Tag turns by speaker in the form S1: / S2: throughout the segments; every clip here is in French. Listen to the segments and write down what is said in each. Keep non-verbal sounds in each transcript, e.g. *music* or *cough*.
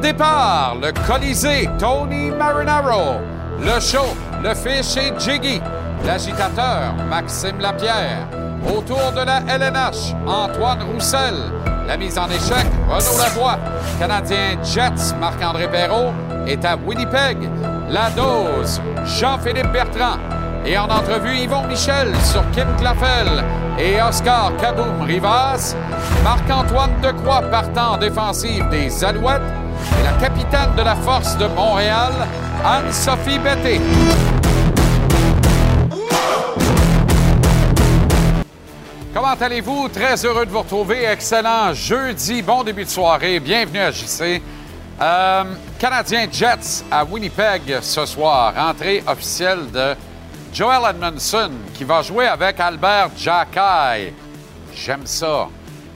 S1: Départ, le Colisée, Tony Marinaro. Le show, le fish et Jiggy. L'agitateur, Maxime Lapierre. Autour de la LNH, Antoine Roussel. La mise en échec, Renaud Lavoie. Canadien Jets, Marc-André Perrault est à Winnipeg. La dose, Jean-Philippe Bertrand. Et en entrevue, Yvon Michel sur Kim Clafel et Oscar Kaboum Rivas. Marc-Antoine Decroix partant en défensive des Alouettes. Et la capitaine de la Force de Montréal, Anne-Sophie Betté. Comment allez-vous? Très heureux de vous retrouver. Excellent jeudi. Bon début de soirée. Bienvenue à JC. Euh, Canadien Jets à Winnipeg ce soir. Entrée officielle de Joel Edmondson qui va jouer avec Albert Jackai. J'aime ça.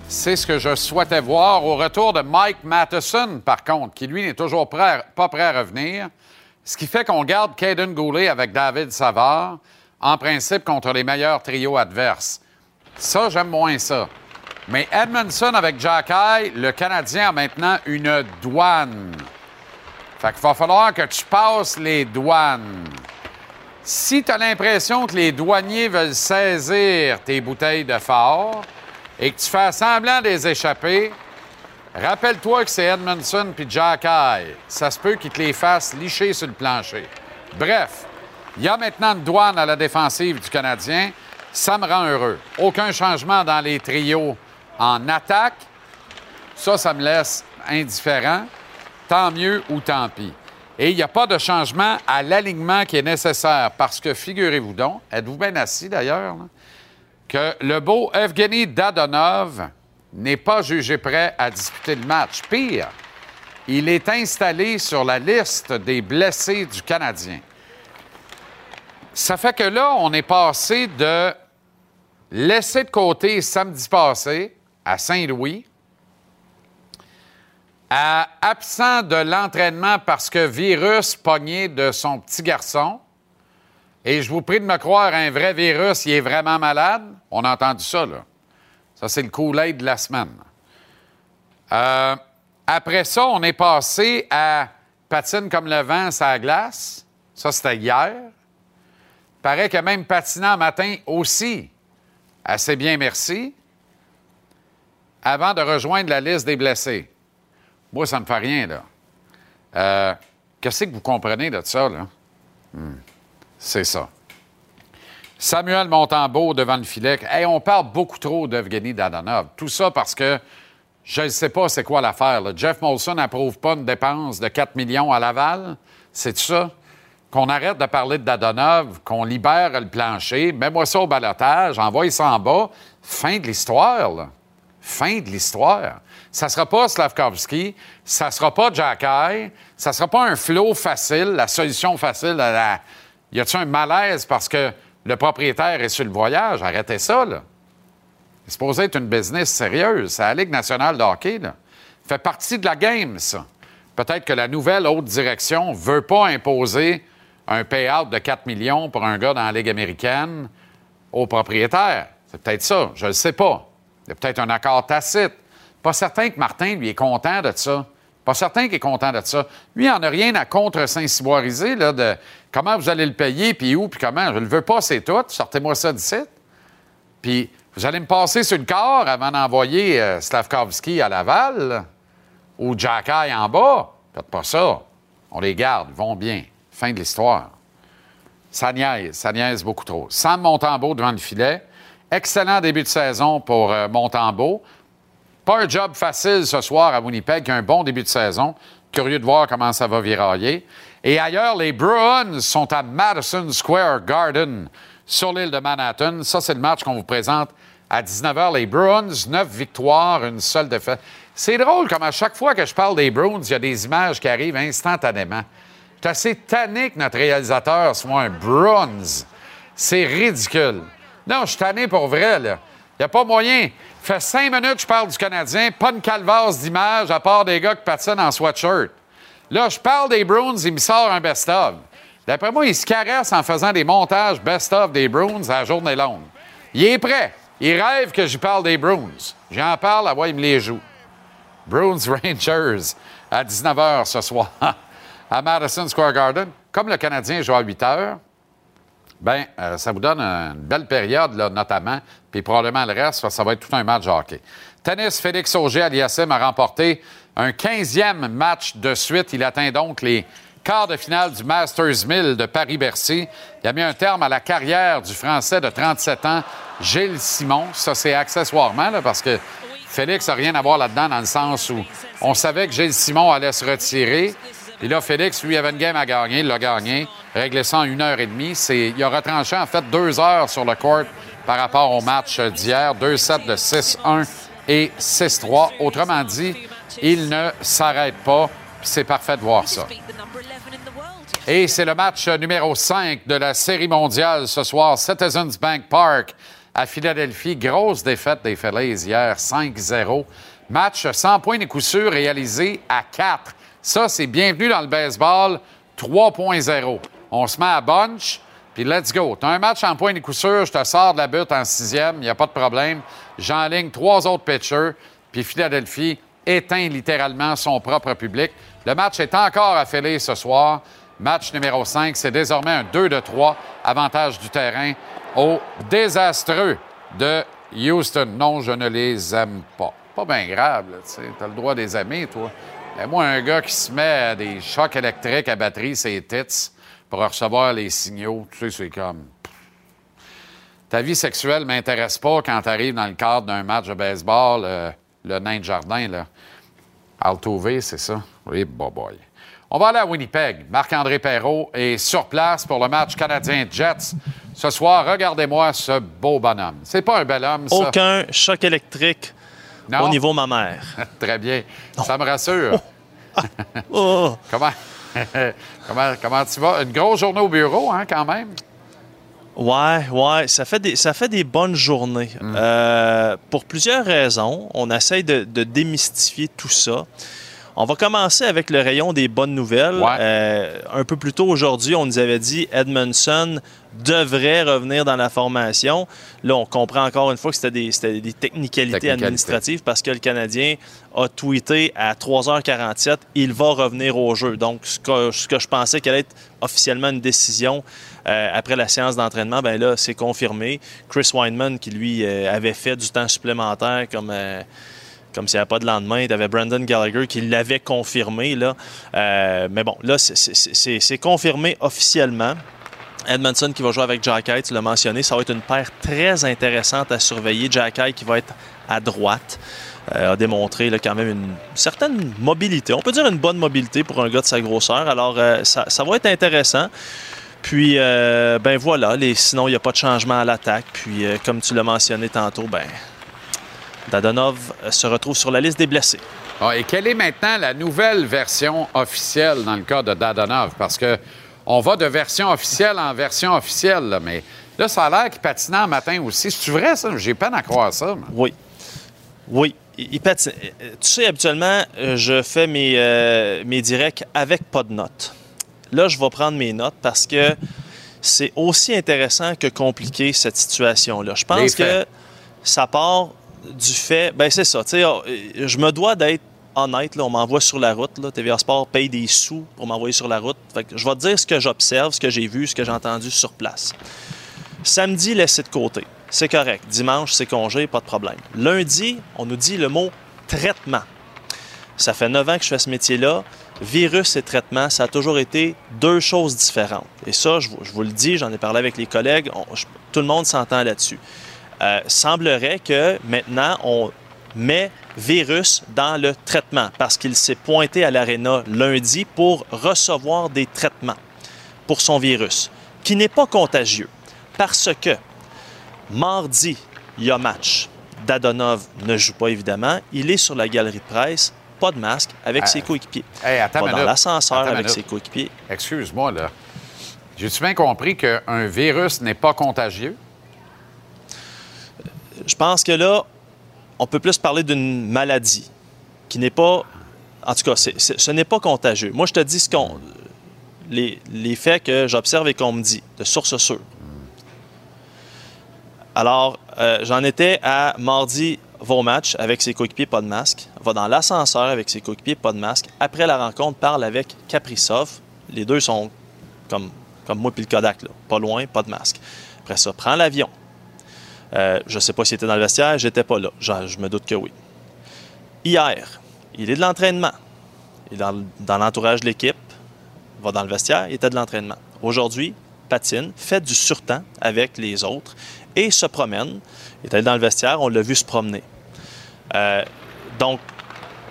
S1: C'est ce que je souhaitais voir au retour de Mike Matheson, par contre, qui lui n'est toujours pas prêt à revenir. Ce qui fait qu'on garde Caden Goulet avec David Savard, en principe contre les meilleurs trios adverses. Ça, j'aime moins ça. Mais Edmondson avec Jackai, le Canadien a maintenant une douane. Fait qu'il va falloir que tu passes les douanes. Si tu as l'impression que les douaniers veulent saisir tes bouteilles de fort et que tu fais semblant de les échapper, rappelle-toi que c'est Edmondson puis Jackai. Ça se peut qu'ils te les fassent licher sur le plancher. Bref, il y a maintenant une douane à la défensive du Canadien. Ça me rend heureux. Aucun changement dans les trios en attaque. Ça, ça me laisse indifférent. Tant mieux ou tant pis. Et il n'y a pas de changement à l'alignement qui est nécessaire parce que, figurez-vous donc, êtes-vous bien assis d'ailleurs, là, que le beau Evgeny Dadonov n'est pas jugé prêt à disputer le match. Pire, il est installé sur la liste des blessés du Canadien. Ça fait que là, on est passé de laisser de côté samedi passé à Saint-Louis à absent de l'entraînement parce que virus pogné de son petit garçon. Et je vous prie de me croire, un vrai virus, il est vraiment malade. On a entendu ça, là. Ça, c'est le Kool-Aid de la semaine. Euh, après ça, on est passé à patine comme le vent la glace. Ça, c'était hier. Paraît que même patinant matin aussi. Assez bien, merci. Avant de rejoindre la liste des blessés. Moi, ça ne me fait rien, là. Euh, Qu'est-ce que vous comprenez de ça, là? Hmm. C'est ça. Samuel Montembeau devant le filet. On parle beaucoup trop d'Evgeny Dadonov. Tout ça parce que je ne sais pas c'est quoi l'affaire. Jeff Molson n'approuve pas une dépense de 4 millions à Laval. C'est ça? Qu'on arrête de parler de Dadonov, qu'on libère le plancher, mets-moi ça au balotage, envoie ça en bas. Fin de l'histoire. Fin de l'histoire. Ça sera pas Slavkovski, ça sera pas Jackai, ça sera pas un flot facile, la solution facile à la... Y a-t-il un malaise parce que le propriétaire est sur le voyage? Arrêtez ça, là. C'est supposé être une business sérieuse. C'est la Ligue nationale de là. fait partie de la game, ça. Peut-être que la nouvelle haute direction ne veut pas imposer un payout de 4 millions pour un gars dans la Ligue américaine au propriétaire. C'est peut-être ça, je ne le sais pas. Il y a peut-être un accord tacite. Pas certain que Martin, lui, est content de ça. Pas certain qu'il est content de ça. Lui, il n'en a rien à contre-Saint-Cyboiriser, là, de comment vous allez le payer, puis où, puis comment? Je ne le veux pas, c'est tout. Sortez-moi ça d'ici. Puis vous allez me passer sur le corps avant d'envoyer euh, Slavkovski à Laval, ou Jackai en bas. Faites pas ça. On les garde, ils vont bien. Fin de l'histoire. Ça niaise, ça niaise beaucoup trop. Sam Montembeau devant le filet. Excellent début de saison pour euh, Montembeau. Pas un job facile ce soir à Winnipeg, un bon début de saison. Curieux de voir comment ça va virailler. Et ailleurs, les Bruins sont à Madison Square Garden sur l'île de Manhattan. Ça, c'est le match qu'on vous présente à 19h. Les Bruins, 9 victoires, une seule défaite. C'est drôle comme à chaque fois que je parle des Bruins, il y a des images qui arrivent instantanément. Je suis assez tanné que notre réalisateur soit un Bruins. C'est ridicule. Non, je suis tanné pour vrai, là. Il n'y a pas moyen. Fait cinq minutes que je parle du Canadien, pas une calvasse d'image à part des gars qui patinent en sweatshirt. Là, je parle des Bruins, il me sort un best-of. D'après moi, il se caresse en faisant des montages best-of des Bruins à la journée longue. Il est prêt. Il rêve que j'y parle des Bruins. J'en parle, à voir, il me les joue. Bruins *laughs* Rangers. à 19h ce soir *laughs* à Madison Square Garden. Comme le Canadien joue à 8 h, euh, ça vous donne une belle période, là, notamment, puis probablement le reste, ça va être tout un match de hockey. Tennis, Félix Auger aliassime a remporté un 15e match de suite. Il atteint donc les quarts de finale du Masters 1000 de Paris-Bercy. Il a mis un terme à la carrière du Français de 37 ans, Gilles Simon. Ça, c'est accessoirement, parce que Félix n'a rien à voir là-dedans, dans le sens où on savait que Gilles Simon allait se retirer. Et là, Félix, lui, avait une game à gagner. Il l'a gagné, réglé ça en une heure et demie. Il a retranché, en fait, deux heures sur le court par rapport au match d'hier. Deux sets de 6-1 et 6-3. Autrement dit, il ne s'arrête pas. C'est parfait de voir ça. Et c'est le match numéro 5 de la Série mondiale ce soir, Citizens Bank Park à Philadelphie. Grosse défaite des Phillies hier, 5-0. Match sans point de coup sûr réalisé à 4. Ça, c'est bienvenue dans le baseball 3.0. On se met à bunch, puis let's go. Tu as un match en point de coup sûr, je te sors de la butte en sixième, il n'y a pas de problème. J'enligne trois autres pitchers, puis Philadelphie éteint littéralement son propre public. Le match est encore affilé ce soir. Match numéro 5, c'est désormais un 2 de 3, avantage du terrain au désastreux de Houston. Non, je ne les aime pas. Pas bien grave, tu as le droit des aimer, toi. Et moi, un gars qui se met à des chocs électriques à batterie, c'est tits, pour recevoir les signaux, tu sais, c'est comme... Ta vie sexuelle m'intéresse pas quand tu arrives dans le cadre d'un match de baseball, euh, le nain de jardin, là. C'est ça? Oui, boy. On va aller à Winnipeg. Marc-André Perrault est sur place pour le match canadien-Jets. Ce soir, regardez-moi ce beau bonhomme. C'est pas un bel homme, ça.
S2: Aucun choc électrique au niveau ma mère. *laughs*
S1: Très bien. Ça me rassure. Oh. *laughs* comment, *laughs* comment, comment tu vas? Une grosse journée au bureau, hein, quand même?
S2: Ouais, ouais, ça fait des, ça fait des bonnes journées. Mm. Euh, pour plusieurs raisons, on essaye de, démystifier tout ça. On va commencer avec le rayon des bonnes nouvelles. Euh, un peu plus tôt aujourd'hui, on nous avait dit Edmondson devrait revenir dans la formation. Là, on comprend encore une fois que c'était des, des technicalités administratives parce que le Canadien a tweeté à 3h47 il va revenir au jeu. Donc, ce que, ce que je pensais qu'elle allait être officiellement une décision euh, après la séance d'entraînement, ben là, c'est confirmé. Chris Weinman, qui lui euh, avait fait du temps supplémentaire comme comme s'il n'y avait pas de lendemain. Il y avait Brandon Gallagher qui l'avait confirmé. Là. Euh, mais bon, là, c'est confirmé officiellement. Edmondson qui va jouer avec Jack tu l'as mentionné, ça va être une paire très intéressante à surveiller. Jack qui va être à droite. Euh, a démontré là, quand même une certaine mobilité. On peut dire une bonne mobilité pour un gars de sa grosseur. Alors, euh, ça, va être intéressant. Puis, ben voilà, sinon, il n'y a pas de changement à l'attaque. Puis, comme tu l'as mentionné tantôt, ben Dadonov euh, se retrouve sur la liste des blessés.
S1: Ah, et quelle est maintenant la nouvelle version officielle dans le cas de Dadonov? Parce que on va de version officielle en version officielle, mais là, ça a l'air qu'il patinait en matin aussi. C'est vrai, ça? J'ai peine à croire ça.
S2: Oui. Oui. Il, patine. Euh, tu sais, habituellement, euh, je fais mes, mes directs avec pas de notes. Là, je vais prendre mes notes parce que c'est aussi intéressant que compliqué, cette situation-là. Je pense que ça part du fait, ben c'est ça, oh, je me dois d'être honnête, on m'envoie sur la route, là, TVA Sport paye des sous pour m'envoyer sur la route. Je vais te dire ce que j'observe, ce que j'ai vu, ce que j'ai entendu sur place. Samedi, laissé de côté. C'est correct. Dimanche, c'est congé, pas de problème. Lundi, on nous dit le mot traitement. Ça fait neuf ans que je fais ce métier-là. Virus et traitement, ça a toujours été deux choses différentes. Et ça, je, vous le dis, j'en ai parlé avec les collègues, tout le monde s'entend là-dessus. Euh, semblerait que maintenant, on met virus dans le traitement parce qu'il s'est pointé à l'aréna lundi pour recevoir des traitements pour son virus, qui n'est pas contagieux parce que mardi, il y a match. Dadonov ne joue pas évidemment. Il est sur la galerie de presse, pas de masque, avec ses coéquipiers.
S1: pas
S2: dans l'ascenseur avec ses coéquipiers.
S1: Excuse-moi, là. J'ai-tu bien compris qu'un virus n'est pas contagieux?
S2: Je pense que là, on peut plus parler d'une maladie qui n'est pas. En tout cas, ce n'est pas contagieux. Moi, je te dis ce qu'on, les, faits que j'observe et qu'on me dit, de source sûre. Alors, euh, j'en étais à mardi va au match avec ses coéquipiers pas de masque, va dans l'ascenseur avec ses coéquipiers pas de masque. Après la rencontre, parle avec Kaprizov. Les deux sont comme, comme moi puis le Kodak, là. pas loin, pas de masque. Après ça, prend l'avion. Euh, je ne sais pas s'il était dans le vestiaire, j'étais pas là. Je, me doute que oui. Hier, il est de l'entraînement. Il est dans, l'entourage de l'équipe, va dans le vestiaire, il était de l'entraînement. Aujourd'hui, patine, fait du surtemps avec les autres et se promène. Il est allé dans le vestiaire, on l'a vu se promener. Euh, donc,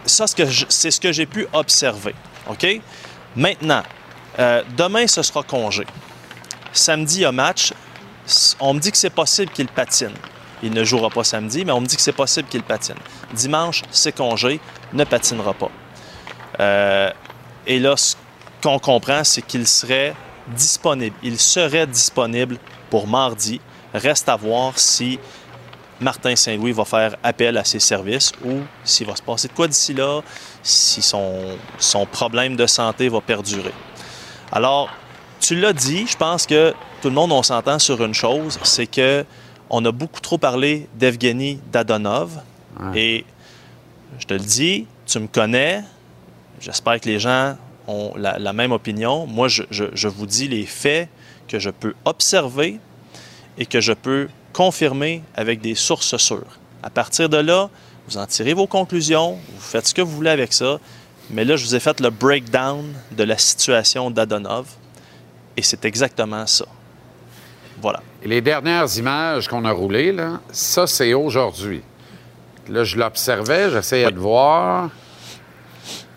S2: ça, c'est ce que j'ai pu observer. Maintenant, euh, demain, ce sera congé. Samedi, il y a match. On me dit que c'est possible qu'il patine. Il ne jouera pas samedi, mais on me dit que c'est possible qu'il patine. Dimanche, c'est congé, ne patinera pas. Euh, et là, ce qu'on comprend, c'est qu'il serait disponible. Il serait disponible pour mardi. Reste à voir si Martin Saint-Louis va faire appel à ses services ou s'il va se passer de quoi d'ici là, si son, son problème de santé va perdurer. Alors, tu l'as dit, je pense que tout le monde, on s'entend sur une chose, c'est que on a beaucoup trop parlé d'Evgeny Dadonov.
S1: Ouais.
S2: Et je te le dis, tu me connais, j'espère que les gens ont la, la même opinion. Moi, je, je- je vous dis les faits que je peux observer et que je peux confirmer avec des sources sûres. À partir de là, vous en tirez vos conclusions, vous faites ce que vous voulez avec ça. Mais là, je vous ai fait le breakdown de la situation d'Adonov et c'est exactement ça. Voilà.
S1: Et les dernières images qu'on a roulées, là, ça, c'est aujourd'hui. Là, je l'observais, j'essayais
S2: Oui.
S1: de voir.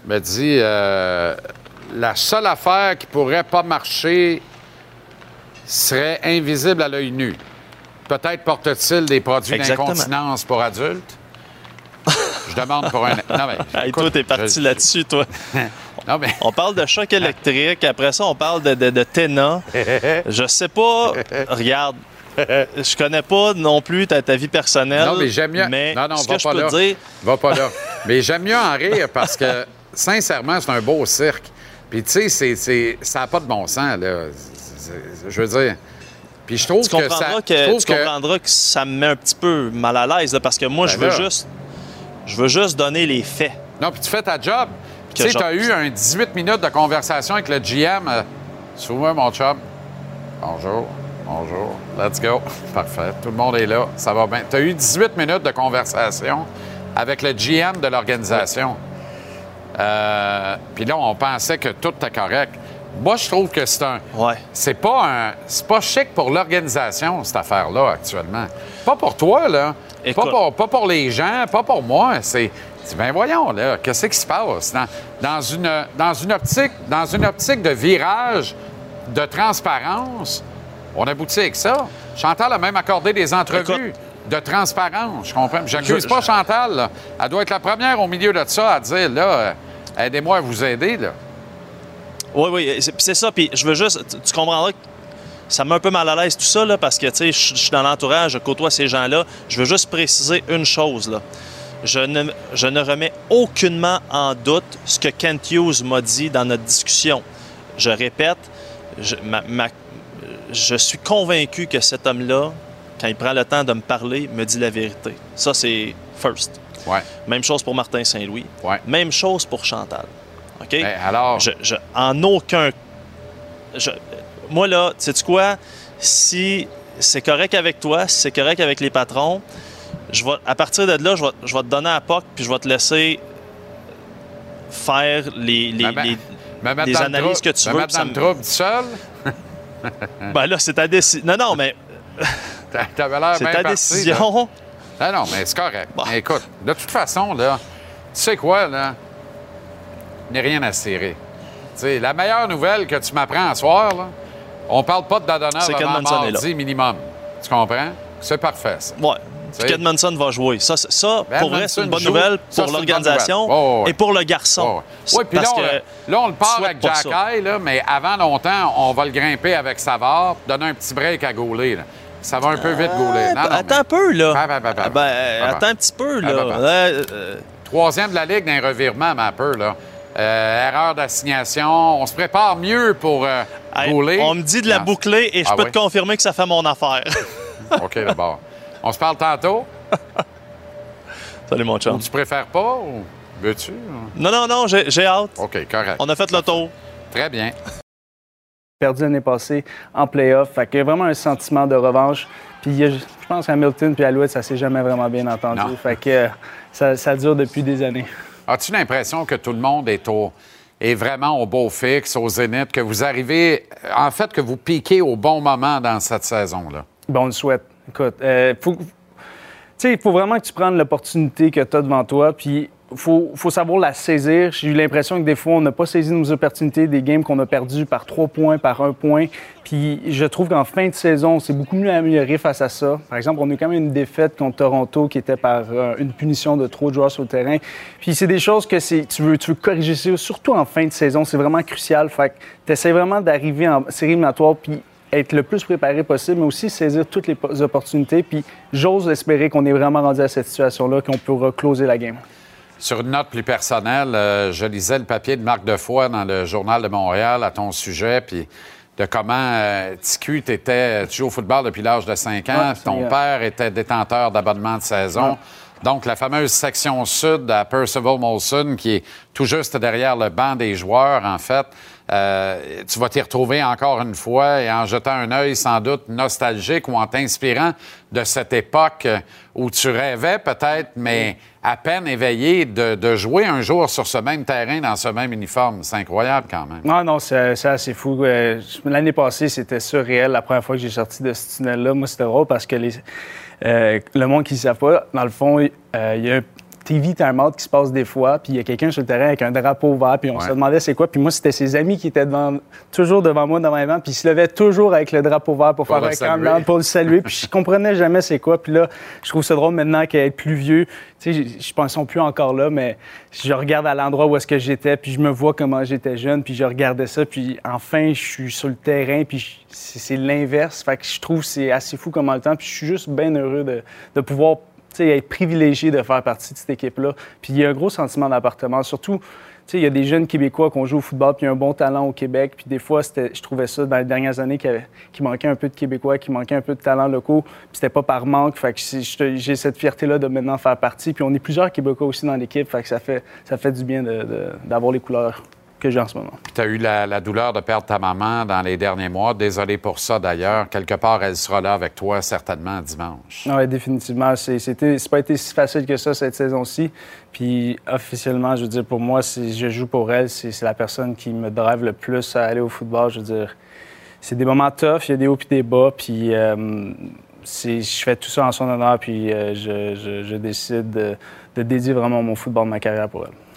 S1: Je me dis, euh, la seule affaire qui pourrait pas marcher serait invisible à l'œil nu. Peut-être porte-t-il des produits d'incontinence pour adultes. Je demande pour un... *laughs* Non, mais...
S2: Hey,
S1: écoute,
S2: toi, t'es parti
S1: je-
S2: là-dessus, toi. *laughs*
S1: Non, mais...
S2: On parle de choc électrique, après ça, on parle de, de, de Téna. Je sais pas, regarde, je connais pas non plus ta, ta vie personnelle.
S1: Non, mais j'aime mieux-
S2: Mais
S1: Non, non,
S2: ce
S1: va
S2: que je
S1: pas
S2: peux
S1: là.
S2: te dire,
S1: Va pas là. Mais j'aime mieux en rire parce que, sincèrement, c'est un beau cirque. Puis, tu sais, c'est- c'est- ça n'a pas de bon sens, là. Je veux dire. Puis, je trouve
S2: tu
S1: que
S2: comprendras
S1: ça.
S2: que,
S1: je trouve
S2: tu
S1: que-
S2: comprendras que ça me met un petit peu mal à l'aise, là, parce que moi,
S1: Ben
S2: je veux
S1: là.
S2: juste. Je veux juste donner les faits.
S1: Non, puis tu fais ta job.
S2: Que
S1: Tu sais, as eu un 18 minutes de conversation avec le GM. Euh, Suis-moi, mon chum. Bonjour. Bonjour. Let's go. *laughs* Parfait. Tout le monde est là. Ça va bien. Tu as eu 18 minutes de conversation avec le GM de l'organisation. Euh, Puis là, on pensait que tout était correct. Moi, je trouve que c'est un.
S2: Ouais.
S1: C'est pas un. C'est pas chic pour l'organisation, cette affaire-là, actuellement. Pas pour toi, là. Pas pour, pas pour les gens, pas pour moi. C'est. Ben voyons, là, qu'est-ce qui se passe? Dans, dans une, dans, une optique, dans une optique de virage, de transparence, on aboutit avec ça. Chantal a même accordé des entrevues de transparence, je comprends. J'accuse pas Chantal, là. Elle doit être la première au milieu de ça à dire, là, euh, aidez-moi à vous aider, là.
S2: Oui, oui, c'est ça. Puis je veux juste. Tu, comprendras que ça me met un peu mal à l'aise tout ça, là, parce que, tu sais, je je suis dans l'entourage, je côtoie ces gens-là. Je veux juste préciser une chose, là. Je ne, je ne remets aucunement en doute ce que Kent Hughes m'a dit dans notre discussion. Je répète, je, ma- ma- je suis convaincu que cet homme-là, quand il prend le temps de me parler, me dit la vérité. Ça, c'est first.
S1: Ouais,
S2: Même chose pour Martin Saint-Louis.
S1: ouais.
S2: Même chose pour Chantal. OK?
S1: Ben, alors?
S2: Je, je- en aucun. je- moi, là, sais tu quoi? Si c'est correct avec toi, si c'est correct avec les patrons, je vais, à partir de là, je vais, je vais te donner à POC puis je vais te laisser faire les, les,
S1: Ben, ben,
S2: les- les
S1: le
S2: analyses que tu veux, ça me-
S1: trouble tout seul? *laughs*
S2: Ben là, c'est ta décision. Non, non, mais *laughs*
S1: T'a- T'avais l'air
S2: c'est ta décision.
S1: là. Non, non, mais c'est correct.
S2: Bon.
S1: Mais écoute, de toute façon, là, tu sais quoi, là? Il n'y a rien à se tirer. Tu sais, la meilleure nouvelle que tu m'apprends ce soir, là, on parle pas de Dadonov
S2: C'est
S1: avant mardi minimum. Tu comprends? C'est parfait, ça.
S2: Ouais. qu'Edmondson va jouer. Ça, ça
S1: Ben,
S2: pour vrai, c'est une bonne
S1: joue.
S2: nouvelle pour l'organisation et pour le garçon.
S1: Oui, oui, puis là, là, on le part avec Jack. Eye, là, mais avant longtemps, on va le grimper avec Savard, donner un petit break à gauler. là. Ça va un peu vite. Non, non,
S2: attends
S1: mais
S2: un peu, là.
S1: Ah, ben,
S2: euh, attends un petit peu, là. Euh, euh,
S1: Troisième de la Ligue d'un revirement, mais un peu. Là. Euh, erreur d'assignation. On se prépare mieux pour euh,
S2: hey,
S1: gauler.
S2: on me dit de la
S1: Non.
S2: boucler et je
S1: Ah
S2: peux
S1: oui?
S2: te confirmer que ça fait mon affaire. *laughs*
S1: OK, d'abord. On se parle tantôt? *laughs*
S2: Salut, mon chum.
S1: tu préfères pas ou veux-tu?
S2: Non, non, non, j'ai hâte.
S1: OK, correct.
S2: On a fait le tour.
S1: Très bien.
S3: Perdu l'année passée en playoff. Fait qu'il y a vraiment un sentiment de revanche. Puis je pense qu'Hamilton puis Alouette, ça s'est jamais vraiment bien entendu. Fait que euh, ça, ça dure depuis des années.
S1: As-tu l'impression que tout le monde est au est vraiment au beau fixe, au zénith, que vous arrivez, en fait, que vous piquez au bon moment dans cette saison-là?
S3: Bon, on le souhaite. Écoute, euh, il faut vraiment que tu prennes l'opportunité que tu as devant toi, puis il faut, savoir la saisir. J'ai eu l'impression que des fois, on n'a pas saisi nos opportunités, des games qu'on a perdus par trois points, par un point. Puis je trouve qu'en fin de saison, c'est beaucoup mieux amélioré face à ça. Par exemple, on a eu quand même une défaite contre Toronto qui était par euh, une punition de trop de joueurs sur le terrain. Puis c'est des choses que tu veux, tu veux corriger surtout en fin de saison. C'est vraiment crucial. Fait que tu essaies vraiment d'arriver en série éliminatoire puis être le plus préparé possible, mais aussi saisir toutes les opportunités. Puis j'ose espérer qu'on est vraiment rendu à cette situation-là, qu'on peut closer la game.
S1: Sur une note plus personnelle, euh, je lisais le papier de Marc Defoy dans le Journal de Montréal à ton sujet, puis de comment euh, TQ, tu joues au football depuis l'âge de 5 ans, ton père était détenteur d'abonnement de saison. Donc, la fameuse section sud à Percival Molson, qui est tout juste derrière le banc des joueurs, en fait, euh, tu vas t'y retrouver encore une fois et en jetant un œil sans doute nostalgique ou en t'inspirant de cette époque où tu rêvais peut-être, mais à peine éveillé, de, jouer un jour sur ce même terrain, dans ce même uniforme. C'est incroyable quand même.
S3: Non, non, c'est assez fou. Euh, l'année passée, c'était surréel la première fois que j'ai sorti de ce tunnel-là. Moi, c'était drôle parce que les, euh, le monde qui ne sait pas, dans le fond, il y a TV time-out qui se passe des fois, puis il y a quelqu'un sur le terrain avec un drapeau vert, puis on se demandait c'est quoi. Puis moi, c'était ses amis qui étaient devant, toujours devant moi devant l'événement, puis ils se levaient toujours avec le drapeau vert pour, faire un pour le saluer. puis je *laughs* comprenais jamais c'est quoi. Puis là, je trouve ça drôle maintenant qu'être plus vieux. Tu sais, je pense sont plus encore là, mais je regarde à l'endroit où est-ce que j'étais, puis je me vois comment j'étais jeune, puis je regardais ça, puis enfin, je suis sur le terrain, puis c'est l'inverse. Fait que je trouve c'est assez fou comment le temps, puis je suis juste bien heureux de, de pouvoir être privilégié de faire partie de cette équipe-là. Puis il y a un gros sentiment d'appartement. Surtout, il y a des jeunes Québécois qui ont joué au football puis un bon talent au Québec. Puis des fois, je trouvais ça dans les dernières années qu'il manquait un peu de Québécois, qu'il manquait un peu de talent locaux. Puis c'était pas par manque. Fait que j'ai cette fierté-là de maintenant faire partie. Puis on est plusieurs Québécois aussi dans l'équipe. Fait que ça fait, ça fait du bien d'avoir les couleurs que j'ai en ce moment.
S1: Tu as eu la, douleur de perdre ta maman dans les derniers mois. Désolé pour ça d'ailleurs. Quelque part, elle sera là avec toi certainement dimanche.
S3: Oui, définitivement. C'était, pas été si facile que ça cette saison-ci. Puis officiellement, je veux dire, pour moi, si je joue pour elle, c'est, la personne qui me drive le plus à aller au football. Je veux dire, c'est des moments tough, il y a des hauts et des bas. Puis euh, je fais tout ça en son honneur, puis euh, je, décide de, de dédier vraiment mon football, ma carrière pour elle.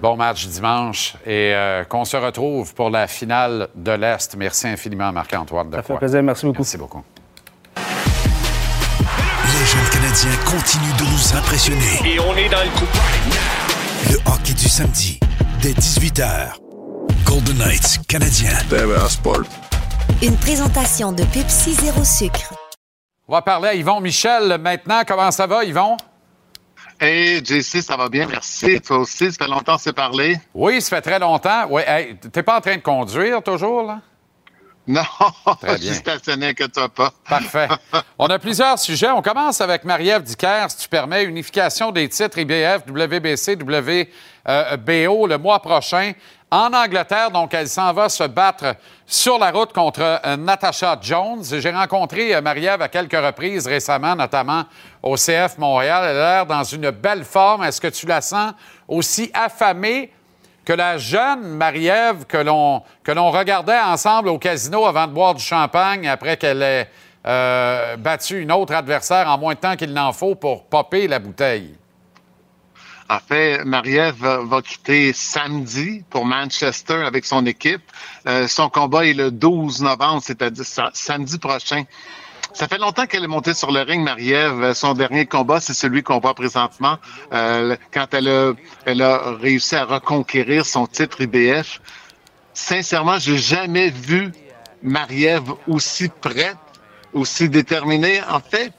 S1: Bon match dimanche et euh, qu'on se retrouve pour la finale de l'Est. Merci infiniment, Marc-Antoine.
S3: Ça fait plaisir. Merci beaucoup.
S1: Merci beaucoup.
S4: Les jeunes Canadiens continuent de nous impressionner.
S5: Et on est dans le coup.
S4: Le hockey du samedi, dès 18h. Golden Knights canadiens.
S6: Une présentation de Pepsi Zéro Sucre.
S1: On va parler à Yvon Michel maintenant. Comment ça va, Yvon?
S7: Hey, JC, ça va bien, merci. Toi aussi, ça fait longtemps que s'est parlé.
S1: Oui, ça fait très longtemps. Oui, hey, t'es pas en train de conduire toujours, là?
S7: Non, *laughs* je suis stationné, que toi pas.
S1: Parfait. *laughs* On a plusieurs sujets. On commence avec Marie-Ève Dicker, si tu permets, unification des titres IBF, WBC, WBO le mois prochain en Angleterre. Donc, elle s'en va se battre sur la route contre euh, Natasha Jones. J'ai rencontré euh, Marie-Ève à quelques reprises récemment, notamment au CF Montréal. Elle a l'air dans une belle forme. Est-ce que tu la sens aussi affamée que la jeune Marie-Ève que l'on, regardait ensemble au casino avant de boire du champagne après qu'elle ait euh, battu une autre adversaire en moins de temps qu'il n'en faut pour popper la bouteille?
S7: En fait, Marie-Ève va, quitter samedi pour Manchester avec son équipe. Euh, son combat est le 12 novembre, c'est-à-dire samedi prochain. Ça fait longtemps qu'elle est montée sur le ring, Marie-Ève. Son dernier combat, c'est celui qu'on voit présentement, euh, quand elle a, elle a réussi à reconquérir son titre IBF. Sincèrement, j'ai jamais vu Marie-Ève aussi prête, aussi déterminée. En fait,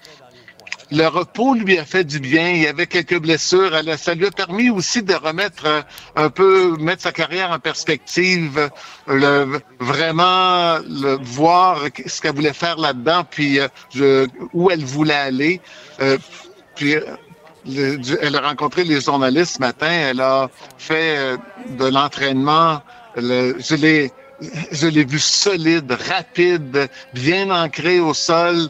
S7: le repos lui a fait du bien. Il y avait quelques blessures. ça lui a permis aussi de remettre euh, un peu, mettre sa carrière en perspective, vraiment le, voir ce qu'elle voulait faire là-dedans, puis euh, où elle voulait aller. Euh, puis elle a rencontré les journalistes ce matin. Elle a fait de l'entraînement. Je l'ai, je l'ai vu solide, rapide, bien ancré au sol.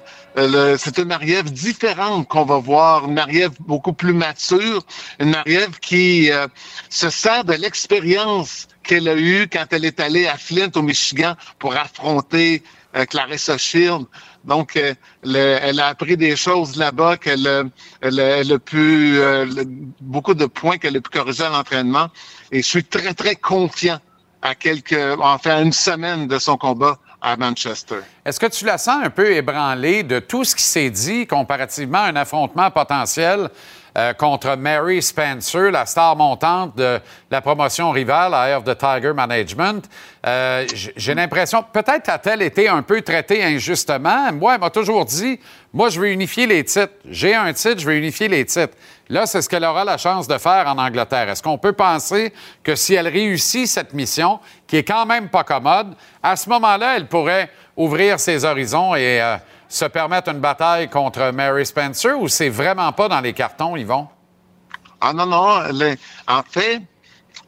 S7: C'est une Marie-Ève différente qu'on va voir, une Marie-Ève beaucoup plus mature, une Marie-Ève qui euh, se sert de l'expérience qu'elle a eue quand elle est allée à Flint, au Michigan, pour affronter euh, Clarissa Shield. Donc, euh, elle a appris des choses là-bas qu'elle elle, elle, a pu, beaucoup de points qu'elle a pu corriger à l'entraînement. Et je suis très, très confiant à quelques, enfin, à une semaine de son combat à Manchester.
S1: Est-ce que tu la sens un peu ébranlée de tout ce qui s'est dit comparativement à un affrontement potentiel euh, contre Mary Spencer, la star montante de la promotion rivale à of the Tiger Management? Euh, j'ai l'impression, peut-être a-t-elle été un peu traitée injustement. Moi, elle m'a toujours dit, moi, je veux unifier les titres. J'ai un titre, je veux unifier les titres. Là, c'est ce qu'elle aura la chance de faire en Angleterre. Est-ce qu'on peut penser que si elle réussit cette mission, qui est quand même pas commode, à ce moment-là, elle pourrait ouvrir ses horizons et euh, se permettre une bataille contre Mary Spencer ou c'est vraiment pas dans les cartons, Yvon?
S7: Ah non, non. en fait,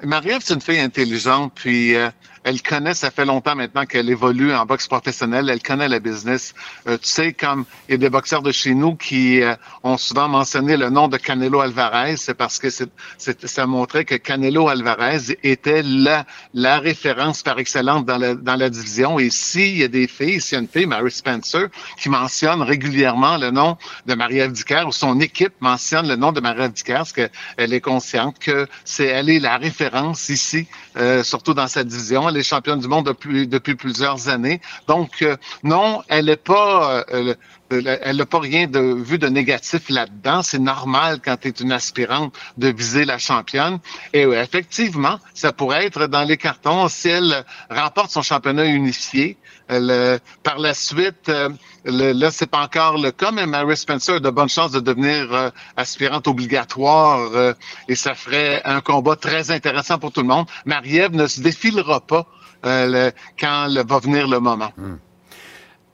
S7: Marie-Ève, c'est une fille intelligente, puis euh, elle connaît, ça fait longtemps maintenant qu'elle évolue en boxe professionnelle, elle connaît la business. Euh, tu sais, comme il y a des boxeurs de chez nous qui euh, ont souvent mentionné le nom de Canelo Alvarez, c'est parce que c'est, ça montrait que Canelo Alvarez était la, la référence par excellence dans la, dans la division. Et s'il y a des filles, s'il y a une fille, Mary Spencer, qui mentionne régulièrement le nom de Marie-Ève ou son équipe mentionne le nom de Marie-Ève parce qu'elle est consciente que c'est elle est la référence ici, euh, surtout dans sa division elle est championne du monde depuis, plusieurs années. Donc, euh, non, elle n'est pas... Euh, n'a pas rien de vu de négatif là-dedans. C'est normal quand tu es une aspirante de viser la championne. Et effectivement, ça pourrait être dans les cartons si elle remporte son championnat unifié. Par la suite, euh, le, là, c'est pas encore le cas, mais Mary Spencer a de bonnes chances de devenir aspirante obligatoire et ça ferait un combat très intéressant pour tout le monde. Marie-Ève ne se défilera pas euh, quand va venir le moment. Hmm.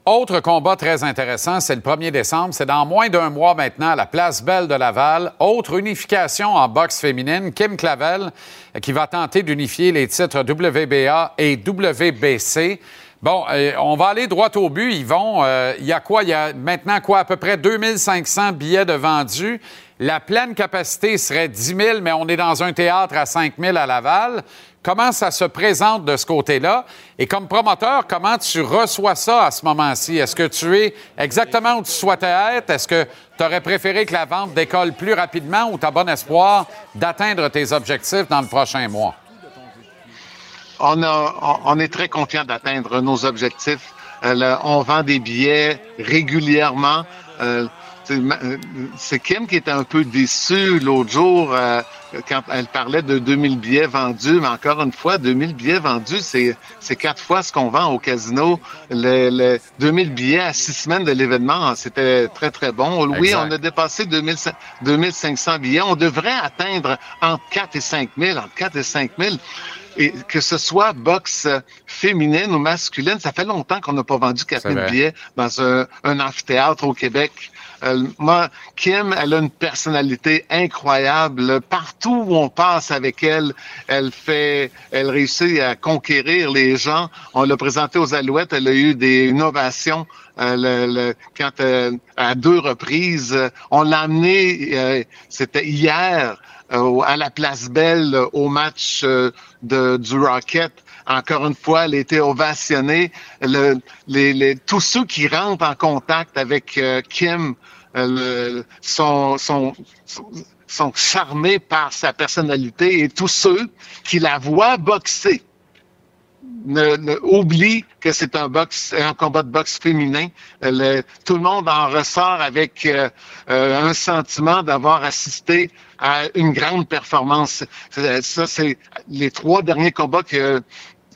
S1: Autre combat très intéressant, c'est le 1er décembre. C'est dans moins d'un mois maintenant à la Place Belle de Laval. Autre unification en boxe féminine. Kim Clavel qui va tenter d'unifier les titres WBA et WBC. Bon, euh, on va aller droit au but, Yvon. Euh, il y a quoi? Il y a maintenant quoi? À peu près 2500 billets de vendus. La pleine capacité serait 10 000, mais on est dans un théâtre à 5 000 à Laval. Comment ça se présente de ce côté-là? Et comme promoteur, comment tu reçois ça à ce moment-ci? Est-ce que tu es exactement où tu souhaitais être? Est-ce que tu aurais préféré que la vente décolle plus rapidement ou tu as bon espoir d'atteindre tes objectifs dans le prochain mois?
S7: On, on est très confiant d'atteindre nos objectifs. Euh, on vend des billets régulièrement. Euh, euh, c'est Kim qui était un peu déçue l'autre jour euh, quand elle parlait de 2000 billets vendus, mais encore une fois, 2000 billets vendus, c'est, quatre fois ce qu'on vend au casino. Le, 2000 billets à six semaines de l'événement, c'était très, très bon. Oui, on a dépassé 2000, 2500 billets. On devrait atteindre entre 4 et 5 000, entre 4 et 5 000 et que ce soit boxe féminine ou masculine, ça fait longtemps qu'on n'a pas vendu 4000 billets dans un, un amphithéâtre au Québec. Euh, moi, Kim, elle a une personnalité incroyable. Partout où on passe avec elle, elle fait, elle réussit à conquérir les gens. On l'a présenté aux Alouettes, elle a eu des innovations. Euh, le, quand euh, à deux reprises, on l'a amené, c'était hier, à la Place Belle au match de, du Rocket encore une fois, elle été ovationnée. Le, les, les, tous ceux qui rentrent en contact avec euh, Kim euh, sont, sont, sont charmés par sa personnalité et tous ceux qui la voient boxer ne, ne, oublie que c'est un box, un combat de boxe féminin. tout le monde en ressort avec euh, un sentiment d'avoir assisté à une grande performance. Ça, c'est les trois derniers combats que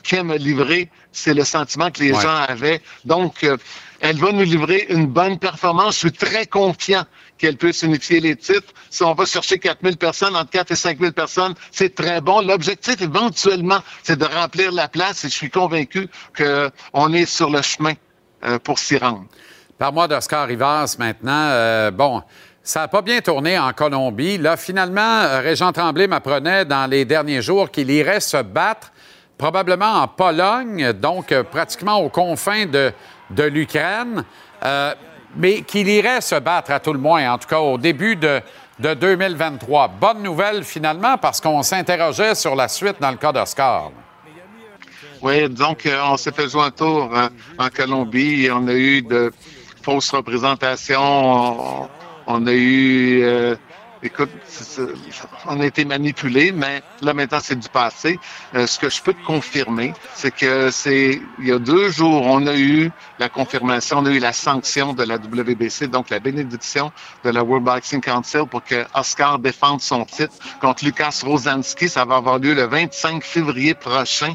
S7: Kim a livrés. C'est le sentiment que les gens avaient. Donc, euh, elle va nous livrer une bonne performance. Je suis très confiant qu'elle puisse unifier les titres. Si on va chercher 4000 personnes, entre 4 et 5000 personnes, c'est très bon. L'objectif, éventuellement, c'est de remplir la place et je suis convaincu qu'on est sur le chemin euh, pour s'y rendre.
S1: Par moi d'Oscar Rivas maintenant. Euh, bon, Ça n'a pas bien tourné en Colombie. Là, finalement, euh, Régent Tremblay m'apprenait dans les derniers jours qu'il irait se battre probablement en Pologne, donc pratiquement aux confins de, de l'Ukraine, mais qu'il irait se battre à tout le moins, en tout cas au début de, de 2023. Bonne nouvelle finalement parce qu'on s'interrogeait sur la suite dans le cas d'Oscar.
S7: Oui, donc euh, on s'est fait jouer un tour hein, en Colombie et on a eu de fausses représentations. On, on a eu, euh, écoute, on a été manipulé, mais là maintenant c'est du passé. Euh, ce que je peux te confirmer, c'est que c'est il y a deux jours, on a eu la confirmation, on a eu la sanction de la WBC, donc la bénédiction de la World Boxing Council pour que Oscar défende son titre contre Lucas Rosanski. Ça va avoir lieu le 25 février prochain.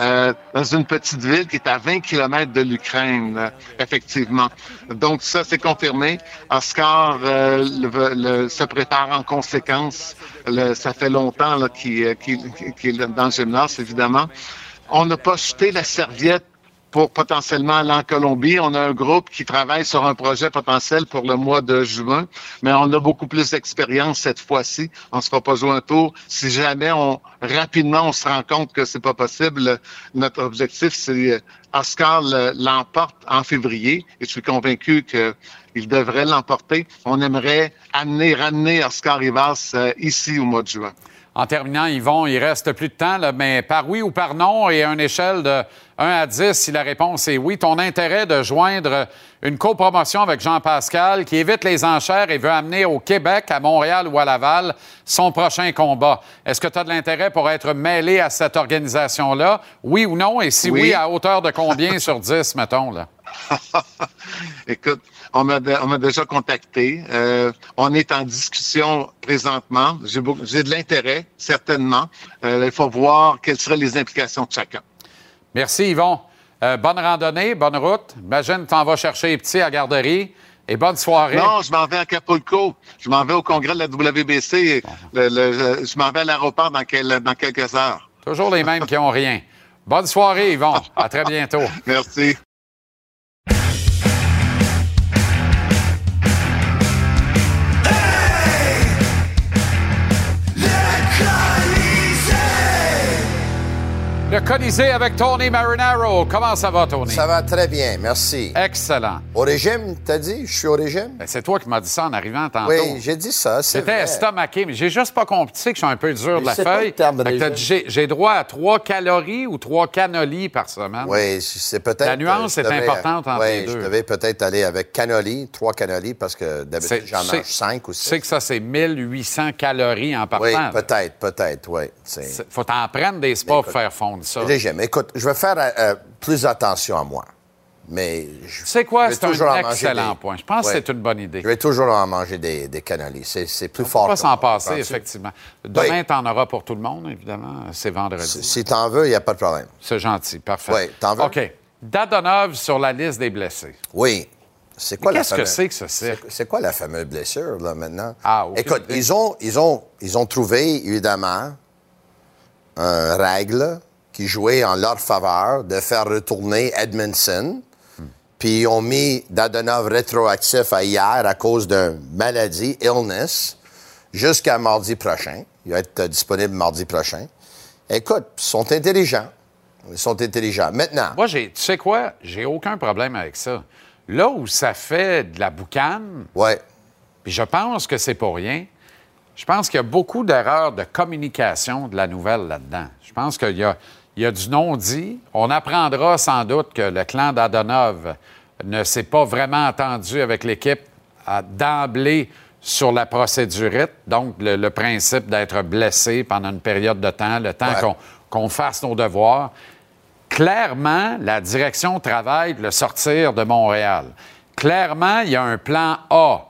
S7: Euh, dans une petite ville qui est à 20 kilomètres de l'Ukraine, effectivement. Donc ça, c'est confirmé. Oscar euh, le- le- se prépare en conséquence. Le- ça fait longtemps qu'il euh, qu'il- qu'il est dans le gymnase, évidemment. On n'a pas jeté la serviette pour potentiellement aller en Colombie. On a un groupe qui travaille sur un projet potentiel pour le mois de juin, mais on a beaucoup plus d'expérience cette fois-ci. On ne se fera pas jouer un tour. Si jamais on rapidement on se rend compte que c'est pas possible, notre objectif c'est euh, Oscar le- l'emporte en février et je suis convaincu qu'il devrait l'emporter. On aimerait amener, ramener Oscar Rivas euh, ici au mois de juin.
S1: En terminant, Yvon, il reste plus de temps, là, mais par oui ou par non et à une échelle de 1 à 10, si la réponse est oui, ton intérêt de joindre une copromotion avec Jean-Pascal qui évite les enchères et veut amener au Québec, à Montréal ou à Laval son prochain combat. Est-ce que tu as de l'intérêt pour être mêlé à cette organisation-là? Oui ou non? Et si oui,
S7: Oui.
S1: à hauteur de combien sur 10, mettons? Là? *laughs*
S7: Écoute, on m'a de- on m'a déjà contacté. Euh, on est en discussion présentement. J'ai beaucoup- j'ai de l'intérêt, certainement. Euh, il faut voir quelles seraient les implications de chacun.
S1: Merci, Yvon. Euh, bonne randonnée, bonne route. Imagine, tu t'en vas chercher les petits à la garderie. Et bonne soirée.
S7: Non, je m'en vais à Acapulco. Je m'en vais au congrès de la WBC. Le- le- je m'en vais à l'aéroport dans, quel- dans quelques heures.
S1: Toujours les mêmes qui ont rien. Bonne soirée, Yvon. À très bientôt. *laughs*
S7: Merci.
S1: Le Colisée avec Tony Marinaro. Comment ça va, Tony?
S5: Ça va très bien, merci.
S1: Excellent.
S5: Au régime, t'as dit? Je suis au régime?
S1: Ben, c'est toi qui m'as dit ça en arrivant tantôt.
S5: Oui, j'ai dit ça, c'est vrai.
S1: estomaqué, mais j'ai juste pas compris tu sais que je suis un peu dur de la feuille. J'ai droit à trois calories ou trois cannoli par semaine.
S5: Oui, c'est peut-être...
S1: La nuance est importante entre
S5: oui,
S1: les deux.
S5: je devais peut-être aller avec cannoli, trois cannolis, parce que d'habitude, j'en
S1: tu
S5: mange cinq ou
S1: Tu
S5: six.
S1: sais que ça, c'est 1800 calories en partant.
S5: Oui, peut-être, peut-être, oui.
S1: Faut t'en prendre des spas pour faire fondre ça.
S5: régime. Écoute, je vais faire euh, plus attention à moi. Mais je,
S1: sais quoi? C'est un excellent
S5: des-
S1: point. Je pense
S5: Ouais.
S1: que c'est une bonne idée.
S5: Je vais toujours en manger des, des. C'est c'est plus
S1: On
S5: fort.
S1: peut pas
S5: que
S1: s'en passer, effectivement. Demain,
S5: Oui.
S1: tu en auras pour tout le monde, évidemment. C'est
S5: Si,
S1: vendredi.
S5: si t'en veux, il n'y a pas de problème.
S1: C'est gentil, parfait.
S5: Oui, t'en veux?
S1: OK. Dadonov sur la liste des blessés.
S5: Oui. C'est quoi
S1: qu'est-ce que
S5: fameuse-
S1: c'est que ce cirque?
S5: C'est- C'est quoi la fameuse blessure, là, maintenant?
S1: Ah, aucune
S5: Écoute, ils ont, ils, ont, ils ont trouvé, évidemment, un règle qui jouait en leur faveur de faire retourner Edmondson. Puis ils ont mis Dadonov rétroactif à hier à cause d'une maladie, illness, jusqu'à mardi prochain. Il va être disponible mardi prochain. Écoute, ils sont intelligents. Ils sont intelligents. Maintenant,
S1: Moi, j'ai, tu sais quoi? J'ai aucun problème avec ça. Là où ça fait de la boucane,
S5: ouais,
S1: puis je pense que c'est pour rien, je pense qu'il y a beaucoup d'erreurs de communication de la nouvelle là-dedans. Je pense qu'il y a, il y a du non-dit. On apprendra sans doute que le clan d'Adonov ne s'est pas vraiment entendu avec l'équipe d'emblée sur la procédurite, donc le, le principe d'être blessé pendant une période de temps, le temps
S5: Ouais.
S1: qu'on fasse nos devoirs. Clairement, la direction travaille de le sortir de Montréal. Clairement, il y a un plan A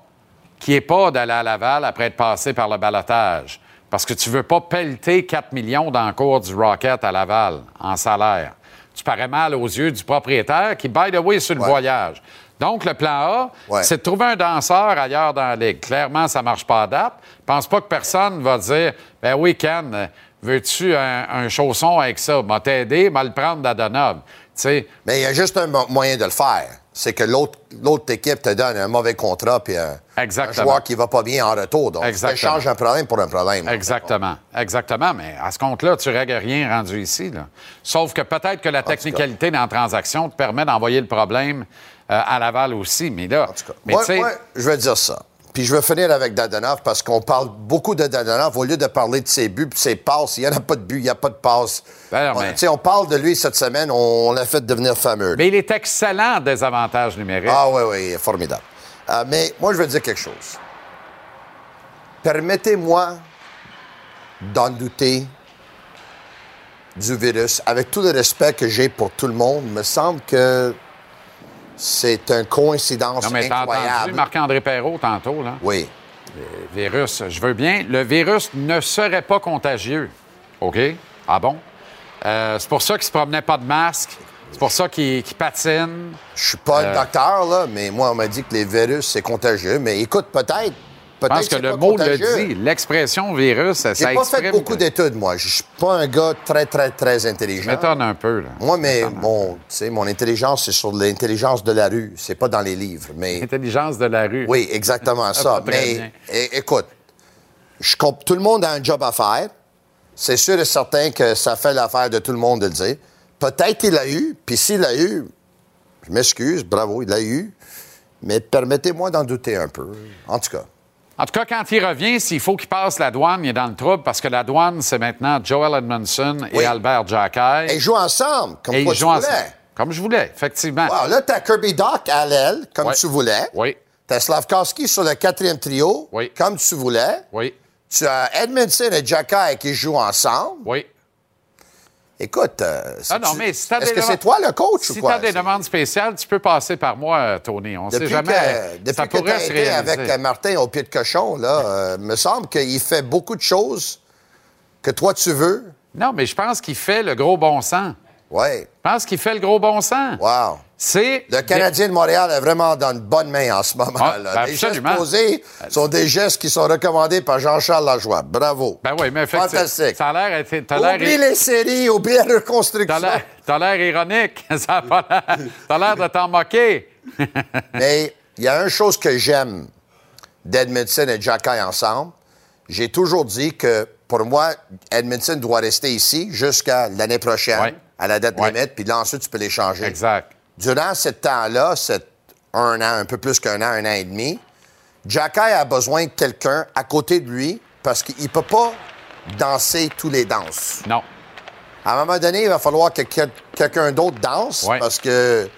S1: qui n'est pas d'aller à Laval après être passé par le balotage. Parce que tu ne veux pas pelleter 4 millions dans le cours du Rocket à Laval en salaire. Tu parais mal aux yeux du propriétaire qui, by the way, sur le
S5: Ouais.
S1: voyage. Donc, le plan A,
S5: Ouais.
S1: c'est de trouver un danseur ailleurs dans la ligue. Clairement, ça ne marche pas à date. Je pense pas que personne va dire Ben oui, Ken, veux-tu un, un chausson avec ça? M'a t'aider, m'a le prendre d'Adonov.
S5: Mais il y a juste un mo- moyen de le faire. C'est que l'autre équipe te donne un mauvais contrat puis un, un joueur qui va pas bien en retour. Donc, tu échanges un problème pour un problème.
S1: Exactement. Exactement. Mais à ce compte-là, tu règles rien rendu ici. là. Sauf que peut-être que la technicalité dans la transaction te permet d'envoyer le problème euh, à Laval aussi. Mais là,
S5: En tout cas,
S1: mais
S5: moi, je vais dire ça. Puis je vais finir avec Dadonov parce qu'on parle beaucoup de Dadonov au lieu de parler de ses buts ses passes. Il n'y en a pas de but, il n'y a pas de passe.
S1: Ben
S5: On-
S1: mais-
S5: parle de lui cette semaine, on, on l'a fait devenir fameux.
S1: mais il est excellent en désavantage numérique.
S5: Ah oui, oui, formidable. Euh, mais moi, je veux dire quelque chose. Permettez-moi d'en douter du virus. Avec tout le respect que j'ai pour tout le monde, me semble que c'est une coïncidence
S1: non, mais t'as entendu
S5: incroyable.
S1: Marc-André Perrault tantôt, là?
S5: Oui.
S1: Le virus, je veux bien. Le virus ne serait pas contagieux. OK? Ah bon? Euh, c'est pour ça qu'il se promenait pas de masque. C'est pour ça qu'il qu'il patine.
S5: Je suis pas
S1: Euh.
S5: le docteur, là, mais moi, on m'a dit que les virus, c'est contagieux. Mais écoute, peut-être.
S1: Je pense que le mot le dit. L'expression virus, ça
S5: J'ai pas fait beaucoup d'études, moi. Je suis pas un gars très, très, très
S1: Je
S5: intelligent.
S1: m'étonne un peu, là.
S5: Moi, mais mon, tu sais, mon intelligence, c'est sur l'intelligence de la rue. C'est pas dans les livres. Mais
S1: Intelligence de la rue.
S5: oui, exactement *laughs* ça. Mais écoute, je tout le monde a un job à faire. C'est sûr et certain que ça fait l'affaire de tout le monde de le dire. Peut-être il l'a eu, puis s'il l'a eu, je m'excuse, bravo, il l'a eu. Mais permettez-moi d'en douter un peu. En tout cas.
S1: En tout cas, quand il revient, s'il faut qu'il passe la douane, il est dans le trouble parce que la douane, c'est maintenant Joel Edmondson et
S5: Oui.
S1: Albert Jacquet.
S5: Et ils jouent ensemble, comme
S1: Et ils
S5: tu
S1: jouent
S5: voulais.
S1: ensemble. Comme je voulais, effectivement.
S5: Wow, là, t'as Kirby Doc à l'aile, comme tu voulais.
S1: Oui,
S5: T'as Slavkowski sur le quatrième trio,
S1: Oui.
S5: comme tu voulais.
S1: oui,
S5: Tu as Edmondson et Jacky qui jouent ensemble.
S1: oui.
S5: Écoute, euh,
S1: Ah non, mais si t'as
S5: est-ce
S1: des
S5: que
S1: demandes-
S5: c'est toi le coach ou
S1: Si tu as des demandes spéciales, tu peux passer par moi, euh, Tony. On ne sait jamais.
S5: que, depuis
S1: ça
S5: que
S1: pourrait se
S5: été avec Martin au pied de cochon, là, euh, me semble qu'il fait beaucoup de choses que toi tu veux.
S1: Non, mais je pense qu'il fait le gros bon sens.
S5: Ouais.
S1: Je pense qu'il fait le gros bon sens.
S5: Wow.
S1: C'est.
S5: Le Canadien de Montréal est vraiment dans une bonne main en ce moment.
S1: Ah,
S5: là.
S1: ben
S5: les gestes posés sont des gestes qui sont recommandés par Jean-Charles Lajoie. Bravo.
S1: Ben oui, mais effectivement.
S5: Fantastique.
S1: Ça a l'air.
S5: Oublie les séries, oublie la reconstruction.
S1: t'as l'air ironique. *laughs* T'as l'air de t'en moquer. *laughs*
S5: Mais il y a une chose que j'aime d'Edmondson et Jacky ensemble. J'ai toujours dit que pour moi, Edmondson doit rester ici jusqu'à l'année prochaine,
S1: Ouais.
S5: à la date
S1: Ouais.
S5: limite, puis là ensuite tu peux les changer.
S1: Exact.
S5: Durant ce temps-là, cet un an, un peu plus qu'un an, un an et demi, Jacky a besoin de quelqu'un à côté de lui parce qu'il ne peut pas danser tous les danses.
S1: Non.
S5: À un moment donné, il va falloir que quel- quelqu'un d'autre danse
S1: Ouais.
S5: parce que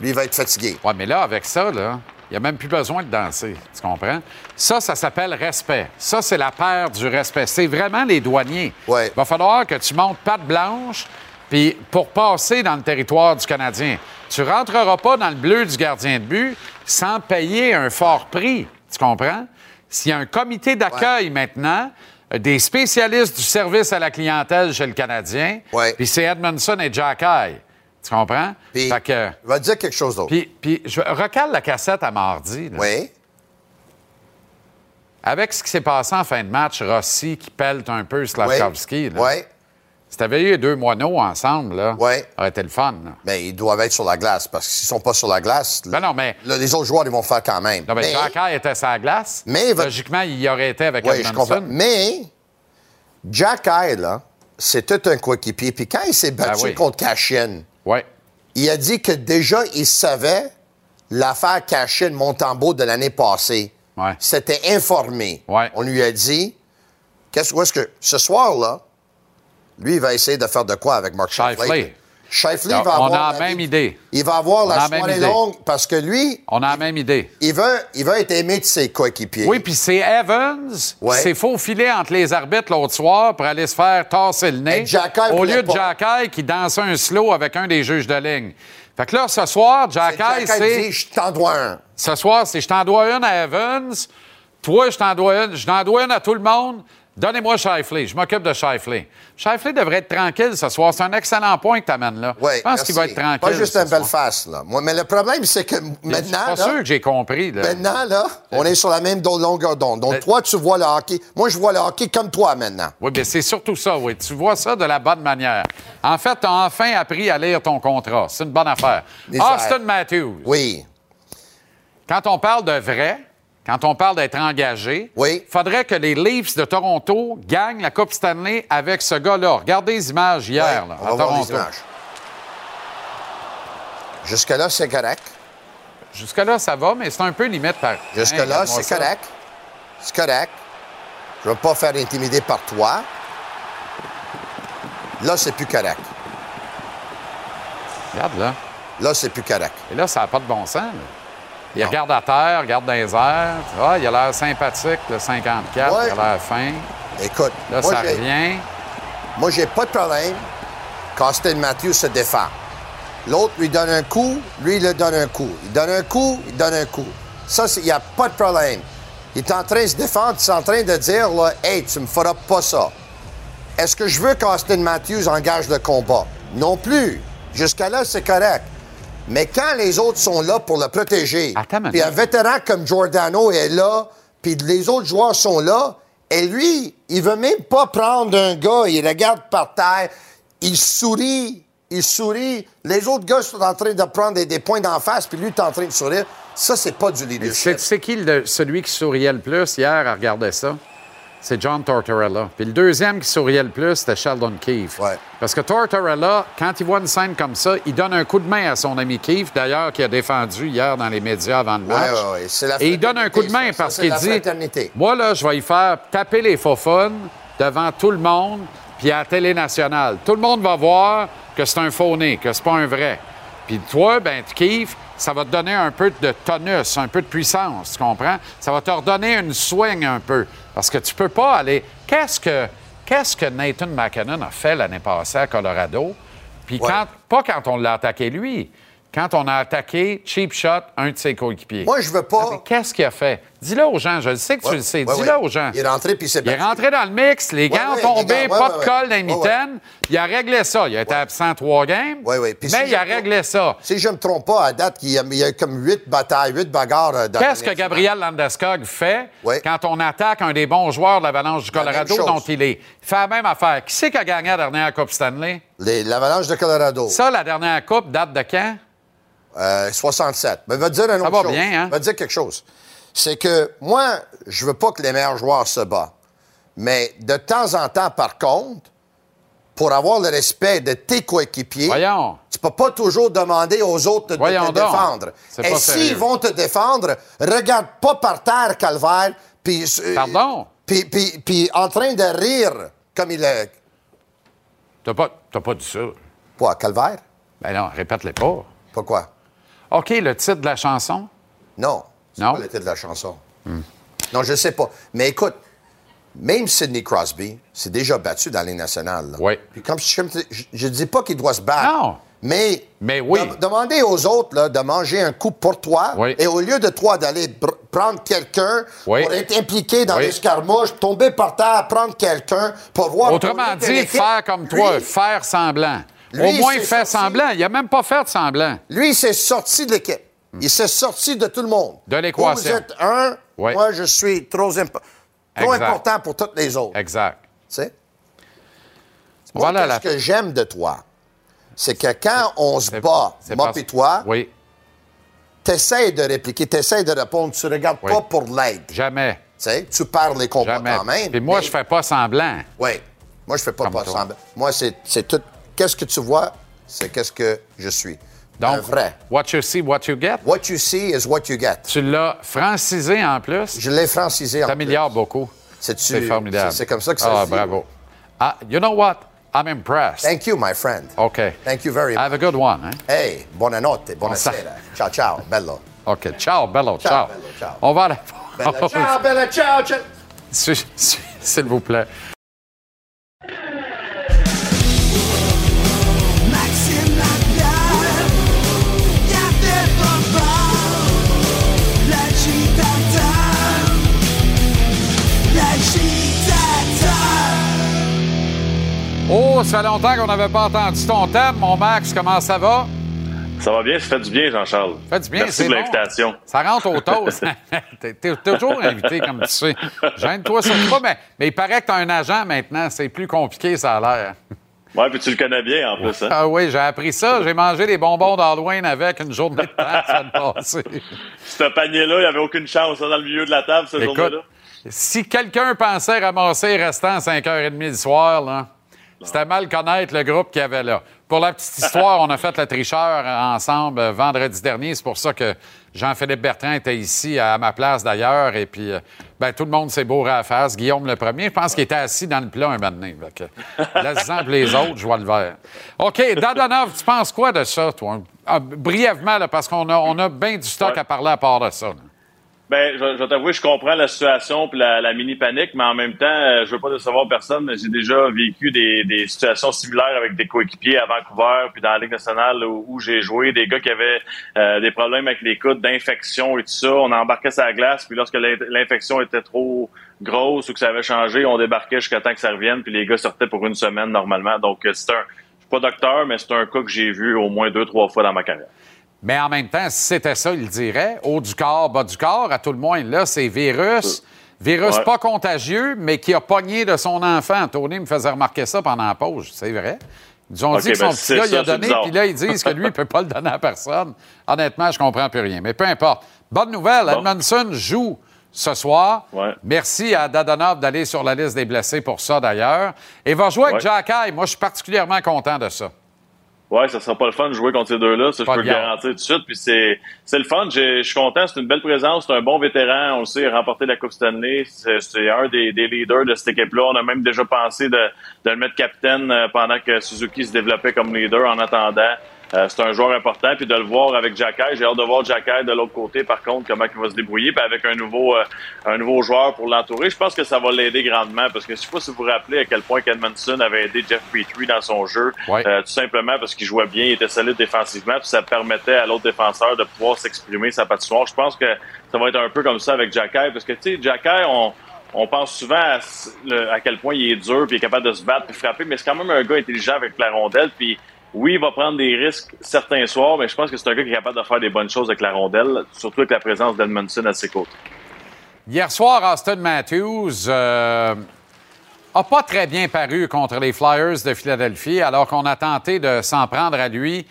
S5: lui va être fatigué.
S1: Ouais, mais là, avec ça, là, il n'y a même plus besoin de danser. Tu comprends? Ça, ça s'appelle respect. Ça, c'est la paire du respect. C'est vraiment les douaniers.
S5: Ouais.
S1: Il va falloir que tu montes patte blanche puis pour passer dans le territoire du Canadien. Tu rentreras pas dans le bleu du gardien de but sans payer un fort prix. Tu comprends? S'il y a un comité d'accueil maintenant, euh, des spécialistes du service à la clientèle chez le Canadien, puis c'est Edmondson et Jack Eye. Tu comprends?
S5: Puis,
S1: Fait que-
S5: je vais te dire quelque chose d'autre.
S1: puis, puis je recale la cassette à mardi. là.
S5: Oui.
S1: Avec ce qui s'est passé en fin de match, Rossi qui pelte un peu Slavkovski.
S5: Oui.
S1: Si t'avais eu les deux moineaux ensemble, là,
S5: Ouais.
S1: ça aurait été le fun. là.
S5: Mais ils doivent être sur la glace parce que s'ils sont pas sur la glace,
S1: Ben non, mais,
S5: là, les autres joueurs, ils vont faire quand même.
S1: non, mais était sur la glace.
S5: Mais
S1: Logiquement, il y aurait été avec
S5: Ouais, je
S1: Edmondson.
S5: comprends. Mais Jack Hyde, là, c'est tout un coéquipier. Puis quand il s'est battu
S1: Ben oui.
S5: contre Cashin,
S1: Ouais.
S5: il a dit que déjà, il savait l'affaire Cashin Montembeau de l'année passée.
S1: Ouais.
S5: C'était informé.
S1: Ouais.
S5: On lui a dit, qu'est-ce que ce soir-là, lui, il va essayer de faire de quoi avec Mark Shifley?
S1: Shifley.
S5: Shifley
S1: On
S5: va
S1: a
S5: avoir
S1: la même idée.
S5: Il va avoir
S1: On
S5: la soirée longue parce que lui,
S1: On a la même idée.
S5: il veut, il veut être aimé de ses coéquipiers.
S1: Oui, puis c'est Evans
S5: Ouais.
S1: qui s'est faufilé entre les arbitres l'autre soir pour aller se faire tasser le nez. Au lieu de
S5: pas.
S1: Jack Eye qui dansait un slow avec un des juges de ligne. Fait que là, ce soir, Jack
S5: Jack
S1: Eye,
S5: Hyde
S1: c'est.
S5: je t'en dois un.
S1: Ce soir, c'est je t'en dois une à Evans. Toi, je t'en dois une. Je t'en dois une à tout le monde. Donnez-moi Shifley. Je m'occupe de Shifley. Shifley devrait être tranquille ce soir. C'est un excellent point que tu amènes là.
S5: Oui,
S1: je pense qu'il va être tranquille.
S5: Pas juste
S1: ce
S5: un belle face, là. Moi, mais le problème, c'est que
S1: Je suis
S5: maintenant,
S1: pas
S5: là,
S1: sûr que j'ai compris. Là.
S5: maintenant, là, on est sur la même longueur d'onde. Donc, toi, tu vois le hockey. Moi, je vois le hockey comme toi maintenant.
S1: Oui, bien, c'est surtout ça, oui. Tu vois ça de la bonne manière. En fait, tu as enfin appris à lire ton contrat. C'est une bonne affaire. Austin Matthews.
S5: Oui.
S1: Quand on parle de vrai, quand on parle d'être engagé,
S5: Oui.
S1: faudrait que les Leafs de Toronto gagnent la Coupe Stanley avec ce gars-là. Regardez les images hier
S5: Oui,
S1: là,
S5: on
S1: à
S5: va voir
S1: Toronto.
S5: les images. Jusque-là, c'est correct.
S1: Jusque-là, ça va, mais c'est un peu limite par. Hein,
S5: Jusque-là,
S1: regarde-moi
S5: c'est correct. C'est correct. Je ne veux pas faire intimider par toi. Là, c'est plus correct.
S1: Regarde là.
S5: Là, c'est plus correct.
S1: Et là, ça n'a pas de bon sens. là. Il
S5: Non.
S1: regarde à terre, regarde dans les airs. Ah, il a l'air sympathique, le 54.
S5: Ouais.
S1: Il a l'air fin.
S5: Écoute,
S1: Là,
S5: moi,
S1: ça revient.
S5: moi, j'ai pas de problème quand Austin Matthews se défend. L'autre lui donne un coup, lui, il le donne un coup. Il donne un coup, il donne un coup. Ça, il n'y a pas de problème. Il est en train de se défendre, il est en train de dire, là, hey, tu me feras pas ça. Est-ce que je veux qu'Austin Matthews engage le combat? Non plus. Jusqu'à là, c'est correct. Mais quand les autres sont là pour le protéger, puis un vétéran comme Giordano est là, puis les autres joueurs sont là, et lui, il veut même pas prendre un gars, il regarde par terre, il sourit, il sourit. Les autres gars sont en train de prendre des, des points d'en face, puis lui, est en train de sourire. Ça, c'est pas du leadership.
S1: c'est qui le- celui qui souriait le plus hier à regarder ça? C'est John Tortorella. Puis le deuxième qui souriait le plus, c'était Sheldon Keefe.
S5: Ouais.
S1: Parce que Tortorella, quand il voit une scène comme ça, il donne un coup de main à son ami Keefe, d'ailleurs, qui a défendu hier dans les médias avant le match.
S5: ouais, ouais. C'est la
S1: Et il donne un coup de main
S5: ça.
S1: parce qu'il dit. Moi, là, je vais y faire taper les faux devant tout le monde, puis à la télé nationale. Tout le monde va voir que c'est un faux nez, que c'est pas un vrai. Puis toi, ben, tu kiffes, ça va te donner un peu de tonus, un peu de puissance, tu comprends? Ça va te redonner une swing un peu. Parce que tu peux pas aller. Qu'est-ce que, qu'est-ce que Nathan McKinnon a fait l'année passée à Colorado? Puis
S5: Ouais.
S1: quand, pas quand on l'a attaqué lui, quand on a attaqué Cheap Shot, un de ses coéquipiers.
S5: Moi, je veux pas.
S1: Mais Qu'est-ce qu'il a fait? Dis-le aux gens. Je le sais que tu le sais.
S5: ouais,
S1: Dis-le
S5: ouais.
S1: aux gens.
S5: Il est rentré, puis il s'est
S1: Il est rentré dans le mix, les
S5: ouais,
S1: ont tombé, pas de colle dans les mitaines. Il a réglé ça. Il a été absent trois games,
S5: ouais. Puis
S1: mais
S5: si
S1: il a réglé ça.
S5: Si je ne me trompe pas, à date, il y a, il y a comme huit batailles, huit bagarres. euh, dans
S1: Qu'est-ce que Gabriel Landeskog fait quand on attaque un des bons joueurs de l'Avalanche du Colorado dont il est? Il fait la même affaire. Qui c'est qui a gagné la dernière Coupe Stanley?
S5: L'Avalanche de Colorado.
S1: Ça, la dernière Coupe date de quand?
S5: Euh, 67. Mais va te dire une autre
S1: va
S5: chose.
S1: bien, hein?
S5: Va te dire quelque chose. C'est que moi, je veux pas que les meilleurs joueurs se battent. Mais de temps en temps, par contre, pour avoir le respect de tes coéquipiers,
S1: Voyons.
S5: tu peux pas toujours demander aux autres de,
S1: Voyons
S5: te
S1: donc.
S5: défendre. Et s'ils vont te défendre, regarde pas par terre, Calvaire, puis... euh,
S1: Pardon?
S5: Puis, puis, puis en train de rire comme il est...
S1: T'as pas, pas dit ça.
S5: Quoi, Calvaire?
S1: Ben non, répète-les pas.
S5: Pourquoi?
S1: OK, le titre de la chanson?
S5: Non. C'est
S1: Non?
S5: pas le titre de la chanson. Non, je sais pas. Mais écoute, même Sidney Crosby s'est déjà battu dans les nationales. là.
S1: Oui.
S5: Puis comme je ne dis pas qu'il doit se battre.
S1: Non.
S5: Mais,
S1: Mais oui.
S5: dem- demandez aux autres là, de manger un coup pour toi.
S1: Oui.
S5: Et au lieu de toi d'aller prendre quelqu'un
S1: Oui.
S5: pour être impliqué dans l'escarmouche, tomber par terre, prendre quelqu'un pour voir.
S1: Autrement dit, faire comme toi,
S5: lui-
S1: faire semblant.
S5: Lui,
S1: Au moins, il fait
S5: sorti.
S1: semblant. Il n'a même pas fait de semblant.
S5: Lui, il s'est sorti de l'équipe. Il s'est sorti de tout le monde.
S1: De l'équation.
S5: Vous êtes un,
S1: Oui.
S5: moi, je suis trop, important pour toutes les autres.
S1: Exact.
S5: Tu sais? Moi,
S1: Voilà la-
S5: que j'aime de toi, c'est que quand on se bat, moi et toi,
S1: Oui,
S5: t'essayes de répliquer, t'essayes de répondre, tu regardes
S1: Oui.
S5: pas pour l'aide.
S1: Jamais.
S5: tu parles les combats
S1: Jamais.
S5: quand même.
S1: Puis moi,
S5: mais-
S1: je fais pas semblant.
S5: Oui. Moi, je fais pas,
S1: Comme
S5: pas
S1: toi.
S5: semblant. Moi, c'est tout. Qu'est-ce que tu vois, c'est qu'est-ce que je suis. un
S1: Donc,
S5: vrai.
S1: what you see, what you get.
S5: What you see is what you get.
S1: Tu l'as francisé en plus.
S5: Je l'ai francisé en plus.
S1: beaucoup.
S5: C'est-tu-
S1: C'est formidable.
S5: c'est- comme ça que ça
S1: Ah,
S5: se dit.
S1: bravo. Ah, you know what? I'm impressed.
S5: Thank you, my friend.
S1: OK.
S5: Thank you very much.
S1: Have a good one, hein?
S5: Hey, buonanotte, buonasera. Ciao, ciao, bello.
S1: OK. Ciao, bello, ciao.
S5: Ciao, bello, ciao.
S1: On va aller...
S5: Bella ciao, bella ciao, ciao.
S1: S'il vous plaît. Oh, ça fait longtemps qu'on n'avait pas entendu ton thème, mon Max. Comment ça va?
S8: Ça va bien, ça fait du bien, Jean-Charles.
S1: Ça fait du bien,
S8: Merci
S1: bon.
S8: l'invitation.
S1: Ça rentre au toast. *laughs* T'es t'es toujours invité, comme tu sais. Gêne-toi surtout pas, mais, mais il paraît que tu as un agent maintenant. C'est plus compliqué, ça a l'air.
S8: Ouais, puis tu le connais bien en plus. Hein?
S1: Ah oui, j'ai appris ça. J'ai mangé des bonbons d'Halloween avec une journée de temps la semaine passée. *laughs*
S8: Ce panier-là, il n'y avait aucune chance hein, dans le milieu de la table,
S1: Écoute,
S8: journée-là.
S1: si quelqu'un pensait ramasser les restants à 5h30 du soir, là, c'était mal connaître le groupe qu'il y avait là. Pour la petite histoire, on a fait le tricheur ensemble vendredi dernier. C'est pour ça que Jean-Philippe Bertrand était ici à ma place d'ailleurs. Et puis, euh, ben, tout le monde s'est bourré à la face. Guillaume le premier, je pense qu'il était assis dans le plat un que, Laisse-en les autres, je vois le vert. OK, Dadonov, tu penses quoi de ça, toi? Ah, brièvement, là, parce qu'on a, on a bien du stock à parler à part de ça. là.
S8: Ben, je, je vais t'avouer, je comprends la situation puis la, la mini panique, mais en même temps, euh, je veux pas décevoir personne, mais j'ai déjà vécu des, des situations similaires avec des coéquipiers à Vancouver puis dans la Ligue nationale où, j'ai joué, des gars qui avaient euh, des problèmes avec les coudes, d'infection et tout ça. On embarquait la glace, puis lorsque l'in- l'infection était trop grosse ou que ça avait changé, on débarquait jusqu'à temps que ça revienne, puis les gars sortaient pour une semaine normalement. Donc, euh, c'est un, je suis pas docteur, mais c'est un cas que j'ai vu au moins deux, trois fois dans ma carrière.
S1: Mais en même temps, si c'était ça, il le dirait. Haut du corps, bas du corps, à tout le moins, là, c'est virus. Virus
S8: Ouais.
S1: pas contagieux, mais qui a pogné de son enfant. Tony me faisait remarquer ça pendant la pause. C'est vrai. Ils ont dit que son
S8: ben,
S1: petit
S8: c'est
S1: gars, il a donné, puis là, ils disent que lui, il peut pas le donner à personne. Honnêtement, je comprends plus rien. Mais peu importe. Bonne nouvelle,
S8: Bon.
S1: Edmondson joue ce soir.
S8: Ouais.
S1: Merci à Dadonov d'aller sur la liste des blessés pour ça, d'ailleurs. Et va jouer avec. Jack Eye. Moi, je suis particulièrement content de ça.
S8: Ouais, ça sera pas le fun de jouer contre ces deux-là, ça je peux le garantir tout de suite. Puis c'est c'est le fun, je suis content, c'est une belle présence, c'est un bon vétéran, on le sait, il a remporté la Coupe Stanley, c'est c'est un des, des leaders de cette équipe-là. On a même déjà pensé de, de le mettre capitaine euh, pendant que Suzuki se développait comme leader en attendant. Euh, c'est un joueur important, puis de le voir avec Jacky. J'ai hâte de voir Jacky de l'autre côté, par contre, comment il va se débrouiller, puis avec un nouveau, euh, un nouveau joueur pour l'entourer. Je pense que ça va l'aider grandement, parce que je sais pas si vous vous rappelez à quel point Edmondson avait aidé Jeff Petrie dans son jeu,
S1: Ouais.
S8: Euh, tout simplement parce qu'il jouait bien, il était solide défensivement, puis ça permettait à l'autre défenseur de pouvoir s'exprimer sa patinoire. Je pense que ça va être un peu comme ça avec Jacky, parce que tu sais, Jacky, on on pense souvent à, à quel point il est dur, puis il est capable de se battre, puis frapper, mais c'est quand même un gars intelligent avec la rondelle, puis oui, il va prendre des risques certains soirs, mais je pense que c'est un gars qui est capable de faire des bonnes choses avec la rondelle, surtout avec la présence d'Edmondson à ses côtés.
S1: Hier soir, Austin Matthews euh, a pas très bien paru contre les Flyers de Philadelphie, alors qu'on a tenté de s'en prendre à lui.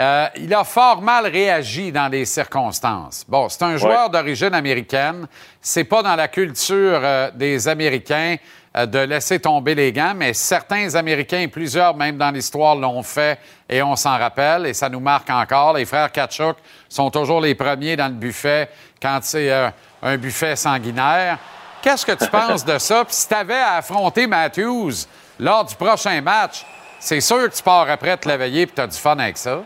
S1: Euh, il a fort mal réagi dans les circonstances. Bon, c'est un joueur d'origine américaine. C'est pas dans la culture euh, des Américains de laisser tomber les gants, mais certains Américains, plusieurs même dans l'histoire, l'ont fait et on s'en rappelle et ça nous marque encore. Les frères Kachuk sont toujours les premiers dans le buffet quand c'est euh, un buffet sanguinaire. Qu'est-ce que tu *laughs* penses de ça? Puis si tu avais à affronter Matthews lors du prochain match, c'est sûr que tu pars après te l'éveiller et tu as du fun avec ça.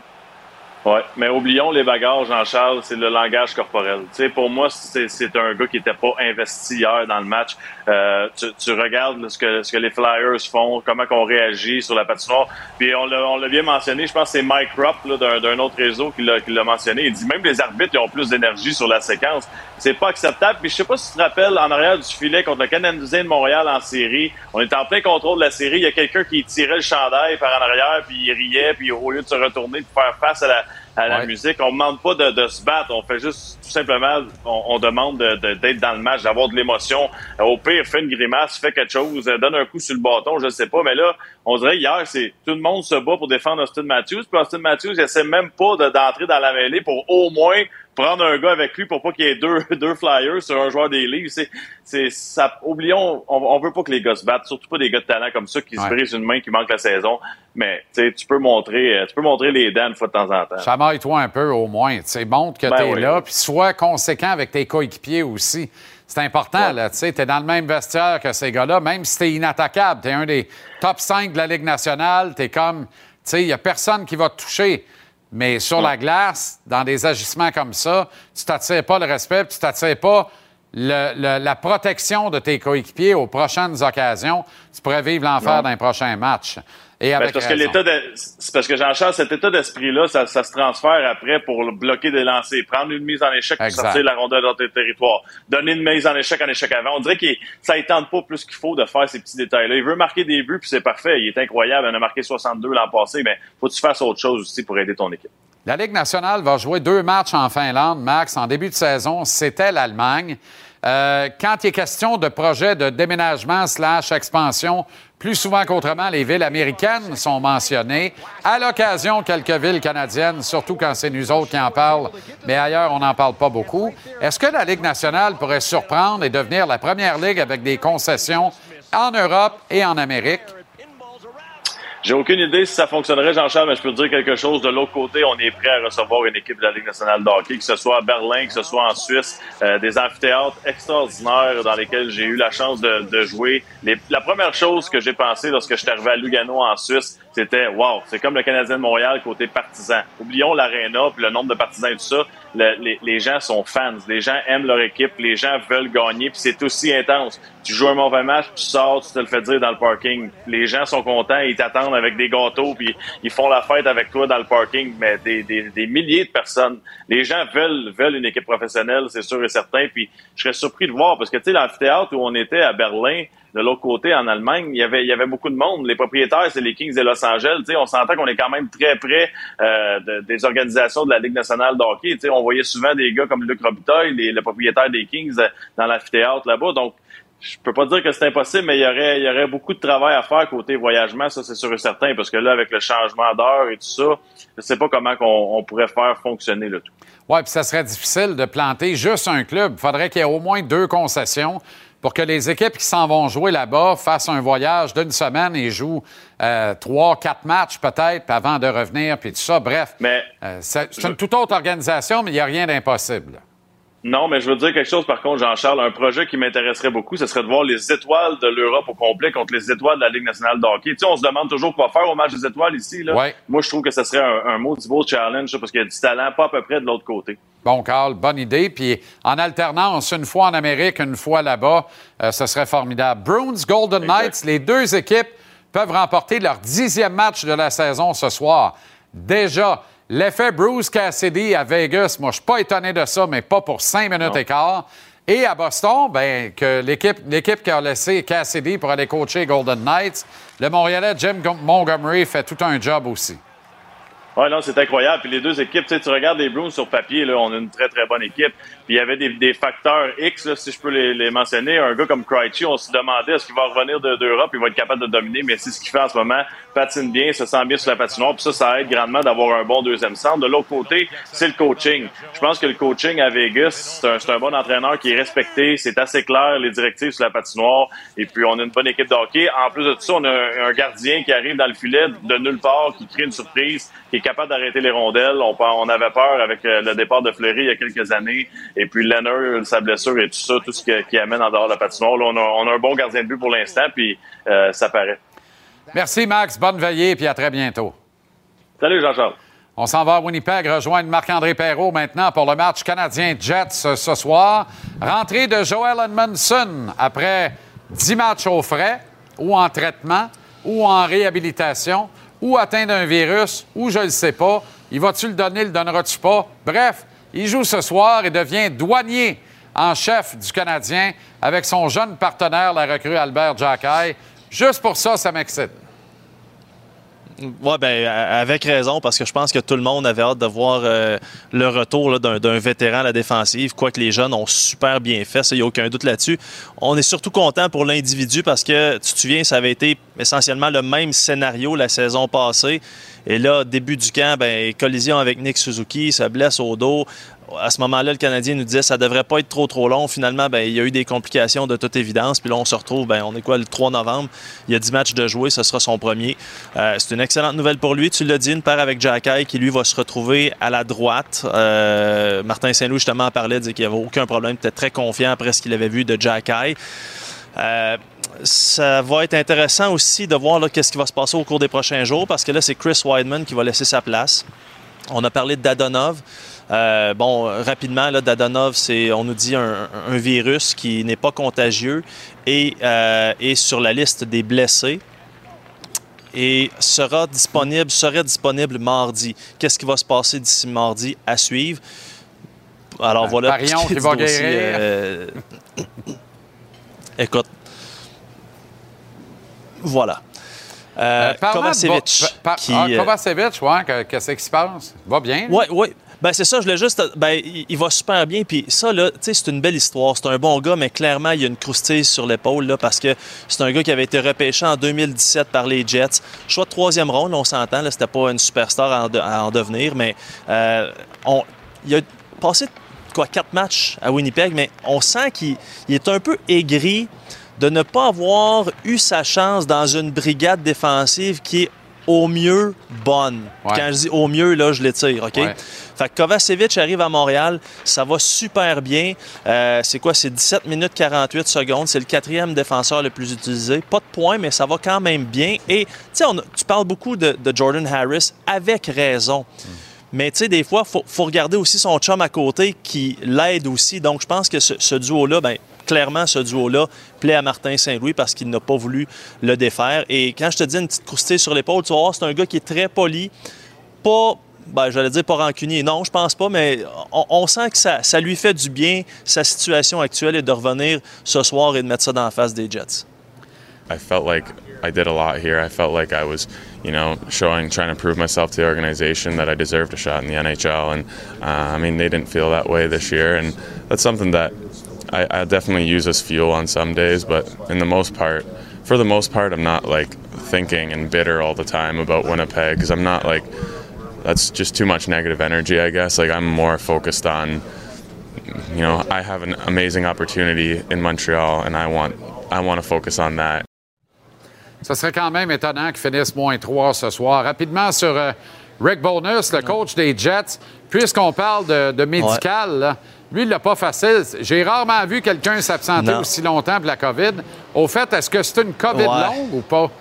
S8: Ouais, mais oublions les bagarres, Jean-Charles, c'est le langage corporel. Tu sais, pour moi, c'est un gars qui était pas investi hier dans le match. Euh, tu, tu regardes ce que ce que les Flyers font, comment qu'on réagit sur la patinoire. Puis on l'a bien mentionné, je pense que c'est Mike Rupp d'un autre réseau qui l'a qui l'a mentionné. Il dit même les arbitres ils ont plus d'énergie sur la séquence. C'est pas acceptable. Puis je sais pas si tu te rappelles, en arrière du filet contre le Canadien de Montréal en série, on était en plein contrôle de la série. Il y a quelqu'un qui tirait le chandail par en arrière, puis il riait, puis au lieu de se retourner pour faire face à la à la
S1: Ouais.
S8: musique. On demande pas de, de se battre, on fait juste tout simplement, on, on demande de- de- d'être dans le match, d'avoir de l'émotion. Au pire, fais une grimace, fais quelque chose, euh, donne un coup sur le bâton, je ne sais pas. Mais là, on dirait hier, c'est tout le monde se bat pour défendre Austin Matthews. Puis Austin Matthews, il essaie même pas de- d'entrer dans la mêlée pour au moins prendre un gars avec lui pour pas qu'il y ait deux, *laughs* deux flyers sur un joueur des livres. C'est, c'est, ça, oublions, on, on veut pas que les gars se battent, surtout pas des gars de talent comme ça qui
S1: Ouais.
S8: se brisent une main, qui manquent la saison. Mais, tu peux montrer, euh, tu peux montrer les dents une fois de temps en temps.
S1: Chamaille-toi un peu au moins. Tu sais, montre que
S8: Ben
S1: tu es
S8: oui.
S1: là, puis sois conséquent avec tes coéquipiers aussi. C'est important,
S8: Ouais.
S1: là. Tu sais, t'es dans le même vestiaire que ces gars-là, même si t'es inattaquable. T'es un des top 5 de la Ligue nationale. T'es comme, tu sais, il n'y a personne qui va te toucher. Mais sur la glace, dans des agissements comme ça, tu t'attires pas le respect, tu t'attires pas le- le- la protection de tes coéquipiers aux prochaines occasions. Tu pourrais vivre l'enfer d'un prochain match. Et avec
S8: c'est parce que l'état c'est parce que Jean-Charles, cet état d'esprit-là, ça, ça se transfère après pour bloquer des lancers, prendre une mise en échec pour
S1: Exact.
S8: sortir la rondelle dans tes territoires, donner une mise en échec en échec avant. On dirait que ça ne tente pas plus qu'il faut de faire ces petits détails-là. Il veut marquer des buts, puis c'est parfait. Il est incroyable. Il en a marqué 62 l'an passé, mais faut que tu fasses autre chose aussi pour aider ton équipe.
S1: La Ligue nationale va jouer deux matchs en Finlande, Max. En début de saison, c'était l'Allemagne. Euh, quand il est question de projets de déménagement slash expansion, plus souvent qu'autrement, les villes américaines sont mentionnées. À l'occasion, quelques villes canadiennes, surtout quand c'est nous autres qui en parlent, mais ailleurs, on n'en parle pas beaucoup. Est-ce que la Ligue nationale pourrait surprendre et devenir la première ligue avec des concessions en Europe et en Amérique?
S8: J'ai aucune idée si ça fonctionnerait, Jean-Charles, mais je peux te dire quelque chose. De l'autre côté, on est prêt à recevoir une équipe de la Ligue nationale de hockey, que ce soit à Berlin, que ce soit en Suisse, euh, des amphithéâtres extraordinaires dans lesquels j'ai eu la chance de, de jouer. Les- la première chose que j'ai pensé lorsque je suis arrivé à Lugano en Suisse, c'était wow, c'est comme le Canadien de Montréal côté partisan. Oublions l'aréna puis le nombre de partisans et tout ça. Le- les, les gens sont fans, les gens aiment leur équipe, les gens veulent gagner, puis c'est aussi intense. Tu joues un mauvais match, tu sors, tu te le fais dire dans le parking. Les gens sont contents, ils t'attendent avec des gâteaux, puis ils font la fête avec toi dans le parking, mais des, des, des milliers de personnes. Les gens veulent veulent une équipe professionnelle, c'est sûr et certain. Puis je serais surpris de voir, parce que tu sais, l'amphithéâtre où on était à Berlin, de l'autre côté, en Allemagne, il y avait, il y avait beaucoup de monde. Les propriétaires, c'est les Kings de Los Angeles. Tu sais, on s'entend qu'on est quand même très près euh, de- des organisations de la Ligue nationale de hockey. Tu sais, on voyait souvent des gars comme Luc Robitaille, les- le propriétaire des Kings, euh, dans l'amphithéâtre là-bas. Donc, je peux pas dire que c'est impossible, mais il y aurait, il y aurait beaucoup de travail à faire côté voyagement, ça c'est sûr et certain, parce que là, avec le changement d'heure et tout ça, je sais pas comment on pourrait faire fonctionner le tout.
S1: Oui, puis ça serait difficile de planter juste un club. Il faudrait qu'il y ait au moins deux concessions pour que les équipes qui s'en vont jouer là-bas fassent un voyage d'une semaine et jouent euh, trois, quatre matchs peut-être avant de revenir, puis tout ça. Bref,
S8: Mais
S1: euh, c'est c'est une toute autre organisation, mais il n'y a rien d'impossible.
S8: Non, mais je veux dire quelque chose par contre, Jean-Charles. Un projet qui m'intéresserait beaucoup, ce serait de voir les étoiles de l'Europe au complet contre les étoiles de la Ligue nationale de hockey. Tu sais, on se demande toujours quoi faire au match des étoiles ici. Là.
S1: Ouais.
S8: Moi, je trouve que ce serait un, un maudit beau challenge parce qu'il y a du talent pas à peu près de l'autre côté.
S1: Bon, Carl, bonne idée. Puis en alternance, une fois en Amérique, une fois là-bas, euh, ce serait formidable. Bruins, Golden
S8: Exact.
S1: Knights, les deux équipes peuvent remporter leur dixième match de la saison ce soir. Déjà, l'effet Bruce Cassidy à Vegas, moi, je suis pas étonné de ça, mais pas pour cinq minutes
S8: Non.
S1: et quart. Et à Boston, ben, que l'équipe, l'équipe qui a laissé Cassidy pour aller coacher Golden Knights, le Montréalais Jim Montgomery fait tout un job aussi.
S8: Ouais, non, c'est incroyable. Puis les deux équipes, tu sais, tu regardes les Bruins sur papier, là, on a une très, très bonne équipe. Il y avait des, facteurs X, là, si je peux les, mentionner. Un gars comme Krejci, on se demandait est-ce qu'il va revenir de- d'Europe, il va être capable de dominer, mais c'est ce qu'il fait en ce moment. Patine bien, se sent bien sur la patinoire. Puis ça, ça aide grandement d'avoir un bon deuxième centre. De l'autre côté, c'est le coaching. Je pense que le coaching à Vegas, c'est un, bon entraîneur qui est respecté. C'est assez clair, les directives sur la patinoire. Et puis, on a une bonne équipe de hockey. En plus de tout ça, on a un, gardien qui arrive dans le filet de nulle part, qui crée une surprise, qui est capable d'arrêter les rondelles. On, on avait peur avec euh, le départ de Fleury il y a quelques années. Et puis, Leonard, sa blessure et tout ça, tout ce qui, qui amène en dehors de la patinoire. Là, on a, on a un bon gardien de but pour l'instant, puis euh, ça paraît.
S1: Merci, Max. Bonne veillée, puis à très bientôt.
S8: Salut, Jean-Charles.
S1: On s'en va à Winnipeg rejoindre Marc-André Perrault maintenant pour le match canadien-Jets euh, ce soir. Rentrée de Joel Edmondson après 10 matchs au frais, ou en traitement, ou en réhabilitation, ou atteint d'un virus, ou je ne sais pas. Il va-tu le donner, le donnera-tu pas? Bref, il joue ce soir et devient douanier en chef du Canadien avec son jeune partenaire, la recrue Albert Jacquet. Juste pour ça, ça m'excite.
S2: Oui, ben, avec raison, parce que je pense que tout le monde avait hâte de voir euh, le retour d'un vétéran à la défensive, quoique les jeunes ont super bien fait, ça, il n'y a aucun doute là-dessus. On est surtout content pour l'individu parce que, tu te souviens, ça avait été essentiellement le même scénario la saison passée. Et là, début du camp, ben, collision avec Nick Suzuki, ça blesse au dos. À ce moment-là, le Canadien nous disait que ça devrait pas être trop trop long. Finalement, ben, il y a eu des complications de toute évidence. Puis là, on se retrouve, ben, on est quoi, le 3 novembre? Il y a 10 matchs de jouer, ce sera son premier. Euh, c'est une excellente nouvelle pour lui. Tu l'as dit, une paire avec Jacky qui, lui, va se retrouver à la droite. Euh, Martin Saint-Louis, justement, en parlait, disait qu'il n'y avait aucun problème. Était très confiant après ce qu'il avait vu de Jacky. Euh, ça va être intéressant aussi de voir qu'est-ce qui va se passer au cours des prochains jours parce que là, c'est Chris Weidman qui va laisser sa place. On a parlé de Dadonov. Euh, bon, rapidement, là, Dadonov, c'est, on nous dit, un, un virus qui n'est pas contagieux et euh, est sur la liste des blessés. et sera disponible, serait disponible mardi. Qu'est-ce qui va se passer d'ici mardi à suivre? Alors
S1: Ben,
S2: voilà.
S1: Parions
S2: qui
S1: va guérir.
S2: euh, *coughs* Écoute. Voilà.
S1: Euh,
S2: Kovacevic,
S1: bo- par-
S2: qui,
S1: ah, Kovacevic, ouais, qu'est-ce qui se passe? Va bien?
S2: Oui, oui. Ben, c'est ça, je voulais juste. Ben, il, va super bien. Puis ça, là, tu sais, c'est une belle histoire. C'est un bon gars, mais clairement, il y a une croustille sur l'épaule, là, parce que c'est un gars qui avait été repêché en 2017 par les Jets. Choix de troisième ronde, on s'entend, là, c'était pas une superstar à en, de- à en devenir, mais euh, on, il a passé, quoi, quatre matchs à Winnipeg, mais on sent qu'il il est un peu aigri de ne pas avoir eu sa chance dans une brigade défensive qui est au mieux bonne.
S1: Ouais.
S2: Quand je dis au mieux, là, je l'étire, OK?
S1: Ouais.
S2: Fait que Kovacevic arrive à Montréal, ça va super bien. Euh, c'est quoi? C'est 17 minutes 48 secondes. C'est le quatrième défenseur le plus utilisé. Pas de points, mais ça va quand même bien. Et tu parles beaucoup de, Jordan Harris avec raison. Mais tu sais, des fois, il faut, regarder aussi son chum à côté qui l'aide aussi. Donc, je pense que ce, duo-là, ben, clairement, ce duo-là plaît à Martin Saint-Louis parce qu'il n'a pas voulu le défaire. Et quand je te dis une petite croustille sur l'épaule, tu voir, c'est un gars qui est très poli, pas, ben, j'allais dire pas rancunier. Non, je pense pas, mais on, on sent que ça, ça lui fait du bien, sa situation actuelle, et de revenir ce soir et de mettre ça dans la face des Jets.
S9: I felt like I did a lot here. I felt like I was, you know, showing, trying to prove myself to the organization that I deserved a shot in the NHL. And uh, I mean, they didn't feel that way this year, and that's something that I, I definitely use as fuel on some days. But in the most part, for the most part, I'm not like thinking and bitter all the time about Winnipeg because I'm not like that's just too much negative energy. I guess like I'm more focused on, you know, I have an amazing opportunity in Montreal, and I want I want to focus on that.
S1: Ce serait quand même étonnant qu'ils finissent moins 3 ce soir. Rapidement sur euh, Rick Bonus, le coach des Jets. Puisqu'on parle de, de médical, là, lui, il l'a pas facile. J'ai rarement vu quelqu'un s'absenter aussi longtemps pour la COVID. Au fait, est-ce que c'est une COVID
S2: Ouais.
S1: longue ou pas?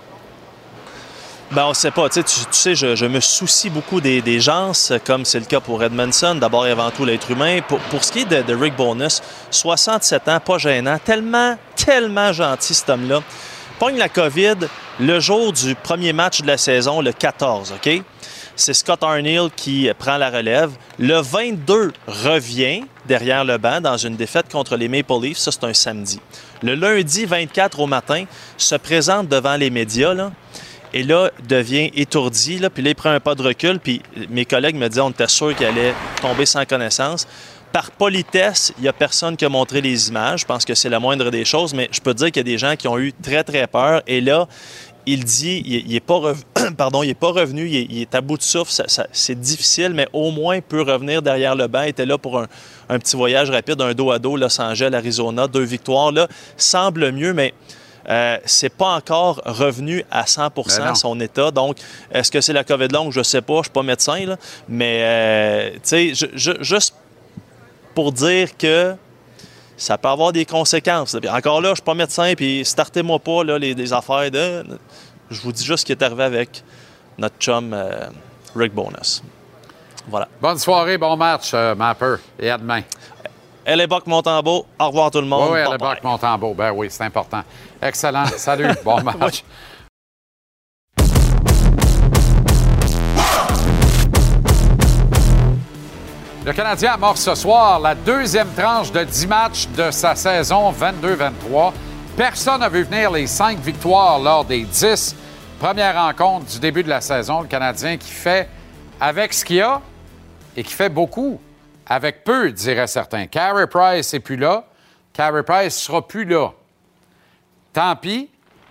S2: Ben, on sait pas. Tu sais, tu- sais, je, je me soucie beaucoup des, des gens, comme c'est le cas pour Edmondson, d'abord et avant tout l'être humain. Pour, pour ce qui est de, Rick Bonus, 67 ans, pas gênant, tellement, tellement gentil cet homme-là. Pogne la COVID le jour du premier match de la saison, le 14, OK? C'est Scott Arneal qui prend la relève. Le 22 revient derrière le banc dans une défaite contre les Maple Leafs. Ça, c'est un samedi. Le lundi 24 au matin, se présente devant les médias, là, et là, devient étourdi. Puis là, il prend un pas de recul. Puis mes collègues me disaient on était sûr qu'il allait tomber sans connaissance. Par politesse, il n'y a personne qui a montré les images. Je pense que c'est la moindre des choses, mais je peux te dire qu'il y a des gens qui ont eu très, très peur. Et là, il dit, il n'est pas, rev- *coughs* Pardon, il est pas revenu, il est, à bout de souffle. C'est difficile, mais au moins il peut revenir derrière le banc. Il était là pour un, un petit voyage rapide, un dos à dos, Los Angeles, Arizona, deux victoires. Là, semble mieux, mais euh, c'est pas encore revenu à 100
S1: Ben
S2: son état. Donc, est-ce que c'est la COVID longue? Je sais pas, je suis pas médecin, là. mais euh, tu sais, je- je- juste pour dire que ça peut avoir des conséquences. Encore là, je suis pas médecin, puis startez-moi pas là, les, les affaires de... Je vous dis juste ce qui est arrivé avec notre chum euh, Rick Bonus. Voilà.
S1: Bonne soirée, bon match, euh, Mapper. Et à demain.
S2: Elle est Buck Montembeau. Au revoir tout le monde.
S1: Oui,
S2: bye.
S1: Banque Montembeau. Ben oui, c'est important. Excellent. Salut. *laughs* Bon match. Le Canadien amorce ce soir la deuxième tranche de 10 matchs de sa saison 22-23. Personne n'a vu venir les cinq victoires lors des 10 premières rencontres du début de la saison. Le Canadien qui fait avec ce qu'il a et qui fait beaucoup avec peu, diraient certains. Carey Price n'est plus là. Carey Price sera plus là. Tant pis,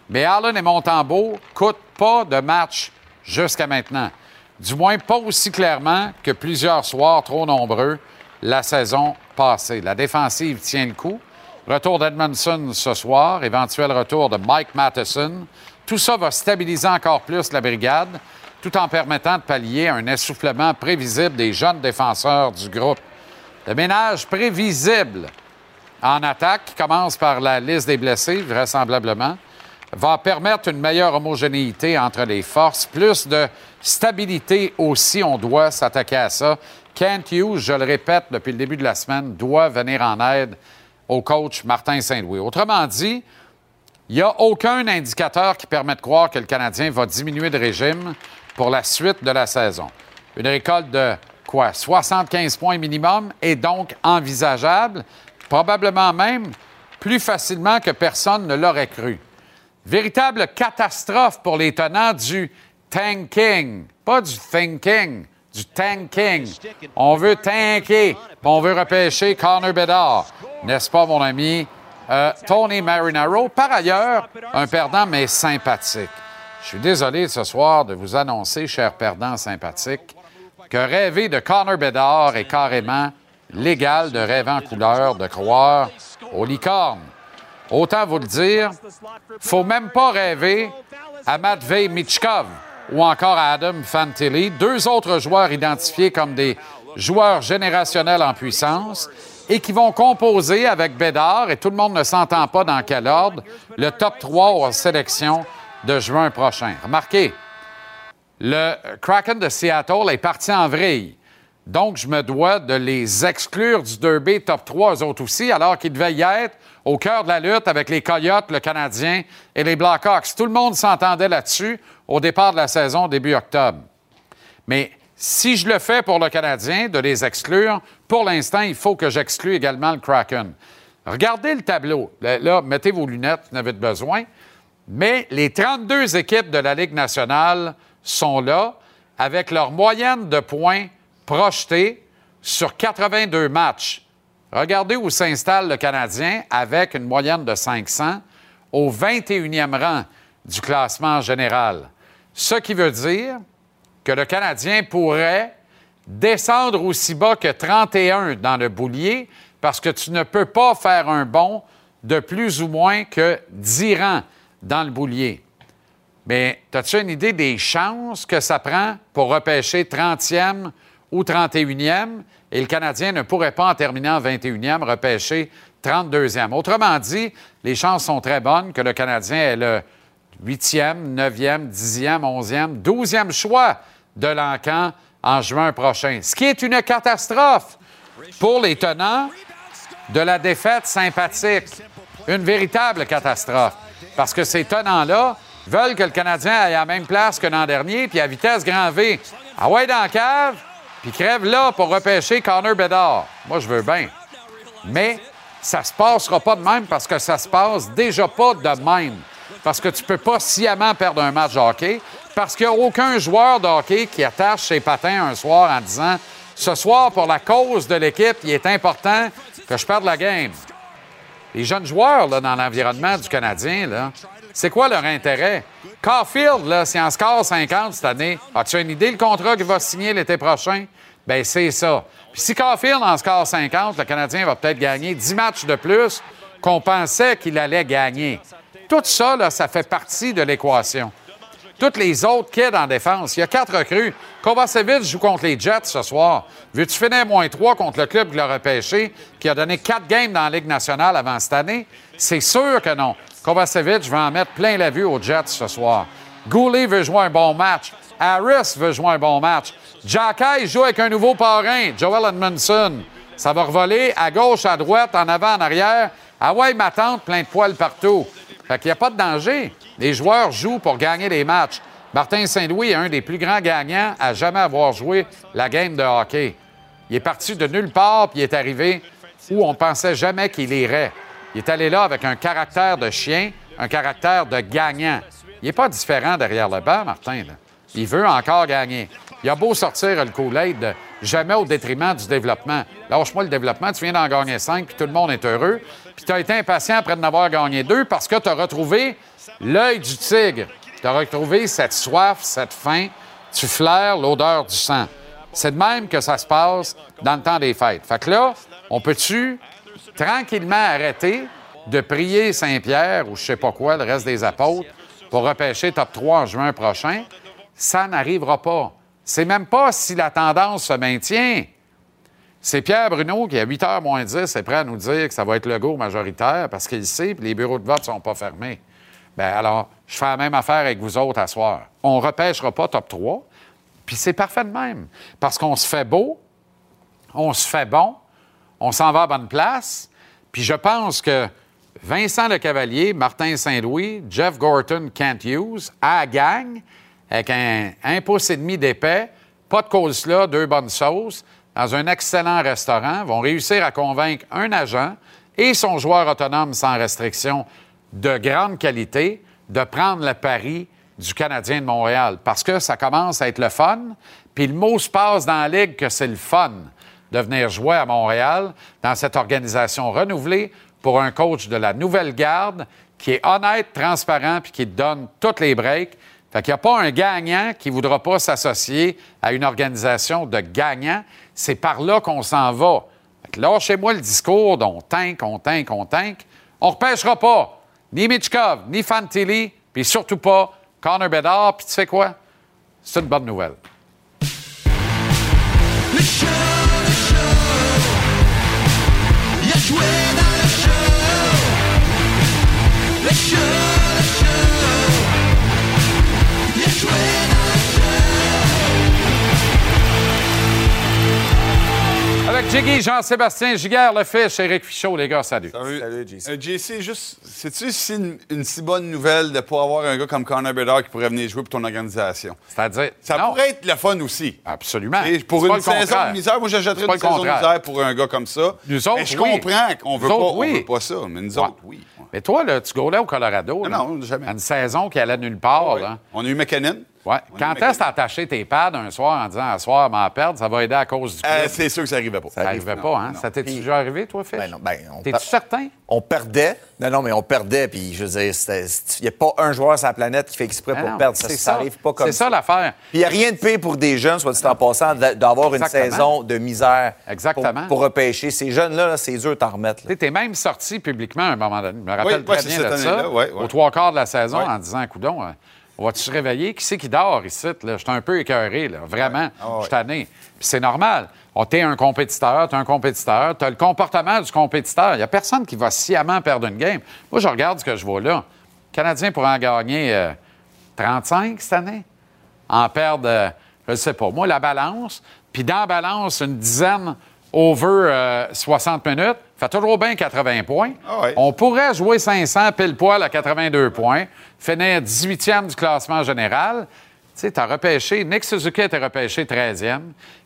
S1: mais Allen et Montembeau ne coûtent pas de match jusqu'à maintenant. Du moins, pas aussi clairement que plusieurs soirs trop nombreux la saison passée. La défensive tient le coup. Retour d'Edmondson ce soir, éventuel retour de Mike Matheson. Tout ça va stabiliser encore plus la brigade, tout en permettant de pallier un essoufflement prévisible des jeunes défenseurs du groupe. Le ménage prévisible en attaque, qui commence par la liste des blessés, vraisemblablement, va permettre une meilleure homogénéité entre les forces, plus de stabilité aussi, on doit s'attaquer à ça. Kent Hughes, je le répète depuis le début de la semaine, doit venir en aide au coach Martin Saint-Louis. Autrement dit, Il n'y a aucun indicateur qui permet de croire que le Canadien va diminuer de régime pour la suite de la saison. Une récolte de quoi? 75 points minimum est donc envisageable, probablement même plus facilement que personne ne l'aurait cru. Véritable catastrophe pour les tenants du tanking, pas du thinking, du tanking. On veut tanker, on veut repêcher Connor Bedard. N'est-ce pas, mon ami? Euh, Tony Marinaro, par ailleurs, un perdant, mais sympathique. Je suis désolé ce soir de vous annoncer, cher perdant sympathique, que rêver de Connor Bedard est carrément légal de rêver en couleur, de croire aux licornes. Autant vous le dire, faut même pas rêver à Matvei Michkov ou encore à Adam Fantilli, deux autres joueurs identifiés comme des joueurs générationnels en puissance et qui vont composer avec Bédard, et tout le monde ne s'entend pas dans quel ordre, le top 3 aux sélections de juin prochain. Remarquez, le Kraken de Seattle est parti en vrille. Donc, je me dois de les exclure du Derby top 3, eux autres aussi, alors qu'ils devaient y être au cœur de la lutte avec les Coyotes, le Canadien et les Blackhawks. Tout le monde s'entendait là-dessus au départ de la saison, début octobre. Mais si je le fais pour le Canadien, de les exclure, pour l'instant, il faut que j'exclue également le Kraken. Regardez le tableau. Là, mettez vos lunettes, vous en avez besoin. Mais les 32 équipes de la Ligue nationale sont là avec leur moyenne de points projetée sur 82 matchs. Regardez où s'installe le Canadien avec une moyenne de 500 au 21e rang du classement général. Ce qui veut dire que le Canadien pourrait descendre aussi bas que 31 dans le boulier parce que tu ne peux pas faire un bond de plus ou moins que 10 rangs dans le boulier. Mais as-tu une idée des chances que ça prend pour repêcher 30e ou 31e et le Canadien ne pourrait pas en terminer en 21e repêcher 32e? Autrement dit, les chances sont très bonnes que le Canadien ait le 8e, 9e, 10e, 11e, 12e choix de l'encan en juin prochain. Ce qui est une catastrophe pour les tenants de la défaite sympathique. Une véritable catastrophe. Parce que ces tenants-là veulent que le Canadien aille à la même place que l'an dernier, puis à vitesse grand V. Ah ouais, dans la cave, puis crève là pour repêcher Connor Bedard. Moi, je veux bien. Mais ça se passera pas de même parce que ça se passe déjà pas de même. Parce que tu peux pas sciemment perdre un match de hockey, parce qu'il n'y a aucun joueur de hockey qui attache ses patins un soir en disant Ce soir, pour la cause de l'équipe, il est important que je perde la game. Les jeunes joueurs là, dans l'environnement du Canadien, c'est quoi leur intérêt? Caulfield, là, si en score 50 cette année, as-tu une idée le contrat qu'il va signer l'été prochain? Bien, c'est ça. Puis si Caulfield en score 50, le Canadien va peut-être gagner 10 matchs de plus qu'on pensait qu'il allait gagner. Tout ça, là, ça fait partie de l'équation. Toutes les autres kids en défense. Il y a quatre recrues. Kovacevic joue contre les Jets ce soir. Veux-tu finir moins trois contre le club qui l'a repêché, qui a donné quatre games dans la Ligue nationale avant cette année? C'est sûr que non. Kovacevic va en mettre plein la vue aux Jets ce soir. Goulet veut jouer un bon match. Harris veut jouer un bon match. Jacky joue avec un nouveau parrain, Joel Edmondson. Ça va revoler à gauche, à droite, en avant, en arrière. Ah ouais, ma tante, plein de poils partout. Fait qu'il n'y a pas de danger. Les joueurs jouent pour gagner les matchs. Martin Saint-Louis est un des plus grands gagnants à jamais avoir joué la game de hockey. Il est parti de nulle part puis il est arrivé où on pensait jamais qu'il irait. Il est allé là avec un caractère de chien, un caractère de gagnant. Il n'est pas différent derrière le banc, Martin. Il veut encore gagner. Il a beau sortir le Kool-Aid, de jamais au détriment du développement. Lâche-moi le développement, tu viens d'en gagner cinq, puis tout le monde est heureux. Puis tu as été impatient après d'en avoir gagné deux parce que tu as retrouvé l'œil du tigre. Tu as retrouvé cette soif, cette faim. Tu flaires l'odeur du sang. C'est de même que ça se passe dans le temps des fêtes. Fait que là, on peut-tu tranquillement arrêter de prier Saint-Pierre ou je sais pas quoi, le reste des apôtres, pour repêcher top 3 en juin prochain? Ça n'arrivera pas. C'est même pas si la tendance se maintient. C'est Pierre Bruno qui, à 8 h moins 10, est prêt à nous dire que ça va être le go majoritaire parce qu'il sait que les bureaux de vote ne sont pas fermés. Bien, alors, je fais la même affaire avec vous autres à soir. On ne repêchera pas top 3, puis c'est parfait de même. Parce qu'on se fait beau, on se fait bon, on s'en va à bonne place, puis je pense que Vincent Le Cavalier, Martin Saint-Louis, Jeff Gorton, Kent Hughes, à la gang, avec un, pouce et demi d'épais, pas de coleslaw, deux bonnes sauces, dans un excellent restaurant, vont réussir à convaincre un agent et son joueur autonome sans restriction de grande qualité de prendre le pari du Canadien de Montréal parce que ça commence à être le fun. Puis le mot se passe dans la ligue que c'est le fun de venir jouer à Montréal dans cette organisation renouvelée pour un coach de la nouvelle garde qui est honnête, transparent puis qui donne toutes les breaks. Fait qu'il n'y a pas un gagnant qui ne voudra pas s'associer à une organisation de gagnants. C'est par là qu'on s'en va. Lâchez-moi le discours dont on tank, on tank, on tank. On ne repêchera pas ni Mitchkov, ni Fantilli, puis surtout pas Connor Bedard. Puis tu sais quoi? C'est une bonne nouvelle.
S10: Le show, le show.
S1: Jiggy, Jean-Sébastien Giguère, le fiche, Éric Fichaud, les gars, salut.
S11: Salut. Euh, JC, juste, sais-tu si une, une si bonne nouvelle de pas avoir un gars comme Connor Bedard qui pourrait venir jouer pour ton organisation?
S1: C'est-à-dire?
S11: Ça
S1: non,
S11: pourrait être le fun aussi.
S1: Absolument.
S11: Et pour
S1: C'est pas
S11: une saison
S1: contraire.
S11: de misère, moi j'achèterais une saison de misère pour un gars comme ça.
S1: Nous autres,
S11: mais je
S1: oui.
S11: comprends qu'on veut
S1: Nous
S11: pas,
S1: autres,
S11: on
S1: oui.
S11: veut pas ça, mais nous
S1: Ouais.
S11: autres, oui.
S1: Mais toi, là, tu gaulais au Colorado.
S11: Non,
S1: là.
S11: non, jamais.
S1: Une saison qui allait nulle part.
S11: Ouais.
S1: là.
S11: On a eu McKinnon.
S1: Ouais. Quand est-ce que t'as attaché tes pads un soir en disant, à soir, m'en perdre, ça va aider à cause du?
S11: Euh, c'est sûr que ça arrivait pas.
S1: ça n'arrivait pas, hein?
S12: non.
S1: Ça t'est
S12: Puis-
S1: déjà arrivé, toi, Fish?
S12: Ben non, ben, on
S1: T'es-tu
S12: per-
S1: certain?
S12: On perdait. Non, non, mais on perdait. Puis, je veux dire, il n'y a pas un joueur sur la planète qui fait exprès
S1: Ah
S12: pour
S1: non,
S12: perdre. Ça
S1: c'est
S12: n'arrive pas comme
S1: C'est ça l'affaire.
S12: Puis il n'y a rien de pire pour des jeunes, soit dit en passant, d'a- d'avoir une saison de misère
S1: Exactement.
S12: Pour, pour repêcher. Ces jeunes-là, là, c'est dur de t'en remettre.
S1: Tu es même sorti publiquement à un moment donné. Je me rappelle
S11: Oui,
S1: très bien de ça.
S11: année-là, ouais, ouais.
S1: Aux trois quarts de la saison,
S11: Ouais.
S1: en disant, coudon, euh, on va-tu se réveiller? Qui c'est qui dort ici? Je suis un peu écœuré, là. Vraiment.
S11: Ah.
S1: Je suis tanné. C'est normal. Oh, t'es un compétiteur, t'es un compétiteur, t'as le comportement du compétiteur. Il n'y a personne qui va sciemment perdre une game. Moi, je regarde ce que je vois là. Le Canadien pourrait en gagner euh, 35 cette année. En perdre, euh, je ne sais pas, moi, la balance. Puis dans la balance, une dizaine over euh, 60 minutes, fait toujours bien 80 points.
S11: Ah ouais.
S1: On pourrait jouer 500 pile poil à 82 points, finir 18e du classement général. Tu sais, t'as repêché, Nick Suzuki a été repêché 13e,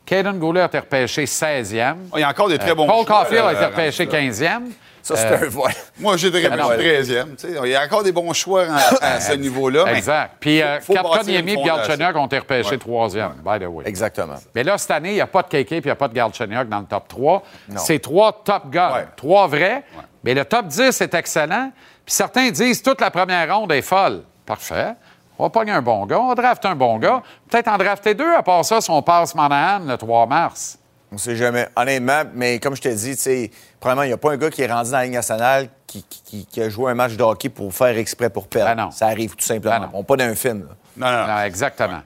S1: Caden Goulet a été repêché 16e,
S11: Oh, Il y a encore des très bons
S1: Paul
S11: choix,
S1: Caulfield a été repêché
S11: rendu là.
S1: 15e.
S12: Ça, c'est
S1: Euh,
S12: un vol.
S11: Moi, j'ai des
S1: non.
S11: 13e. tu sais. Il y a encore des bons choix en- à *laughs* ce niveau-là.
S1: Exact. Puis euh,
S11: une
S1: et. Galchenyuk ont été repêchés
S11: Ouais.
S1: troisième, by the way.
S12: Exactement.
S1: Mais là, cette année, il n'y a pas de KK puis il n'y a pas de Galchenyuk dans le top 3. C'est trois top guns,
S11: Ouais.
S1: trois vrais. Mais le top 10 est excellent. Puis certains disent toute la première ronde est folle. Parfait. On va pogner un bon gars, on va drafter un bon gars. Peut-être en drafter deux, à part ça, si on passe Monahan le 3 mars.
S12: On sait jamais. Honnêtement, mais comme je te dis, tu sais, premièrement, il n'y a pas un gars qui est rendu dans la Ligue nationale qui, qui- qui- qui a joué un match de hockey pour faire exprès pour perdre.
S1: Ben non.
S12: Ça arrive tout simplement.
S1: Ben non.
S12: On n'est pas dans un film. là.
S11: Non, non, non.
S1: Exactement.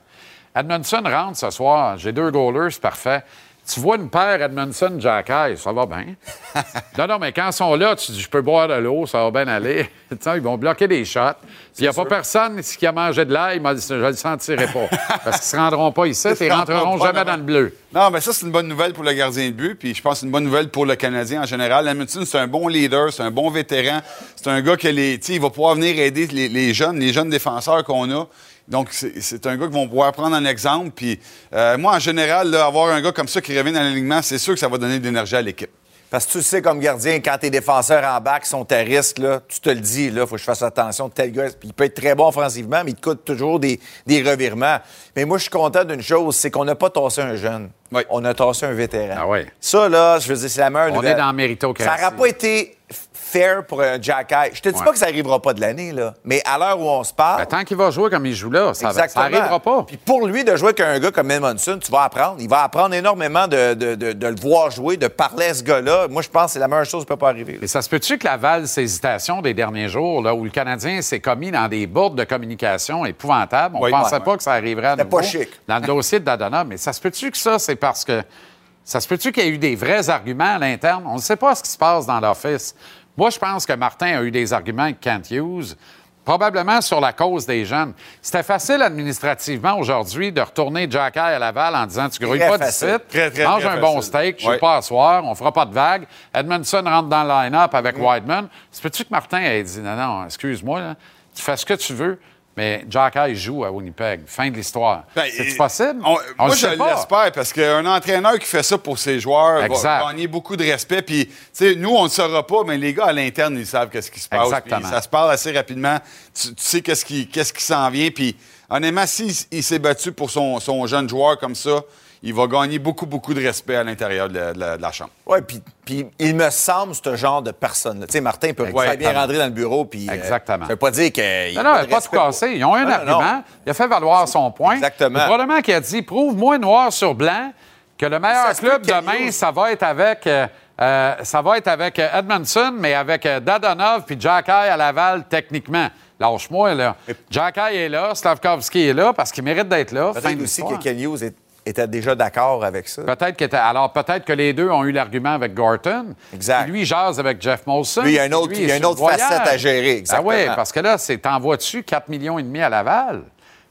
S1: Edmondson rentre ce soir. J'ai deux goalers, c'est parfait. Tu vois une paire Edmondson-Jacky, ça va bien. *laughs* non, non, mais quand ils sont là, tu dis, je peux boire de l'eau, ça va bien aller. *laughs* Ils vont bloquer des shots. Il n'y a pas personne qui a mangé de l'ail, je le sentirai pas. *laughs* Parce qu'ils ne se rendront pas ici, et ils rentreront jamais dans le bleu.
S11: Non, mais ça, c'est une bonne nouvelle pour le gardien de but. Puis je pense que c'est une bonne nouvelle pour le Canadien en général. Edmondson, c'est un bon leader, c'est un bon vétéran. C'est un gars qui il va pouvoir venir aider les, jeunes, les jeunes défenseurs qu'on a. Donc, c'est un gars qui vont pouvoir prendre en exemple. Puis euh, moi, en général, avoir un gars comme ça qui revient dans l'alignement, c'est sûr que ça va donner de l'énergie à l'équipe.
S12: Parce que tu sais, comme gardien, quand tes défenseurs en bac sont à risque, là, tu te le dis, là, faut que je fasse attention. Tel gars, puis il peut être très bon offensivement, mais il te coûte toujours des, des revirements. Mais moi, je suis content d'une chose, c'est qu'on n'a pas tassé un jeune.
S11: Oui.
S12: On a tassé un vétéran.
S1: Ah oui.
S12: Ça, là, je veux dire, c'est la meilleure
S1: On
S12: nouvelle.
S1: est dans méritocratie.
S12: Ça n'aurait pas été fair pour un Jack Eye. Je te dis
S1: Ouais.
S12: pas que ça n'arrivera pas de l'année, là. Mais à l'heure où on se parle.
S1: Ben, tant qu'il va jouer comme il joue là, ça
S12: Exactement.
S1: n'arrivera pas.
S12: Puis pour lui, de jouer avec un gars comme Edmondson, tu vas apprendre. Il va apprendre énormément de, de- de- de le voir jouer, de parler à ce gars-là. Moi, je pense que c'est la meilleure chose qui peut pas arriver.
S1: Et ça se peut-tu que Laval, ses hésitations des derniers jours, là, où le Canadien s'est commis dans des bourdes de communication épouvantables, on
S11: Oui.
S1: ne pensait
S12: Ouais,
S1: pas que ça arriverait à nouveau
S12: pas chic. *laughs*
S1: dans le dossier de Dadona. Mais ça se peut-tu que ça, c'est parce que... Ça se peut-tu qu'il y a eu des vrais arguments à l'interne? On ne sait pas ce qui se passe dans l'office. Moi, je pense que Martin a eu des arguments avec Kent Hughes probablement sur la cause des jeunes. C'était facile administrativement aujourd'hui de retourner Jack Eye à Laval en disant Tu grouilles pas d'ici, mange
S11: très
S1: un bon
S11: facile.
S1: steak, je
S11: Ouais.
S1: sais pas à soir, on fera pas de vagues. Edmondson rentre dans le line-up avec
S11: Mm.
S1: Whiteman. C'est peux-tu que Martin ait dit Non, non, excuse-moi, tu fais ce que tu veux, mais Jack Eye joue à Winnipeg. Fin de l'histoire.
S11: Ben,
S1: C'est possible?
S11: On-
S1: On
S11: moi,
S1: le
S11: je l'espère parce qu'un entraîneur qui fait ça pour ses joueurs
S1: Exact.
S11: va gagner beaucoup de respect. Puis, tu sais, nous, on ne le saura pas, mais les gars à l'interne, ils savent qu'est-ce qui se passe.
S1: Exactement.
S11: Ça se parle assez rapidement. Tu, tu sais qu'est-ce qui, qu'est-ce qui s'en vient. Puis, honnêtement, s'il il s'est battu pour son, son jeune joueur comme ça, il va gagner beaucoup, beaucoup de respect à l'intérieur de la, de la- de la chambre.
S12: Oui, puis, puis il me semble ce genre de personne. Tu sais, Martin peut très bien rentrer dans le bureau, puis. euh,
S1: Exactement.
S12: ça veut pas dire qu'il.
S1: Non, non, il n'a pas tout cassé. Ils ont un
S12: Non,
S1: argument.
S12: non.
S1: Il a fait valoir son point.
S12: Exactement.
S1: Et Probablement qu'il a dit prouve-moi noir sur blanc que le meilleur club demain, ça va être avec. euh, euh, ça va être avec euh, Edmondson, mais avec euh, Dadonov puis Jack Eye à Laval, techniquement. Lâche-moi, là. Jack Eye est là, Slavkovski est là parce qu'il mérite d'être là.
S12: Peut-être aussi que Ken Hughes est- était déjà d'accord avec ça.
S1: Peut-être que alors peut-être que les deux ont eu l'argument avec Gorton.
S12: Exact.
S1: Puis Lui il jase avec Jeff Molson.
S12: Lui, il y a un autre-
S1: Lui,
S12: il y a une autre facette à gérer,
S1: Ah oui,
S12: exactement.
S1: parce que là, c'est t'envoies dessus 4 millions et demi à Laval?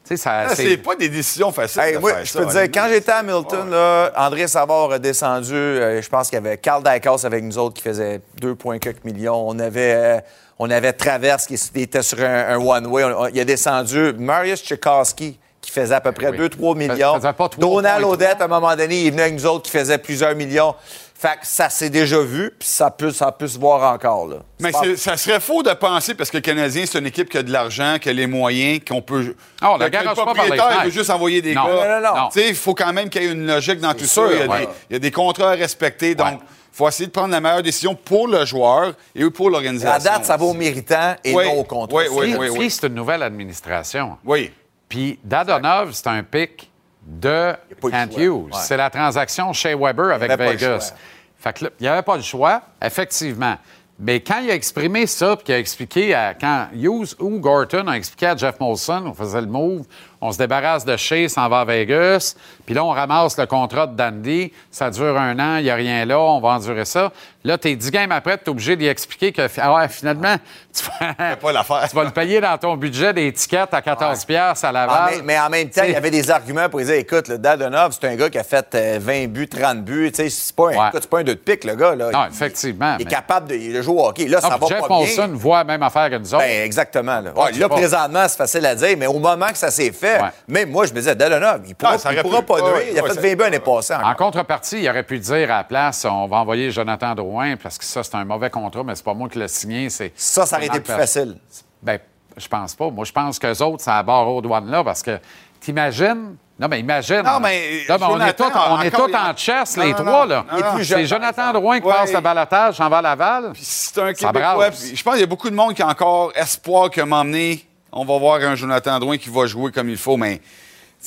S1: Tu sais, ça,
S11: Ah, C'est pas des décisions faciles.
S12: Hey,
S11: de
S12: moi,
S11: faire
S12: je
S11: ça,
S12: peux te dire,
S11: honnêtement.
S12: quand j'étais à Hamilton, là, André Savard a descendu. euh, je pense qu'il y avait Carl Dykos avec nous autres qui faisait 2, quelques millions. On avait, euh, on avait Traverse qui était sur un, un one-way. On- on- il a descendu Marius Tchaikovsky qui faisait à peu près
S1: Oui.
S12: 2-3 millions.
S1: Pas 3,3.
S12: Donald Odette, à un moment donné, il venu avec nous autres qui faisait plusieurs millions. Fait que ça s'est déjà vu, puis ça peut, ça peut se voir encore. Là.
S11: Mais
S12: pas-
S11: ça serait faux de penser, parce que le Canadien, c'est une équipe qui a de l'argent, qui a les moyens, qu'on peut.
S1: Ah, on la
S11: que le
S1: garoche pas
S11: propriétaire
S1: fenêtres.
S11: veut juste envoyer des
S1: Non.
S11: gars.
S1: Non, non, non.
S11: Tu sais, il faut quand même qu'il y ait une logique dans tout
S12: sûr,
S11: ça. Il y, a
S12: ouais.
S11: des, il y a des contrats à respecter. Donc, il faut essayer de prendre la meilleure décision pour le joueur et pour l'organisation.
S12: à date, ça va au méritant et
S11: Oui,
S12: non au contrat.
S11: oui, oui, oui, oui.
S1: c'est une nouvelle administration.
S11: Oui.
S1: Puis Dadonov, c'est un pic de Kent. Hughes.
S12: Ouais.
S1: C'est la transaction chez Weber avec Vegas. Fait que là, il n'y avait pas le choix, effectivement. Mais quand il a exprimé ça, puis qu'il a expliqué à. Quand Hughes ou Gorton a expliqué à Jeff Molson, on faisait le move, on se débarrasse de Shea, s'en va à Vegas, puis là, on ramasse le contrat de Dandy, ça dure un an, il n'y a rien là, on va endurer ça. Là, t'es 10 games après, tu es obligé d'y expliquer que ah ouais, finalement, tu vas, *laughs*
S11: pas l'affaire. *laughs*
S1: tu vas le payer dans ton budget des tickets à 14$ piastres à Laval.
S12: même- mais en même temps, il y avait des arguments pour dire écoute, le Dadonov, c'est un gars qui a fait euh, 20 buts, 30 buts. C'est pas, un,
S1: Ouais.
S12: pas un deux de pique, le gars. Là.
S1: Non,
S12: Il-
S1: effectivement.
S12: Il est
S1: mais-
S12: capable de, de jouer au hockey. Là,
S1: Non,
S12: ça va
S1: Jeff
S12: pas
S1: Molson
S12: bien.
S1: voit la même affaire que nous autres.
S12: Ben, exactement. Là,
S1: Ouais,
S12: Ouais, présentement, c'est facile à dire, mais au moment que ça s'est fait,
S1: Ouais.
S12: même moi, je me disais, Dadonov, il pourra,
S11: Ah, ça
S12: il pourra
S11: pu.
S12: pas
S11: Ouais,
S12: nuire.
S11: ouais,
S12: il a
S11: ouais,
S12: fait
S11: ça-
S12: 20 buts l'année passée.
S1: En contrepartie, il aurait pu dire à la place, on va envoyer Jonathan Drouin, parce que ça, c'est un mauvais contrat, mais c'est pas moi qui l'ai signé. c'est
S12: Ça, ça aurait été plus facile.
S1: Ben, je pense pas. Moi, je pense qu'eux autres, ça barre aux douanes là, parce que t'imagines? Non, mais imagine.
S11: Non, mais,
S1: Là, ben, on est tous on est
S11: encore,
S1: tous
S11: il-
S1: en chess,
S11: Non,
S1: les
S11: non,
S1: trois, là. C'est Jonathan Drouin qui
S11: Ouais.
S1: passe le vais à Laval.
S11: C'est un
S1: Ça
S11: Québécois.
S1: brasse.
S11: puis Je pense qu'il y a beaucoup de monde qui a encore espoir que m'emmener. On va voir un Jonathan Drouin qui va jouer comme il faut, mais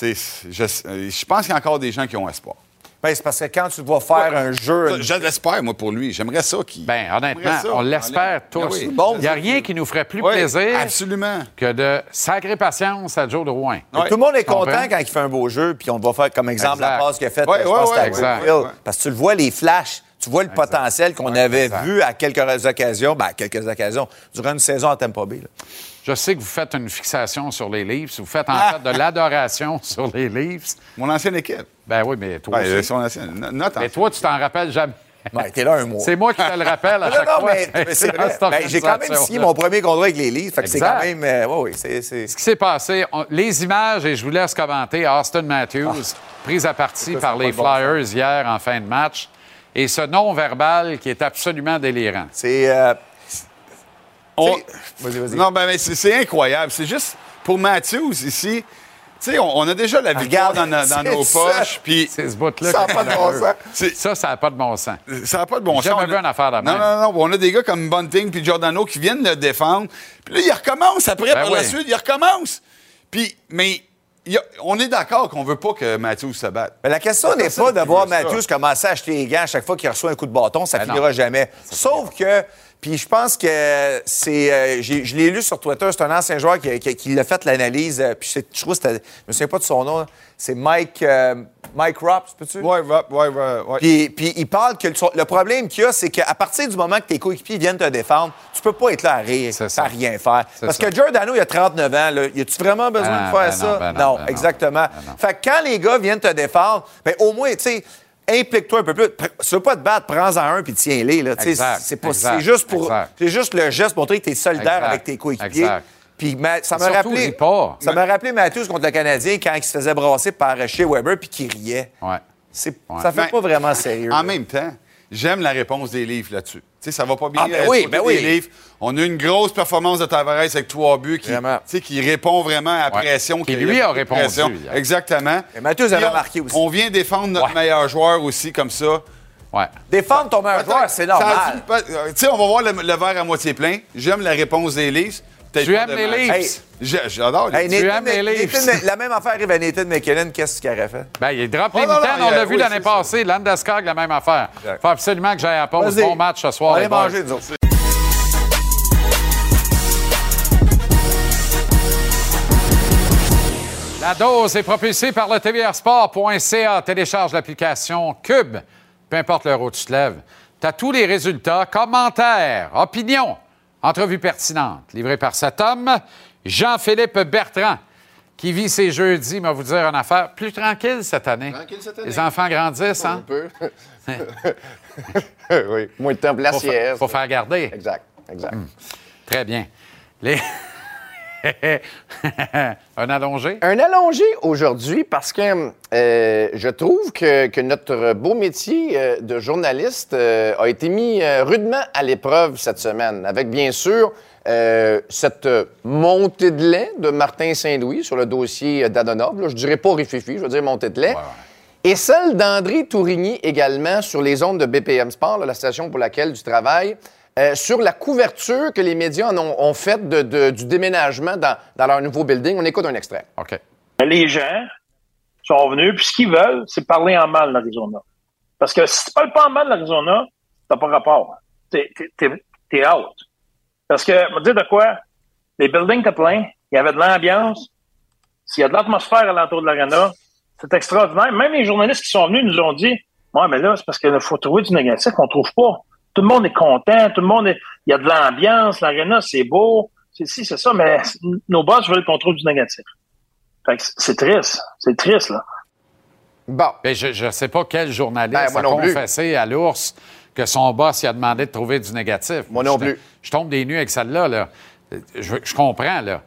S11: je, je pense qu'il y a encore des gens qui ont espoir.
S12: Ben, c'est parce que quand tu vas faire un jeu.
S11: Je l'espère, moi, pour lui. J'aimerais ça qu'il.
S1: Ben, honnêtement,
S11: ça.
S1: on l'espère
S11: Ben
S1: tous.
S11: oui.
S12: Bon,
S1: Il n'y a rien qui nous ferait plus
S11: Oui,
S1: plaisir
S11: Absolument.
S1: que de sacrer patience à Joe Drouin.
S12: Tout le monde est
S1: Comprends?
S12: content quand il fait un beau jeu, puis on va faire comme exemple
S1: Exact.
S12: la passe qu'il a faite. Parce que tu le vois, les flashs, tu vois le potentiel qu'on avait
S1: exact.
S12: vu à quelques occasions, ben, à quelques occasions, durant une saison à Tampa Bay. là.
S1: Je sais que vous faites une fixation sur les Leafs. Vous faites en
S11: Ah!
S1: fait de l'adoration *laughs* sur les Leafs.
S11: Mon ancienne équipe.
S1: Ben oui, mais toi
S11: Ouais,
S1: aussi.
S11: son ancienne. no- Notre
S1: Mais
S11: ancienne.
S1: toi, tu t'en rappelles jamais.
S12: Ouais, t'es là un mois.
S1: C'est moi qui te le rappelle à *laughs* chaque
S12: non,
S1: fois.
S12: mais, mais c'est vrai. Ben, j'ai quand même signé mon premier contrat avec les Leafs, fait que c'est
S1: Exact.
S12: quand même... euh, oui, c'est...
S1: Ce qui s'est passé, on- les images, et je vous laisse commenter, Austin Matthews, prise à partie par les
S12: bon
S1: Flyers hier en fin de match, et ce non-verbal qui est absolument délirant.
S12: C'est... euh,
S11: On-
S12: Vas-y, vas-y.
S11: Non, ben, mais c'est c'est incroyable. C'est juste pour Matthews ici. Tu sais, on, on a déjà la victoire
S12: Regarde,
S11: dans, no- dans nos
S12: ça.
S11: poches. Puis
S1: C'est ce bout-là.
S12: Ça n'a pas de bon sens.
S11: c'est-
S1: Ça, ça n'a pas de bon sens.
S11: ça n'a pas de bon
S1: J'ai
S11: sens.
S1: jamais
S11: On a-
S1: vu une affaire de
S11: Non, non, non. On a des gars comme Bunting puis Giordano qui viennent le défendre. Puis là, ils recommencent après,
S1: Ben
S11: par la suite, ils recommencent. Puis, mais il y a- on est d'accord qu'on veut pas que Matthews se batte.
S12: Mais la question n'est pas de voir. Matthews commencer à acheter les gants à chaque fois qu'il reçoit un coup de bâton, ça
S1: Ben
S12: finira
S1: non.
S12: jamais. Sauf que, Puis je pense que c'est. euh, je l'ai lu sur Twitter, c'est un ancien joueur qui, qui- qui l'a fait l'analyse. euh, Puis je trouve que c'était. Je me souviens pas de son nom. C'est Mike. euh, Mike Rops, peux-tu?
S11: Ouais, ouais, ouais. ouais.
S12: Puis, il parle que le, le problème qu'il y a, c'est qu'à partir du moment que tes coéquipiers viennent te défendre, tu peux pas être là à rire, à rien faire. Parce
S1: ça.
S12: que Giordano, il a 39 ans. Là. Y a-tu vraiment besoin
S1: Ah,
S12: de faire
S1: ben
S12: ça?
S1: non, ben non, ben non.
S12: exactement.
S1: Ben non.
S12: Fait que quand les gars viennent te défendre, ben au moins, tu sais, implique-toi un peu plus. Si tu veux pas te battre, prends-en un puis tiens-les. là. Tu sais,
S1: Exact,
S12: C'est juste pour.
S1: exact.
S12: C'est juste le geste pour montrer que tu es solidaire
S1: Exact,
S12: avec tes coéquipiers. Puis ma- ça m'a rappelé. Ça m'a rappelé Matthews contre le Canadien quand il se faisait brasser par Shea Weber puis qu'il riait.
S1: Ouais.
S12: C'est-
S1: Ouais.
S12: Ça fait
S11: Ben,
S12: pas vraiment sérieux.
S11: En même temps, j'aime la réponse des livres là-dessus. Tu sais, ça va pas bien.
S12: Ah, ben
S11: euh,
S12: oui, ben oui.
S11: livres. On a eu une grosse performance de Tavares avec trois buts qui,
S12: Vraiment.
S11: tu sais, qui répond vraiment à la
S1: Ouais.
S11: pression.
S1: Qui, lui, a répondu
S11: pression. Exactement.
S12: Et
S11: Puis
S12: avait
S11: on-
S12: marqué aussi.
S11: On vient défendre notre
S1: Ouais.
S11: meilleur joueur aussi, comme ça.
S1: Ouais.
S12: Défendre ton meilleur joueur, c'est normal.
S11: euh, Tu sais, on va voir le, le verre à moitié plein. J'aime la réponse des Leafs. Peut-être
S1: Tu aimes les. Leafs?
S11: J'adore les.
S1: Tu aimes les Leafs?
S12: la même affaire arrive à Nathan McKinnon, qu'est-ce qu'il aurait fait?
S1: Ben, il drop
S11: Oh,
S1: les mitaines,
S11: il
S1: on l'a vu l'année passée. Landeskog, la même affaire.
S11: Exact.
S1: faut absolument que j'aille à pause. Bon match ce soir, boys.
S12: manger, nous autres.
S1: La dose est propulsée par le tvrsport.ca. Télécharge l'application Cube. Peu importe l'heure où tu te lèves. Tu as tous les résultats, commentaires, opinions, entrevues pertinentes, livrées par cet homme, Jean-Philippe Bertrand, qui vit ses jeudis, mais va vous dire une affaire, plus tranquille cette année.
S13: Tranquille cette année?
S1: Les enfants grandissent,
S13: Un
S1: hein?
S13: peu. *laughs* oui. Moins de temps pour la
S1: Faut, fa-
S13: sieste.
S1: faut faire garder.
S13: Exact, exact.
S1: Très bien. Les... *laughs* un allongé?
S13: Un allongé aujourd'hui parce que euh, je trouve que, que notre beau métier euh, de journaliste euh, a été mis rudement à l'épreuve cette semaine, avec bien sûr cette montée de lait de Martin Saint-Louis sur le dossier d'Adonov. Là, Je dirais pas rififi, je veux dire montée de lait. Et celle d'André Tourigny également sur les ondes de BPM Sport, là, la station pour laquelle tu travailles, euh, sur la couverture que les médias ont, ont faite de- de- du déménagement dans, dans leur nouveau building. On écoute un extrait.
S1: OK.
S14: Les gens sont venus, puis ce qu'ils veulent, c'est parler en mal de l'Arizona. Parce que si tu parles pas en mal de l'Arizona, t'as pas rapport. T'es, t'es, t'es- t'es out. Parce que, me dire de quoi? Les buildings étaient pleins, il y avait de l'ambiance, s'il y a de l'atmosphère alentour de l'arena, c'est extraordinaire. Même les journalistes qui sont venus nous ont dit, ouais, mais là, c'est parce qu'il faut trouver du négatif qu'on trouve pas. Tout le monde est content, tout le monde est, il y a de l'ambiance, l'arena, c'est beau, c'est si, c'est ça, mais nos boss veulent qu'on trouve du négatif. Fait que c'est triste. C'est triste, là.
S13: Bon.
S1: Ben, je ne sais pas quel journaliste
S13: Ben,
S1: a confessé à l'ours que son boss il a demandé de trouver du négatif.
S13: Moi non
S1: Je-
S13: plus.
S1: Je tombe des nues avec celle-là. Là. Je, je comprends. Là.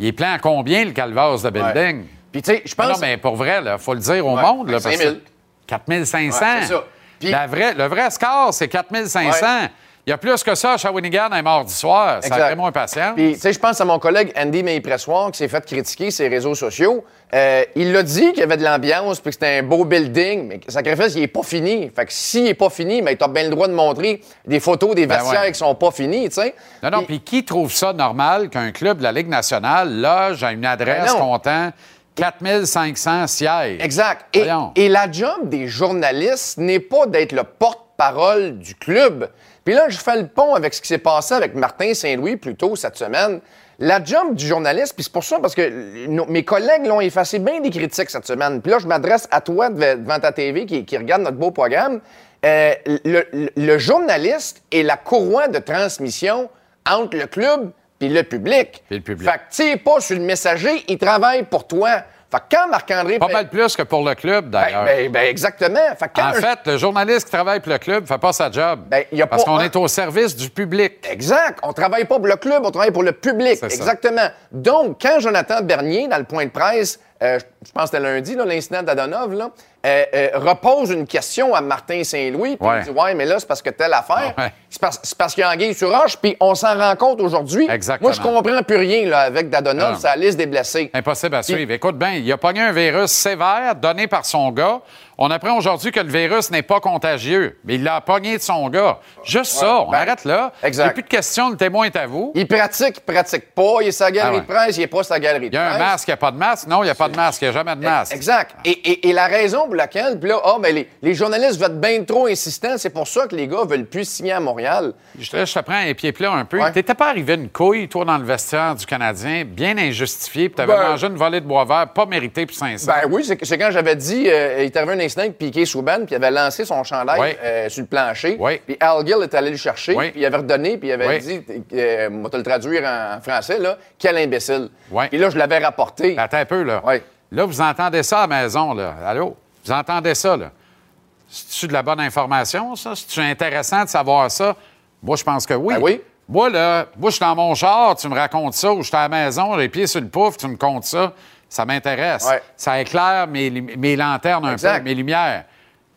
S1: Il est plein à combien, le calvaire de building?
S13: Puis, tu sais, je pense.
S1: Non, mais pour vrai, il faut le dire au
S13: Ouais,
S1: monde. Là,
S13: 5
S1: parce
S13: 000.
S1: que 4500.
S13: Ouais, c'est ça. Puis-
S1: La vraie- le vrai score, c'est 4500.
S13: Ouais.
S1: Il y a plus que ça à Shawinigan un mardi soir. Ça
S13: Exact.
S1: fait moins patient.
S13: Puis, tu sais, je pense à mon collègue Andy Maypressoir qui s'est fait critiquer ses réseaux sociaux. Euh, il l'a dit qu'il y avait de l'ambiance puis que c'était un beau building, mais sacrifice, il n'est pas fini. Fait que s'il n'est pas fini, mais tu as bien le droit de montrer des photos des
S1: Ben
S13: vestiaires
S1: ouais.
S13: qui sont pas finis, tu sais.
S1: Non, non, puis qui trouve ça normal qu'un club de la Ligue nationale loge à une adresse
S13: Ben non.
S1: Comptant 4500 sièges?
S13: Exact. Et, la job des journalistes n'est pas d'être le porte-parole du club. Puis là, je fais le pont avec ce qui s'est passé avec Martin Saint-Louis plus tôt cette semaine. La job du journaliste, puis c'est pour ça, parce que nos- mes collègues l'ont effacé bien des critiques cette semaine. Puis là, je m'adresse à toi devant devant ta TV qui, qui regarde notre beau programme. Euh, le, le- le journaliste est la courroie de transmission entre le club puis le public.
S1: Puis le public.
S13: Fait que, pas sur le messager, il travaille pour toi. Fait que quand Marc-André...
S1: Pas mal plus que pour le club, d'ailleurs.
S13: Ben, ben, ben, exactement. Fait que quand
S1: en fait, le journaliste qui travaille pour le club ne fait pas sa job.
S13: Ben, y a
S1: parce qu'on
S13: un-
S1: est au service du public.
S13: Exact. On travaille pas pour le club, on travaille pour le public.
S1: Ça.
S13: Exactement. Donc, quand Jonathan Bernier, dans le point de presse, euh, je pense que c'était lundi, l'incident d'Adonov, là, euh, euh, repose une question à Martin Saint-Louis, puis
S1: Ouais.
S13: il dit Ouais, mais là, c'est parce que telle affaire.
S1: Ouais.
S13: C'est parce, parce qu'il y a anguille sur roche, puis on s'en rend compte aujourd'hui.
S1: Exactement.
S13: Moi, je comprends plus rien là, avec Dadonov,
S1: Non.
S13: sa liste des blessés.
S1: Impossible à suivre. Écoute bien, il a pogné un virus sévère donné par son gars. On apprend aujourd'hui que le virus n'est pas contagieux, mais il l'a pogné de son gars. Juste ça, on
S13: ben,
S1: arrête là. Il n'y
S13: exact.
S1: a plus de question, le témoin est à vous.
S13: Il pratique, il pratique pas. Il est sa galerie
S1: Ah ouais.
S13: de presse, il est pas sa galerie
S1: Il
S13: de
S1: y a
S13: presse.
S1: un masque, il n'y a pas de masque. Non, il n'y a pas de masque, il n'y a jamais de masque.
S13: Exact. Et, et- et la raison pour laquelle, puis là, ah, ben, les, les journalistes veulent être bien trop insistants, c'est pour ça que les gars veulent plus signer à Montréal.
S1: Je te, je te prends un pied plat un peu.
S13: Ouais.
S1: T'étais pas arrivé une couille, toi, dans le vestiaire du Canadien, bien injustifié, puis t'avais
S13: Ben-
S1: mangé une volée de bois vert, pas mérité pour 500.
S13: Ben oui, c'est quand j'avais dit, euh, il instinct avec Piqué Souban, puis il avait lancé son chandail
S1: Oui.
S13: euh, sur le plancher.
S1: Oui.
S13: Puis Al Gill est allé le chercher,
S1: Oui.
S13: puis il avait redonné, puis il avait dit, euh, on va te le traduire en français, là, quel imbécile. Puis là, je l'avais rapporté.
S1: Attends un peu, là. Là, vous entendez ça à la maison, là. Allô? Vous entendez ça, là? C'est-tu de la bonne information, ça? C'est-tu intéressant de savoir ça? Moi, je pense que oui.
S13: Ben oui.
S1: Moi, là, moi, je suis dans mon char, tu me racontes ça, ou je suis à la maison, les pieds sur le pouf, tu me comptes ça. Ça m'intéresse.
S13: Ouais.
S1: Ça éclaire mes, lanternes un peu, mes lumières.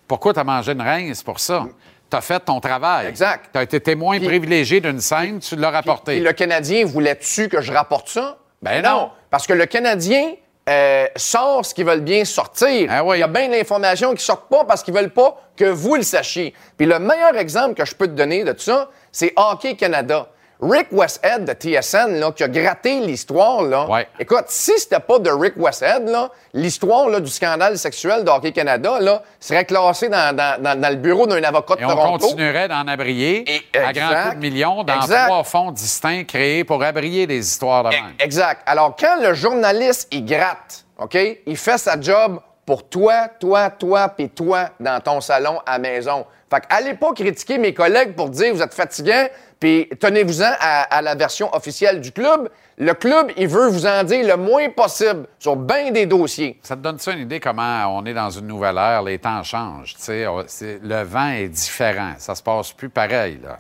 S1: Pourquoi tu as mangé une reine? C'est pour ça? Tu as fait ton travail.
S13: Exact.
S1: Tu as été témoin
S13: Puis-
S1: privilégié d'une scène, tu l'as rapporté.
S13: Puis le Canadien voulait-tu que je rapporte ça?
S1: Ben non.
S13: Parce que le Canadien euh, sort ce qu'ils veulent bien sortir.
S1: Oui.
S13: Il y a bien de l'information qui ne sortent pas parce qu'ils veulent pas que vous le sachiez. Puis le meilleur exemple que je peux te donner de ça, c'est Hockey Canada. Rick Westhead de TSN, là, qui a gratté l'histoire, là.
S1: Ouais.
S13: Écoute, si c'était pas de Rick Westhead, là, l'histoire là, du scandale sexuel de Hockey Canada, là, serait classée dans, dans- dans- dans le bureau d'un avocat de
S1: Et on
S13: Toronto.
S1: continuerait d'en abrier
S13: Et-
S1: à
S13: exact.
S1: grands coups de millions dans
S13: Exact.
S1: trois fonds distincts créés pour abrier des histoires de même.
S13: Exact. Alors, quand le journaliste, il gratte, OK? Il fait sa job pour toi, toi, toi, puis toi dans ton salon à maison. Fait que allez pas critiquer mes collègues pour dire vous êtes fatigants, puis tenez-vous-en à, à la version officielle du club. Le club, il veut vous en dire le moins possible sur bien des dossiers.
S1: Ça te donne ça une idée comment on est dans une nouvelle ère, les temps changent. on- le vent est différent. Ça se passe plus pareil. Là,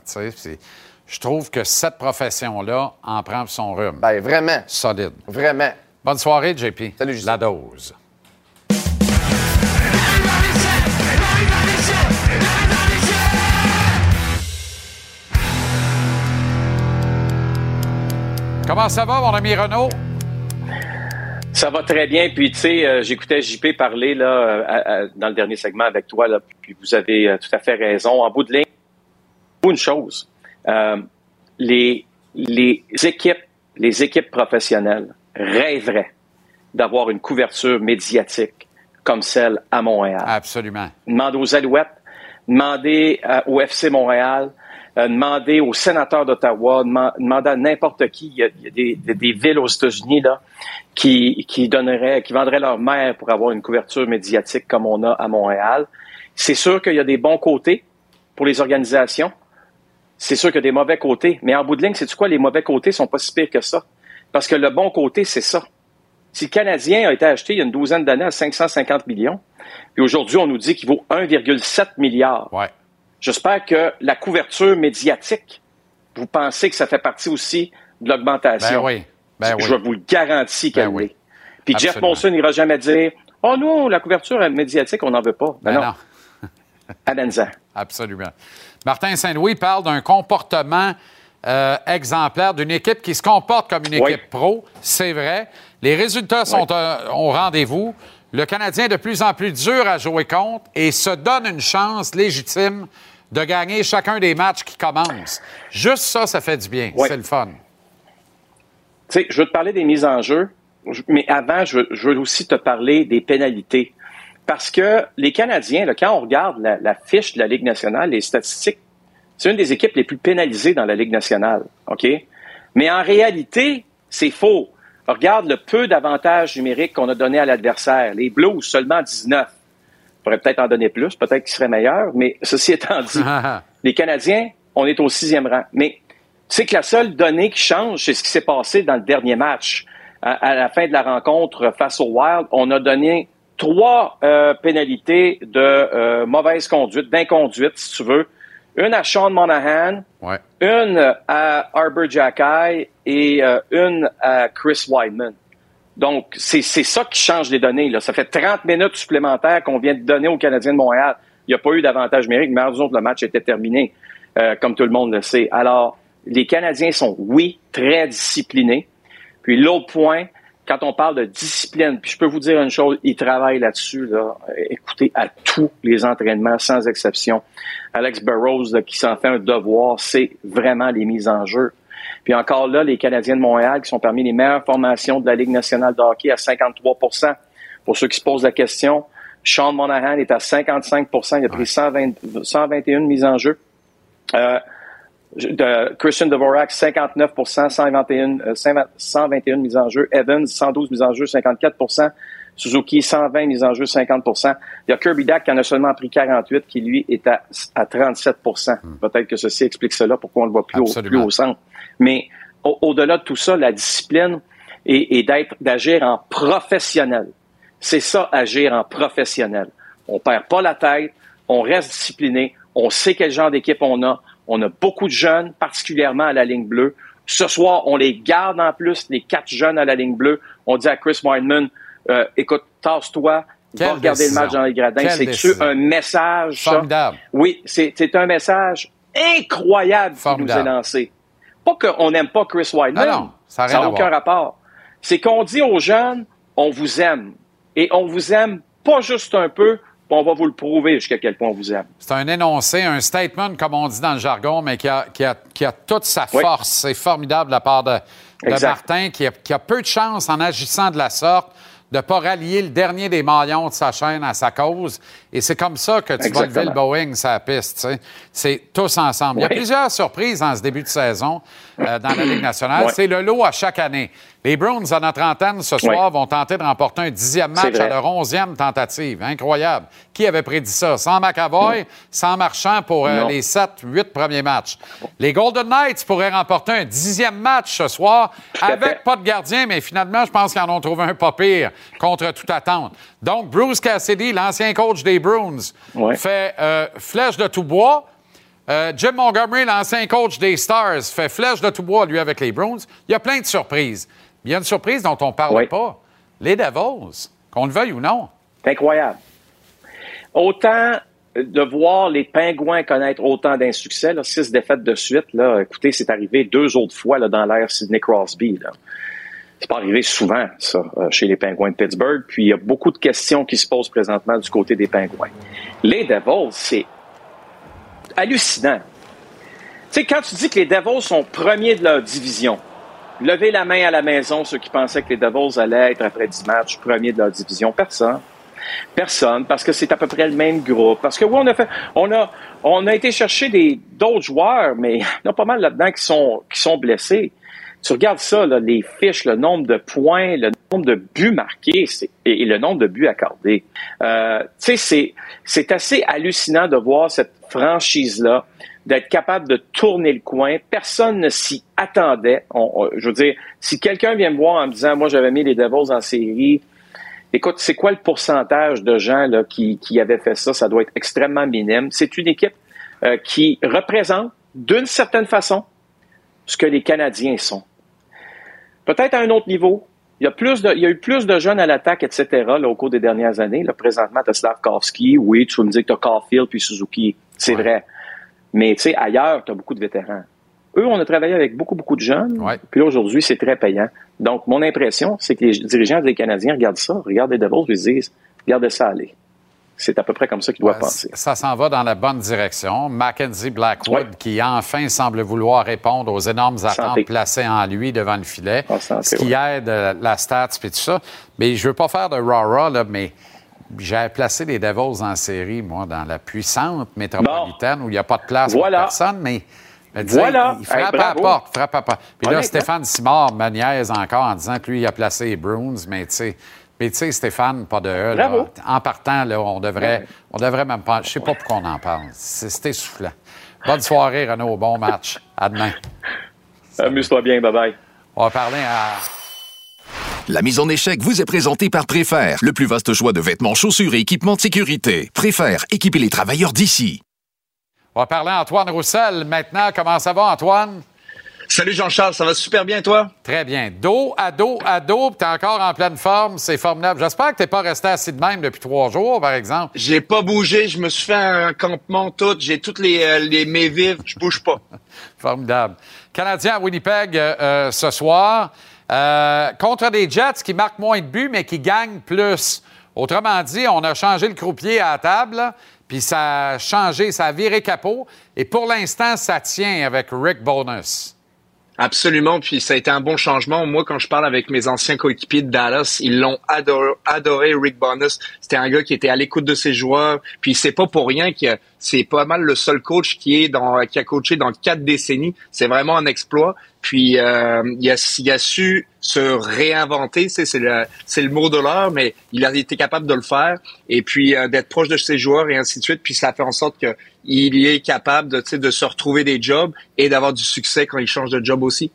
S1: je trouve que cette profession-là en prend son rhume.
S13: Ben vraiment,
S1: Solide.
S13: vraiment.
S1: Bonne soirée, JP.
S13: Salut, JC.
S1: La dose. Comment ça va, mon ami Renaud?
S15: Ça va très bien. Puis, tu sais, euh, j'écoutais JP parler là, euh, à- à- dans le dernier segment avec toi. Là, puis, vous avez euh, tout à fait raison. En bout de ligne, une chose. euh, les, les équipes, les équipes professionnelles rêveraient d'avoir une couverture médiatique comme celle à Montréal.
S1: Absolument.
S15: Demandez aux Alouettes, demandez au FC Montréal, demandez aux sénateurs d'Ottawa, deman- demandez à n'importe qui. Il y a, des, villes aux États-Unis là qui, qui donneraient, qui vendraient leur mère pour avoir une couverture médiatique comme on a à Montréal. C'est sûr qu'il y a des bons côtés pour les organisations. C'est sûr qu'il y a des mauvais côtés. Mais en bout de ligne, c'est quoi? Les mauvais côtés sont pas si pires que ça. Parce que le bon côté, c'est ça. Si le Canadien a été acheté il y a une douzaine d'années à 550 millions, puis aujourd'hui, on nous dit qu'il vaut 1,7 milliard.
S1: Ouais.
S15: J'espère que la couverture médiatique, vous pensez que ça fait partie aussi de l'augmentation.
S1: Ben oui. Ben oui.
S15: Je vous le garantis qu'elle
S1: Ben oui.
S15: Puis Jeff. Molson n'ira jamais dire Oh non, la couverture médiatique, on n'en veut pas. Ben,
S1: Ben
S15: non.
S1: non. *laughs* Absolument. Martin Saint-Louis parle d'un comportement euh, exemplaire d'une équipe qui se comporte comme une
S15: Oui.
S1: équipe pro. C'est vrai. Les résultats sont euh, au rendez-vous. Le Canadien est de plus en plus dur à jouer contre et se donne une chance légitime de gagner chacun des matchs qui commencent. Juste ça, ça fait du bien.
S15: Oui.
S1: C'est le fun.
S15: Tu sais, je veux te parler des mises en jeu, je- mais avant, je veux, je veux aussi te parler des pénalités. Parce que les Canadiens, là, quand on regarde la, la fiche de la Ligue nationale, les statistiques, c'est une des équipes les plus pénalisées dans la Ligue nationale. OK? Mais en réalité, c'est faux. Regarde le peu d'avantages numériques qu'on a donné à l'adversaire. Les Blues, seulement 19. On pourrait peut-être en donner plus, peut-être qu'ils seraient meilleurs, mais ceci étant dit, *laughs* les Canadiens, on est au sixième rang. Mais tu sais que la seule donnée qui change, c'est ce qui s'est passé dans le dernier match. À, à la fin de la rencontre face au Wild, on a donné trois euh, pénalités de euh, mauvaise conduite, d'inconduite, si tu veux. Une à Sean Monahan,
S1: Ouais.
S15: une à Arbor Jackay et euh, une à Chris Weidman. Donc, c'est c'est ça qui change les données. Là. Ça fait 30 minutes supplémentaires qu'on vient de donner aux Canadiens de Montréal. Il n'y a pas eu d'avantage numérique, mais nous autres, le match était terminé, euh, comme tout le monde le sait. Alors, les Canadiens sont, oui, très disciplinés. Puis l'autre point, quand on parle de discipline, puis je peux vous dire une chose, ils travaillent là-dessus. Là. Écoutez, à tous les entraînements, sans exception. Alex Burrows, là, qui s'en fait un devoir, c'est vraiment les mises en jeu. Puis encore là, les Canadiens de Montréal qui sont parmi les meilleures formations de la Ligue nationale de hockey à 53% Pour ceux qui se posent la question, Sean Monahan est à 55% Il a pris 120 121 mises en jeu. Euh, de Christian Dvorak, 59% 121, euh, 121 mises en jeu. Evans, 112 mises en jeu, 54% Suzuki, 120 mises en jeu, 50 Il y a Kirby Dack qui en a seulement pris 48, qui lui est à, à 37% Peut-être que ceci explique cela, pourquoi on le voit plus, au, plus au centre. Mais au- au-delà de tout ça, la discipline et, et d'être, d'agir en professionnel. C'est ça, agir en professionnel. On perd pas la tête, on reste discipliné, on sait quel genre d'équipe on a. On a beaucoup de jeunes, particulièrement à la ligne bleue. Ce soir, on les garde en plus, les quatre jeunes à la ligne bleue. On dit à Chris Wideman, euh, écoute, tasse-toi, va regarder
S1: décision.
S15: le match dans les gradins.
S1: Décision.
S15: un message? ça?
S1: Formidable.
S15: Oui, c'est c'est un message incroyable qui nous
S1: Formidable.
S15: est lancé. Pas qu'on n'aime pas Chris Wideman.
S1: Ah non, ça a rien à
S15: aucun rapport. C'est qu'on dit aux jeunes, on vous aime. Et on vous aime pas juste un peu, on va vous le prouver jusqu'à quel point on vous aime.
S1: C'est un énoncé, un statement, comme on dit dans le jargon, mais qui a, qui a- qui a toute sa
S15: Oui.
S1: force. C'est formidable de la part de, de. Martin, qui a, qui a peu de chance en agissant de la sorte de ne pas rallier le dernier des maillons de sa chaîne à sa cause. Et c'est comme ça que tu vas
S15: Exactement.
S1: lever le Boeing la piste. C'est tous ensemble. Il y a plusieurs surprises en ce début de saison euh, dans la Ligue nationale.
S15: Oui.
S1: C'est le lot à chaque année. Les Bruins, à notre antenne, ce soir,
S15: Oui.
S1: vont tenter de remporter un dixième match à leur onzième tentative. Incroyable. Qui avait prédit ça? Sans McAvoy, sans Marchand pour euh, les sept, huit premiers matchs. Les Golden Knights pourraient remporter un dixième match ce soir avec pas de gardien, mais finalement, je pense qu'ils en ont trouvé un pas pire contre toute attente. Donc, Bruce Cassidy, l'ancien coach des Bruins, fait euh, flèche de tout bois. Euh, Jim Montgomery, l'ancien coach des Stars, fait flèche de tout bois, lui, avec les Bruins. Il y a plein de surprises. Il y a une surprise dont on ne parle
S15: Oui.
S1: pas. Les Devils, qu'on le veuille ou non.
S15: C'est incroyable. Autant de voir les Pingouins connaître autant d'insuccès, six défaites de suite, là, écoutez, c'est arrivé deux autres fois là, dans l'ère Sidney Crosby. Là. C'est pas arrivé souvent, ça, euh, chez les Pingouins de Pittsburgh. Puis il y a beaucoup de questions qui se posent présentement du côté des Pingouins. Les Devils, c'est hallucinant. Tu sais, quand tu dis que les Devils sont premiers de leur division, levez la main à la maison ceux qui pensaient que les Devils allaient être, après 10 matchs, premiers de leur division. Personne. Personne, parce que c'est à peu près le même groupe. Parce que oui, on a fait, on a, on a été chercher des, d'autres joueurs, mais *laughs* il y en a pas mal là-dedans qui sont, qui sont blessés. Tu regardes ça, là, les fiches, le nombre de points, le nombre de buts marqués et, le nombre de buts accordés. Euh, tu sais, c'est assez hallucinant de voir cette franchise-là, d'être capable de tourner le coin. Personne ne s'y attendait. On- on- je veux dire, si quelqu'un vient me voir en me disant, moi, j'avais mis les Devils en série, Écoute, c'est quoi le pourcentage de gens là, qui, qui avaient fait ça? Ça doit être extrêmement minime. C'est une équipe euh, qui représente, d'une certaine façon, ce que les Canadiens sont. Peut-être à un autre niveau. Il y a, plus de, il y a eu plus de jeunes à l'attaque, etc., là, au cours des dernières années. Là, présentement, tu as Slavkovski, oui, tu vas me dire que tu as Caulfield puis Suzuki. C'est vrai. Mais tu sais, ailleurs, tu as beaucoup de vétérans. Eux, on a travaillé avec beaucoup, beaucoup de jeunes. Puis là, aujourd'hui, c'est très payant. Donc, mon impression, c'est que les dirigeants des Canadiens regardent ça, regardent les Devils, puis ils se disent, regardez ça aller. C'est à peu près comme ça qu'ils doivent
S1: Ouais,
S15: penser.
S1: Ça s'en va dans la bonne direction. Mackenzie Blackwood, qui enfin semble vouloir répondre aux énormes attentes
S15: Santé.
S1: placées en lui devant le filet,
S15: santé,
S1: ce qui aide euh, la stats et tout ça. Mais je veux pas faire de rah-rah, là, mais j'ai placé les Devils en série, moi, dans la puissante métropolitaine où il n'y a pas de place
S15: Voilà.
S1: pour personne, mais
S15: Voilà.
S1: il frappe
S15: Hey,
S1: à la porte, frappe à la porte. Puis là. Stéphane Simard me niaise encore en disant que lui, il a placé les Bruins, mais tu sais, mais tu sais, Stéphane, pas de E. là. En partant, là, on devrait, on devrait même pas. Je sais pas pourquoi on en parle. C'est essoufflant. Bonne soirée, Renaud. Bon match. À demain.
S15: Amuse-toi bien, bye-bye.
S1: On va parler à.
S16: La mise en échec vous est présentée par Préfère, le plus vaste choix de vêtements, chaussures et équipements de sécurité. Préfère, équipez les travailleurs d'ici.
S1: On va parler à Antoine Roussel maintenant. Comment ça va, Antoine?
S17: Salut Jean-Charles, ça va super bien, toi?
S1: Très bien. Dos à dos à dos, puis t'es encore en pleine forme. C'est formidable. J'espère que t'es pas resté assis de même depuis trois jours, par exemple.
S17: J'ai pas bougé, je me suis fait un campement tout, j'ai toutes les, euh, les mes vives, je bouge pas. *laughs*
S1: Formidable. Canadien à Winnipeg euh, euh, ce soir. Euh, contre des Jets qui marquent moins de buts, mais qui gagnent plus. Autrement dit, on a changé le croupier à table, puis ça a changé, ça a viré capot. Et pour l'instant, ça tient avec Rick Bonus.
S17: Absolument, puis ça a été un bon changement. Moi, quand je parle avec mes anciens coéquipiers de Dallas, ils l'ont adoré, adoré, Rick Bonus. C'était un gars qui était à l'écoute de ses joueurs, puis c'est pas pour rien que c'est pas mal le seul coach qui est dans, qui a coaché dans quatre décennies. C'est vraiment un exploit. Puis euh, il, a, il a su se réinventer, c'est le mot de l'heure, mais il a été capable de le faire et puis euh, d'être proche de ses joueurs et ainsi de suite. Puis ça fait en sorte que il est capable de se retrouver des jobs et d'avoir du succès quand il change de job aussi.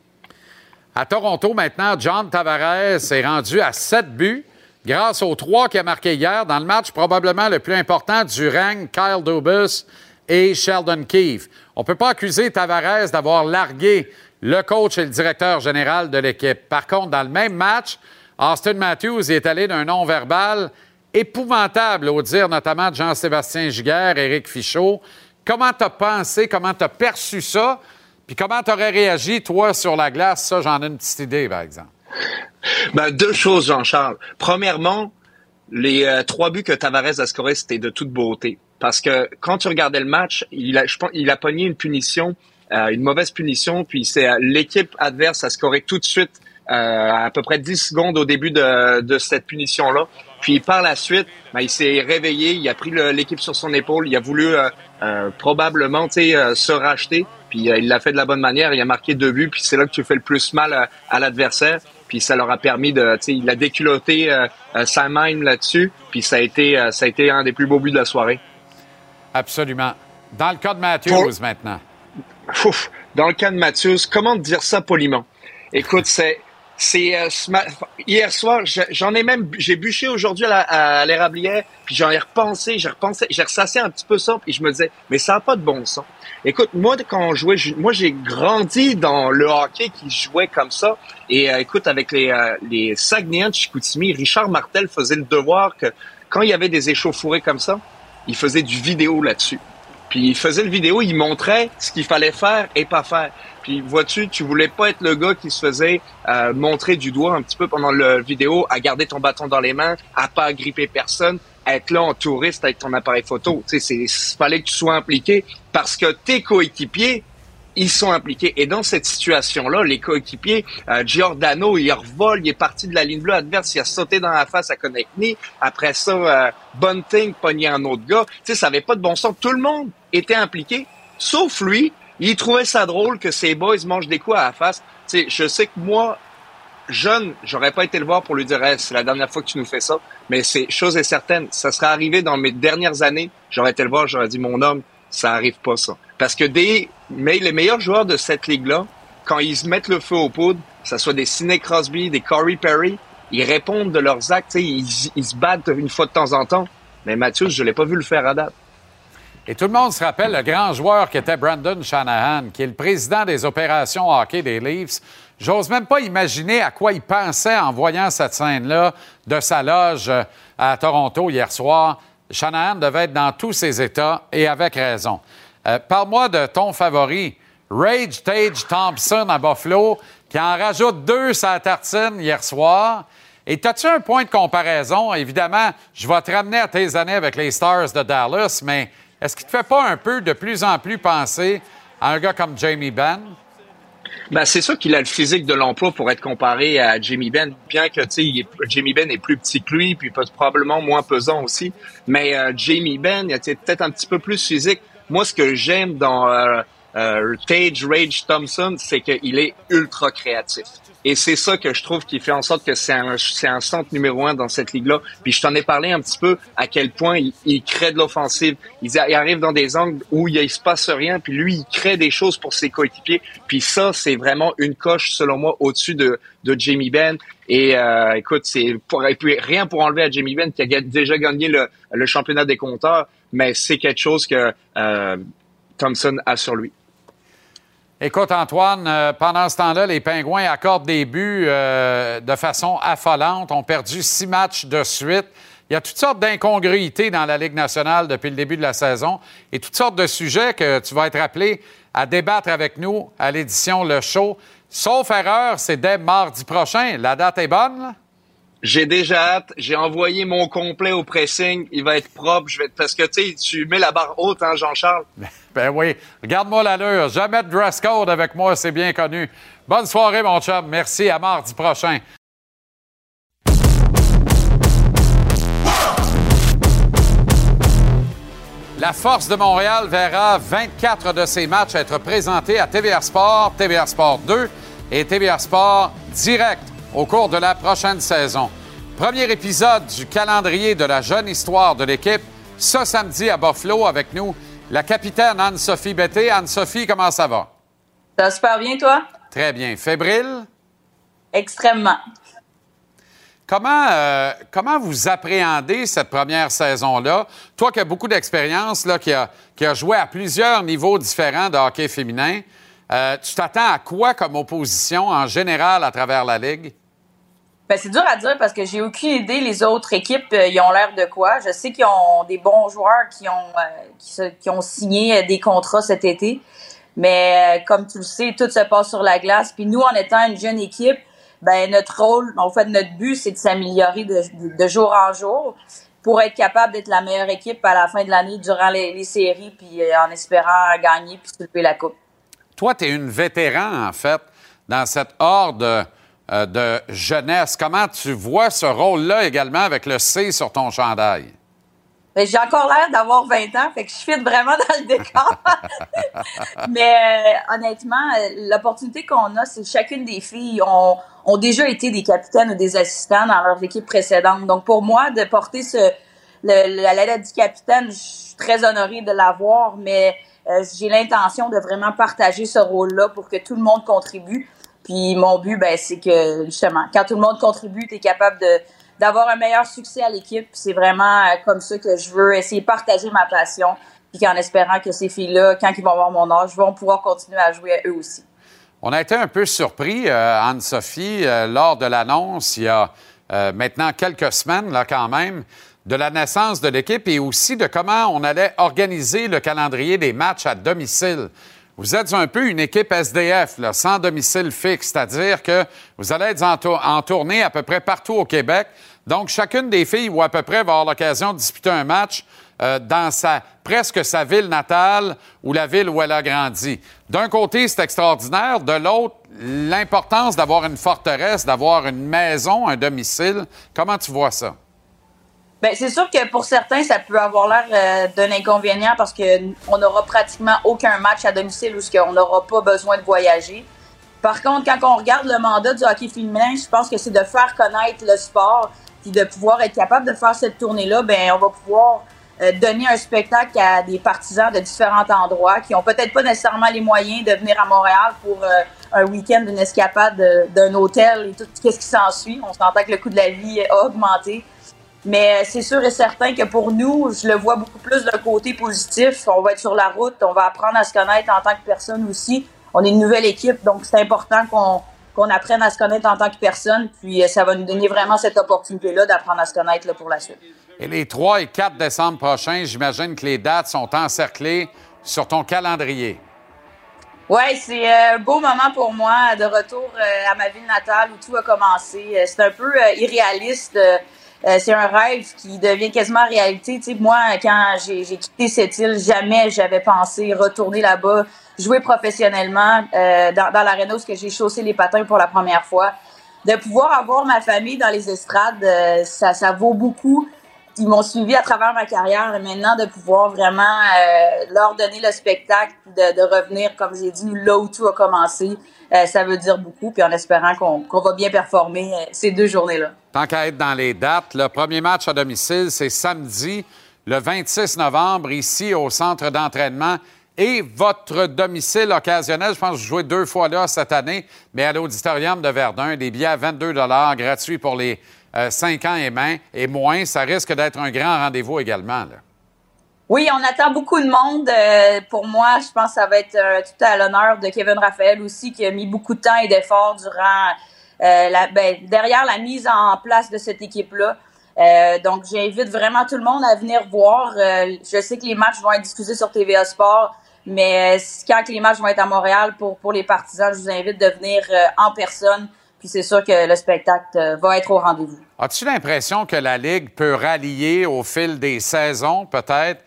S1: À Toronto, maintenant, John Tavares est rendu à 7 buts grâce aux trois qu'il a marqués hier dans le match probablement le plus important du règne, Kyle Dubus et Sheldon Keefe. On ne peut pas accuser Tavares d'avoir largué le coach et le directeur général de l'équipe. Par contre, dans le même match, Austin Matthews est allé d'un non-verbal épouvantable, au dire notamment de Jean-Sébastien Giguère, Éric Fichaud. Comment tu as pensé, comment tu as perçu ça? Puis comment tu aurais réagi, toi, sur la glace? Ça, j'en ai une petite idée, par exemple.
S17: Ben, deux choses, Jean-Charles. Premièrement, les euh, trois buts que Tavares a scorés, c'était de toute beauté. Parce que quand tu regardais le match, il a, je il a pogné une punition, euh, une mauvaise punition, puis c'est euh, l'équipe adverse a scoré tout de suite euh, à peu près 10 secondes au début de, de cette punition-là. Puis par la suite, ben, il s'est réveillé, il a pris l'équipe sur son épaule, il a voulu euh, euh, probablement tu sais, euh, se racheter, puis euh, il l'a fait de la bonne manière, il a marqué deux buts, puis c'est là que tu fais le plus mal à, à l'adversaire. Puis ça leur a permis de, tu sais, il a déculotté euh, euh, Sam Hain là-dessus, puis ça a été, euh, ça a été un des plus beaux buts de la soirée.
S1: Absolument. Dans le cas de Matthews,
S17: Pour-
S1: maintenant.
S17: Ouf, dans le cas de Matthews, comment dire ça poliment? Écoute, c'est, c'est euh, hier soir, je- j'en ai même, j'ai bûché aujourd'hui à l'érablière, puis j'en ai repensé, j'ai repensé, j'ai ressassé un petit peu ça, puis je me disais, mais ça n'a pas de bon sens. Écoute, moi quand on jouait, moi j'ai grandi dans le hockey qui jouait comme ça, et euh, écoute avec les euh, les Saguenayens de Chicoutimi, Richard Martel faisait le devoir que quand il y avait des échauffourées comme ça, il faisait du vidéo là-dessus. Puis il faisait le vidéo, il montrait ce qu'il fallait faire et pas faire. Puis vois-tu, tu voulais pas être le gars qui se faisait euh, montrer du doigt un petit peu pendant le vidéo, à garder ton bâton dans les mains, à pas agripper personne, à être là en touriste avec ton appareil photo. Tu sais, fallait que tu sois impliqué parce que tes coéquipiers ils sont impliqués. Et dans cette situation-là, les coéquipiers, euh, Giordano, il revole, il est parti de la ligne bleue adverse, il a sauté dans la face à Konechny. Après ça, euh, Bunting pognait un autre gars. Tu sais, ça avait pas de bon sens. Tout le monde était impliqué, sauf lui. Il trouvait ça drôle que ses boys mangent des coups à la face. Tu sais, je sais que moi, jeune, j'aurais pas été le voir pour lui dire c'est la dernière fois que tu nous fais ça. Mais c'est chose est certaine, ça serait arrivé dans mes dernières années. J'aurais été le voir, j'aurais dit mon homme, ça arrive pas ça. Parce que les meilleurs joueurs de cette ligue-là, quand ils se mettent le feu aux poudres, que ce soit des Sidney Crosby, des Corey Perry, ils répondent de leurs actes, ils, ils se battent une fois de temps en temps. Mais Mathieu, je l'ai pas vu le faire à date.
S1: Et tout le monde se rappelle le grand joueur qui était Brandon Shanahan, qui est le président des opérations hockey des Leafs. J'ose même pas imaginer à quoi il pensait en voyant cette scène-là de sa loge euh, à Toronto hier soir. Shanahan devait être dans tous ses états et avec raison. Euh, Parle-moi de ton favori, Rage Tage Thompson à Buffalo, qui en rajoute deux la tartine hier soir. Et as-tu un point de comparaison? Évidemment, je vais te ramener à tes années avec les Stars de Dallas, mais est-ce qu'il te fait pas un peu de plus en plus penser à un gars comme Jamie Benn?
S17: Ben, c'est sûr qu'il a le physique de l'emploi pour être comparé à Jamie Benn, bien que est- Jamie Benn est plus petit que lui, puis probablement moins pesant aussi. Mais euh, Jamie Benn, il était peut-être un petit peu plus physique. Moi, ce que j'aime dans euh, euh, Tage Rage Thompson, c'est qu'il est ultra créatif. Et c'est ça que je trouve qui fait en sorte que c'est un, c'est un centre numéro un dans cette ligue-là. Puis je t'en ai parlé un petit peu à quel point il, il crée de l'offensive. Il, arrive dans des angles où il, il se passe rien, puis lui, il crée des choses pour ses coéquipiers. Puis ça, c'est vraiment une coche, selon moi, au-dessus de, de Jamie Benn. Et euh, écoute, c'est pour, et puis rien pour enlever à Jamie Benn qui a déjà gagné le, le championnat des compteurs, mais c'est quelque chose que euh, Thompson a sur lui.
S1: Écoute, Antoine, euh, pendant ce temps-là, les Pingouins accordent des buts euh, de façon affolante, ont perdu six matchs de suite. Il y a toutes sortes d'incongruités dans la Ligue nationale depuis le début de la saison et toutes sortes de sujets que tu vas être appelé à débattre avec nous à l'édition Le Show. Sauf erreur, c'est dès mardi prochain. La date est bonne? là?
S17: J'ai déjà hâte. J'ai envoyé mon complet au pressing. Il va être propre. Je vais parce que tu sais, tu mets la barre haute, hein, Jean-Charles. *laughs*
S1: Ben oui. Regarde-moi l'allure. Jamais de dress code avec moi, c'est bien connu. Bonne soirée, mon chum. Merci. À mardi prochain. La Force de Montréal verra 24 de ses matchs être présentés à TVA Sport, TVA Sport 2 et TVA Sport Direct au cours de la prochaine saison. Premier épisode du calendrier de la jeune histoire de l'équipe, ce samedi à Buffalo avec nous, la capitaine Anne-Sophie Betté. Anne-Sophie, comment ça va?
S18: Ça va super bien, toi?
S1: Très bien. Fébrile?
S18: Extrêmement.
S1: Comment, euh, comment vous appréhendez cette première saison-là? Toi qui as beaucoup d'expérience, là, qui a, qui a joué à plusieurs niveaux différents de hockey féminin, euh, tu t'attends à quoi comme opposition en général à travers la Ligue?
S18: Ben, c'est dur à dire parce que j'ai aucune idée. Les autres équipes, euh, ils ont l'air de quoi. Je sais qu'ils ont des bons joueurs qui ont, euh, qui, ont signé euh, des contrats cet été. Mais comme tu le sais, tout se passe sur la glace. Puis nous, en étant une jeune équipe, ben notre rôle, en fait, notre but, c'est de s'améliorer de, jour en jour pour être capable d'être la meilleure équipe à la fin de l'année durant les, les séries, puis en espérant gagner puis soulever la coupe.
S1: Toi, tu es une vétéran, en fait, dans cette horde de jeunesse. Comment tu vois ce rôle-là également avec le C sur ton chandail?
S18: Ben, j'ai encore l'air d'avoir 20 ans, fait que je fit vraiment dans le décor. *laughs* Mais euh, honnêtement, euh, l'opportunité qu'on a, c'est chacune des filles ont, déjà été des capitaines ou des assistants dans leurs équipes précédentes. Donc pour moi, de porter la lettre du capitaine, je suis très honorée de l'avoir, mais euh, j'ai l'intention de vraiment partager ce rôle-là pour que tout le monde contribue. Puis mon but, ben, c'est que justement, quand tout le monde contribue, tu es capable de d'avoir un meilleur succès à l'équipe. C'est vraiment euh, comme ça que je veux essayer de partager ma passion. Puis qu'en espérant que ces filles-là, quand ils vont avoir mon âge, vont pouvoir continuer à jouer eux aussi.
S1: On a été un peu surpris, euh, Anne-Sophie, euh, lors de l'annonce, il y a maintenant quelques semaines, là, quand même, de la naissance de l'équipe et aussi de comment on allait organiser le calendrier des matchs à domicile. Vous êtes un peu une équipe SDF, sans domicile fixe, c'est-à-dire que vous allez être en tournée à peu près partout au Québec. Donc, chacune des filles, ou à peu près, va avoir l'occasion de disputer un match euh, dans sa, presque sa ville natale ou la ville où elle a grandi. D'un côté, c'est extraordinaire. De l'autre, l'importance d'avoir une forteresse, d'avoir une maison, un domicile. Comment tu vois ça?
S18: Ben, c'est sûr que pour certains, ça peut avoir l'air euh, d'un inconvénient parce que on n'aura pratiquement aucun match à domicile où qu'on n'aura pas besoin de voyager. Par contre, quand on regarde le mandat du hockey féminin, je pense que c'est de faire connaître le sport puis de pouvoir être capable de faire cette tournée-là. Ben, on va pouvoir euh, donner un spectacle à des partisans de différents endroits qui ont peut-être pas nécessairement les moyens de venir à Montréal pour euh, un week-end, une escapade de- d'un hôtel et tout ce qui s'ensuit. On s'entend que le coût de la vie a augmenté. Mais euh, c'est sûr et certain que pour nous, je le vois beaucoup plus d'un côté positif. On va être sur la route, on va apprendre à se connaître en tant que personne aussi. On est une nouvelle équipe, donc c'est important qu'on qu'on apprenne à se connaître en tant que personne. Puis euh, ça va nous donner vraiment cette opportunité-là d'apprendre à se connaître là, pour la suite.
S1: Et les 3 et 4 décembre prochains, j'imagine que les dates sont encerclées sur ton calendrier.
S18: Ouais, c'est euh, un beau moment pour moi de retour à ma ville natale où tout a commencé. C'est un peu irréaliste. Euh, c'est un rêve qui devient quasiment réalité. Tu moi, quand j'ai quitté cette île, jamais j'avais pensé retourner là-bas, jouer professionnellement euh, dans, dans l'aréna où j'ai chaussé les patins pour la première fois. De pouvoir avoir ma famille dans les estrades, euh, ça, ça vaut beaucoup. Ils m'ont suivi à travers ma carrière et maintenant de pouvoir vraiment leur donner le spectacle, de, de revenir, comme j'ai dit, là où tout a commencé, euh, ça veut dire beaucoup. Puis en espérant qu'on va bien performer euh, ces deux journées-là.
S1: Tant qu'à être dans les dates, le premier match à domicile, c'est samedi, le 26 novembre, ici au centre d'entraînement. Et votre domicile occasionnel, je pense que vous jouez deux fois là cette année, mais à l'auditorium de Verdun, des billets à 22 gratuits pour les 5 ans et, main, et moins. Ça risque d'être un grand rendez-vous également.
S18: Oui, on attend beaucoup de monde. Euh, pour moi, je pense que ça va être euh, tout à l'honneur de Kevin Raphaël aussi, qui a mis beaucoup de temps et d'efforts durant euh, la, ben, derrière la mise en place de cette équipe-là. Euh, donc, j'invite vraiment tout le monde à venir voir. Euh, je sais que les matchs vont être diffusés sur TVA Sport. Mais quand les matchs vont être à Montréal pour, pour les partisans, je vous invite de venir en personne. Puis c'est sûr que le spectacle va être au rendez-vous.
S1: As-tu l'impression que la Ligue peut rallier au fil des saisons, peut-être,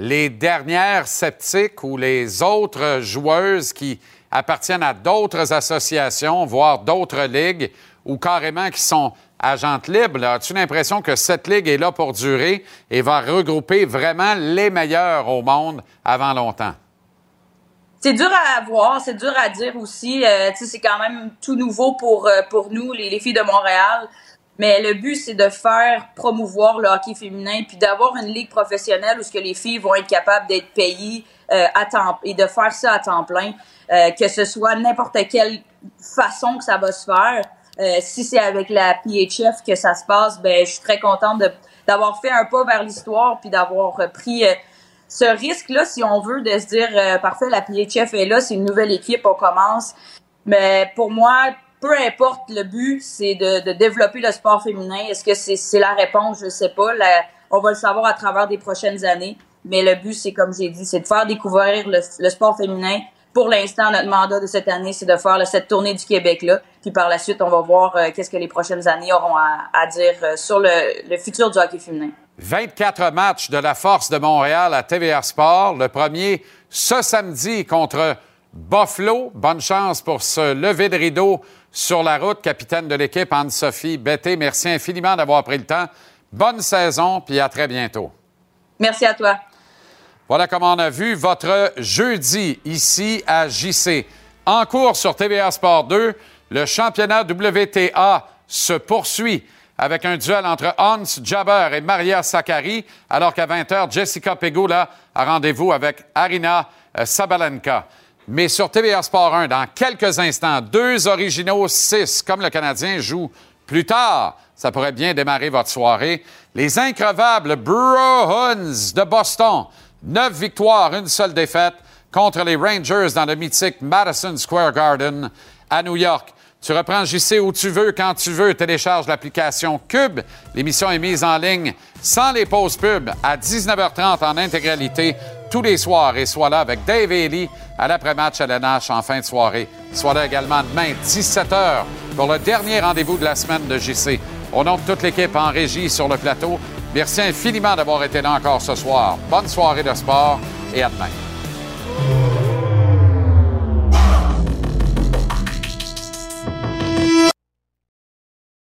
S1: les dernières sceptiques ou les autres joueuses qui appartiennent à d'autres associations, voire d'autres ligues, ou carrément qui sont agentes libres? As-tu l'impression que cette ligue est là pour durer et va regrouper vraiment les meilleurs au monde avant longtemps?
S18: C'est dur à voir, c'est dur à dire aussi. Euh, c'est quand même tout nouveau pour, euh, nous, les filles de Montréal. Mais le but, c'est de faire promouvoir le hockey féminin, puis d'avoir une ligue professionnelle où ce que les filles vont être capables d'être payées euh, à temps et de faire ça à temps plein, euh, que ce soit n'importe quelle façon que ça va se faire. Euh, si c'est avec la PHF que ça se passe, ben je suis très contente d'avoir fait un pas vers l'histoire puis d'avoir pris euh, ce risque-là, si on veut, de se dire euh, parfait, la PHF est là, c'est une nouvelle équipe, on commence. Mais pour moi, peu importe le but, c'est de, de développer le sport féminin. Est-ce que c'est la réponse? Je sais pas. La- on va le savoir à travers des prochaines années. Mais le but, c'est comme j'ai dit, c'est de faire découvrir le, le sport féminin. Pour l'instant, notre mandat de cette année, c'est de faire cette tournée du Québec-là. Puis par la suite, on va voir euh, qu'est-ce que les prochaines années auront à, à dire euh, sur le, le futur du hockey féminin.
S1: 24 matchs de la Force de Montréal à TVA Sport. Le premier ce samedi contre Buffalo. Bonne chance pour ce lever de rideau sur la route. Capitaine de l'équipe, Anne-Sophie Betté, merci infiniment d'avoir pris le temps. Bonne saison, puis à très bientôt.
S18: Merci à toi.
S1: Voilà comment on a vu votre jeudi ici à JC. En cours sur TVA Sport 2, le championnat WTA se poursuit avec un duel entre Hans Jabber et Maria Sakkari, alors qu'à 20h, Jessica Pegula a rendez-vous avec Arina euh, Sabalenka. Mais sur TVA Sport 1, dans quelques instants, deux originaux, six, comme le Canadien joue plus tard. Ça pourrait bien démarrer votre soirée. Les increvables Bruins de Boston. Neuf victoires, une seule défaite contre les Rangers dans le mythique Madison Square Garden à New York. Tu reprends JC où tu veux, quand tu veux. Télécharge l'application Cube. L'émission est mise en ligne sans les pauses pub à 19h30 en intégralité tous les soirs et sois là avec Dave Ellie à l'après-match à l'NH en fin de soirée. Sois là également demain 17h pour le dernier rendez-vous de la semaine de JC. Au nom de toute l'équipe en régie sur le plateau, merci infiniment d'avoir été là encore ce soir. Bonne soirée de sport et à demain.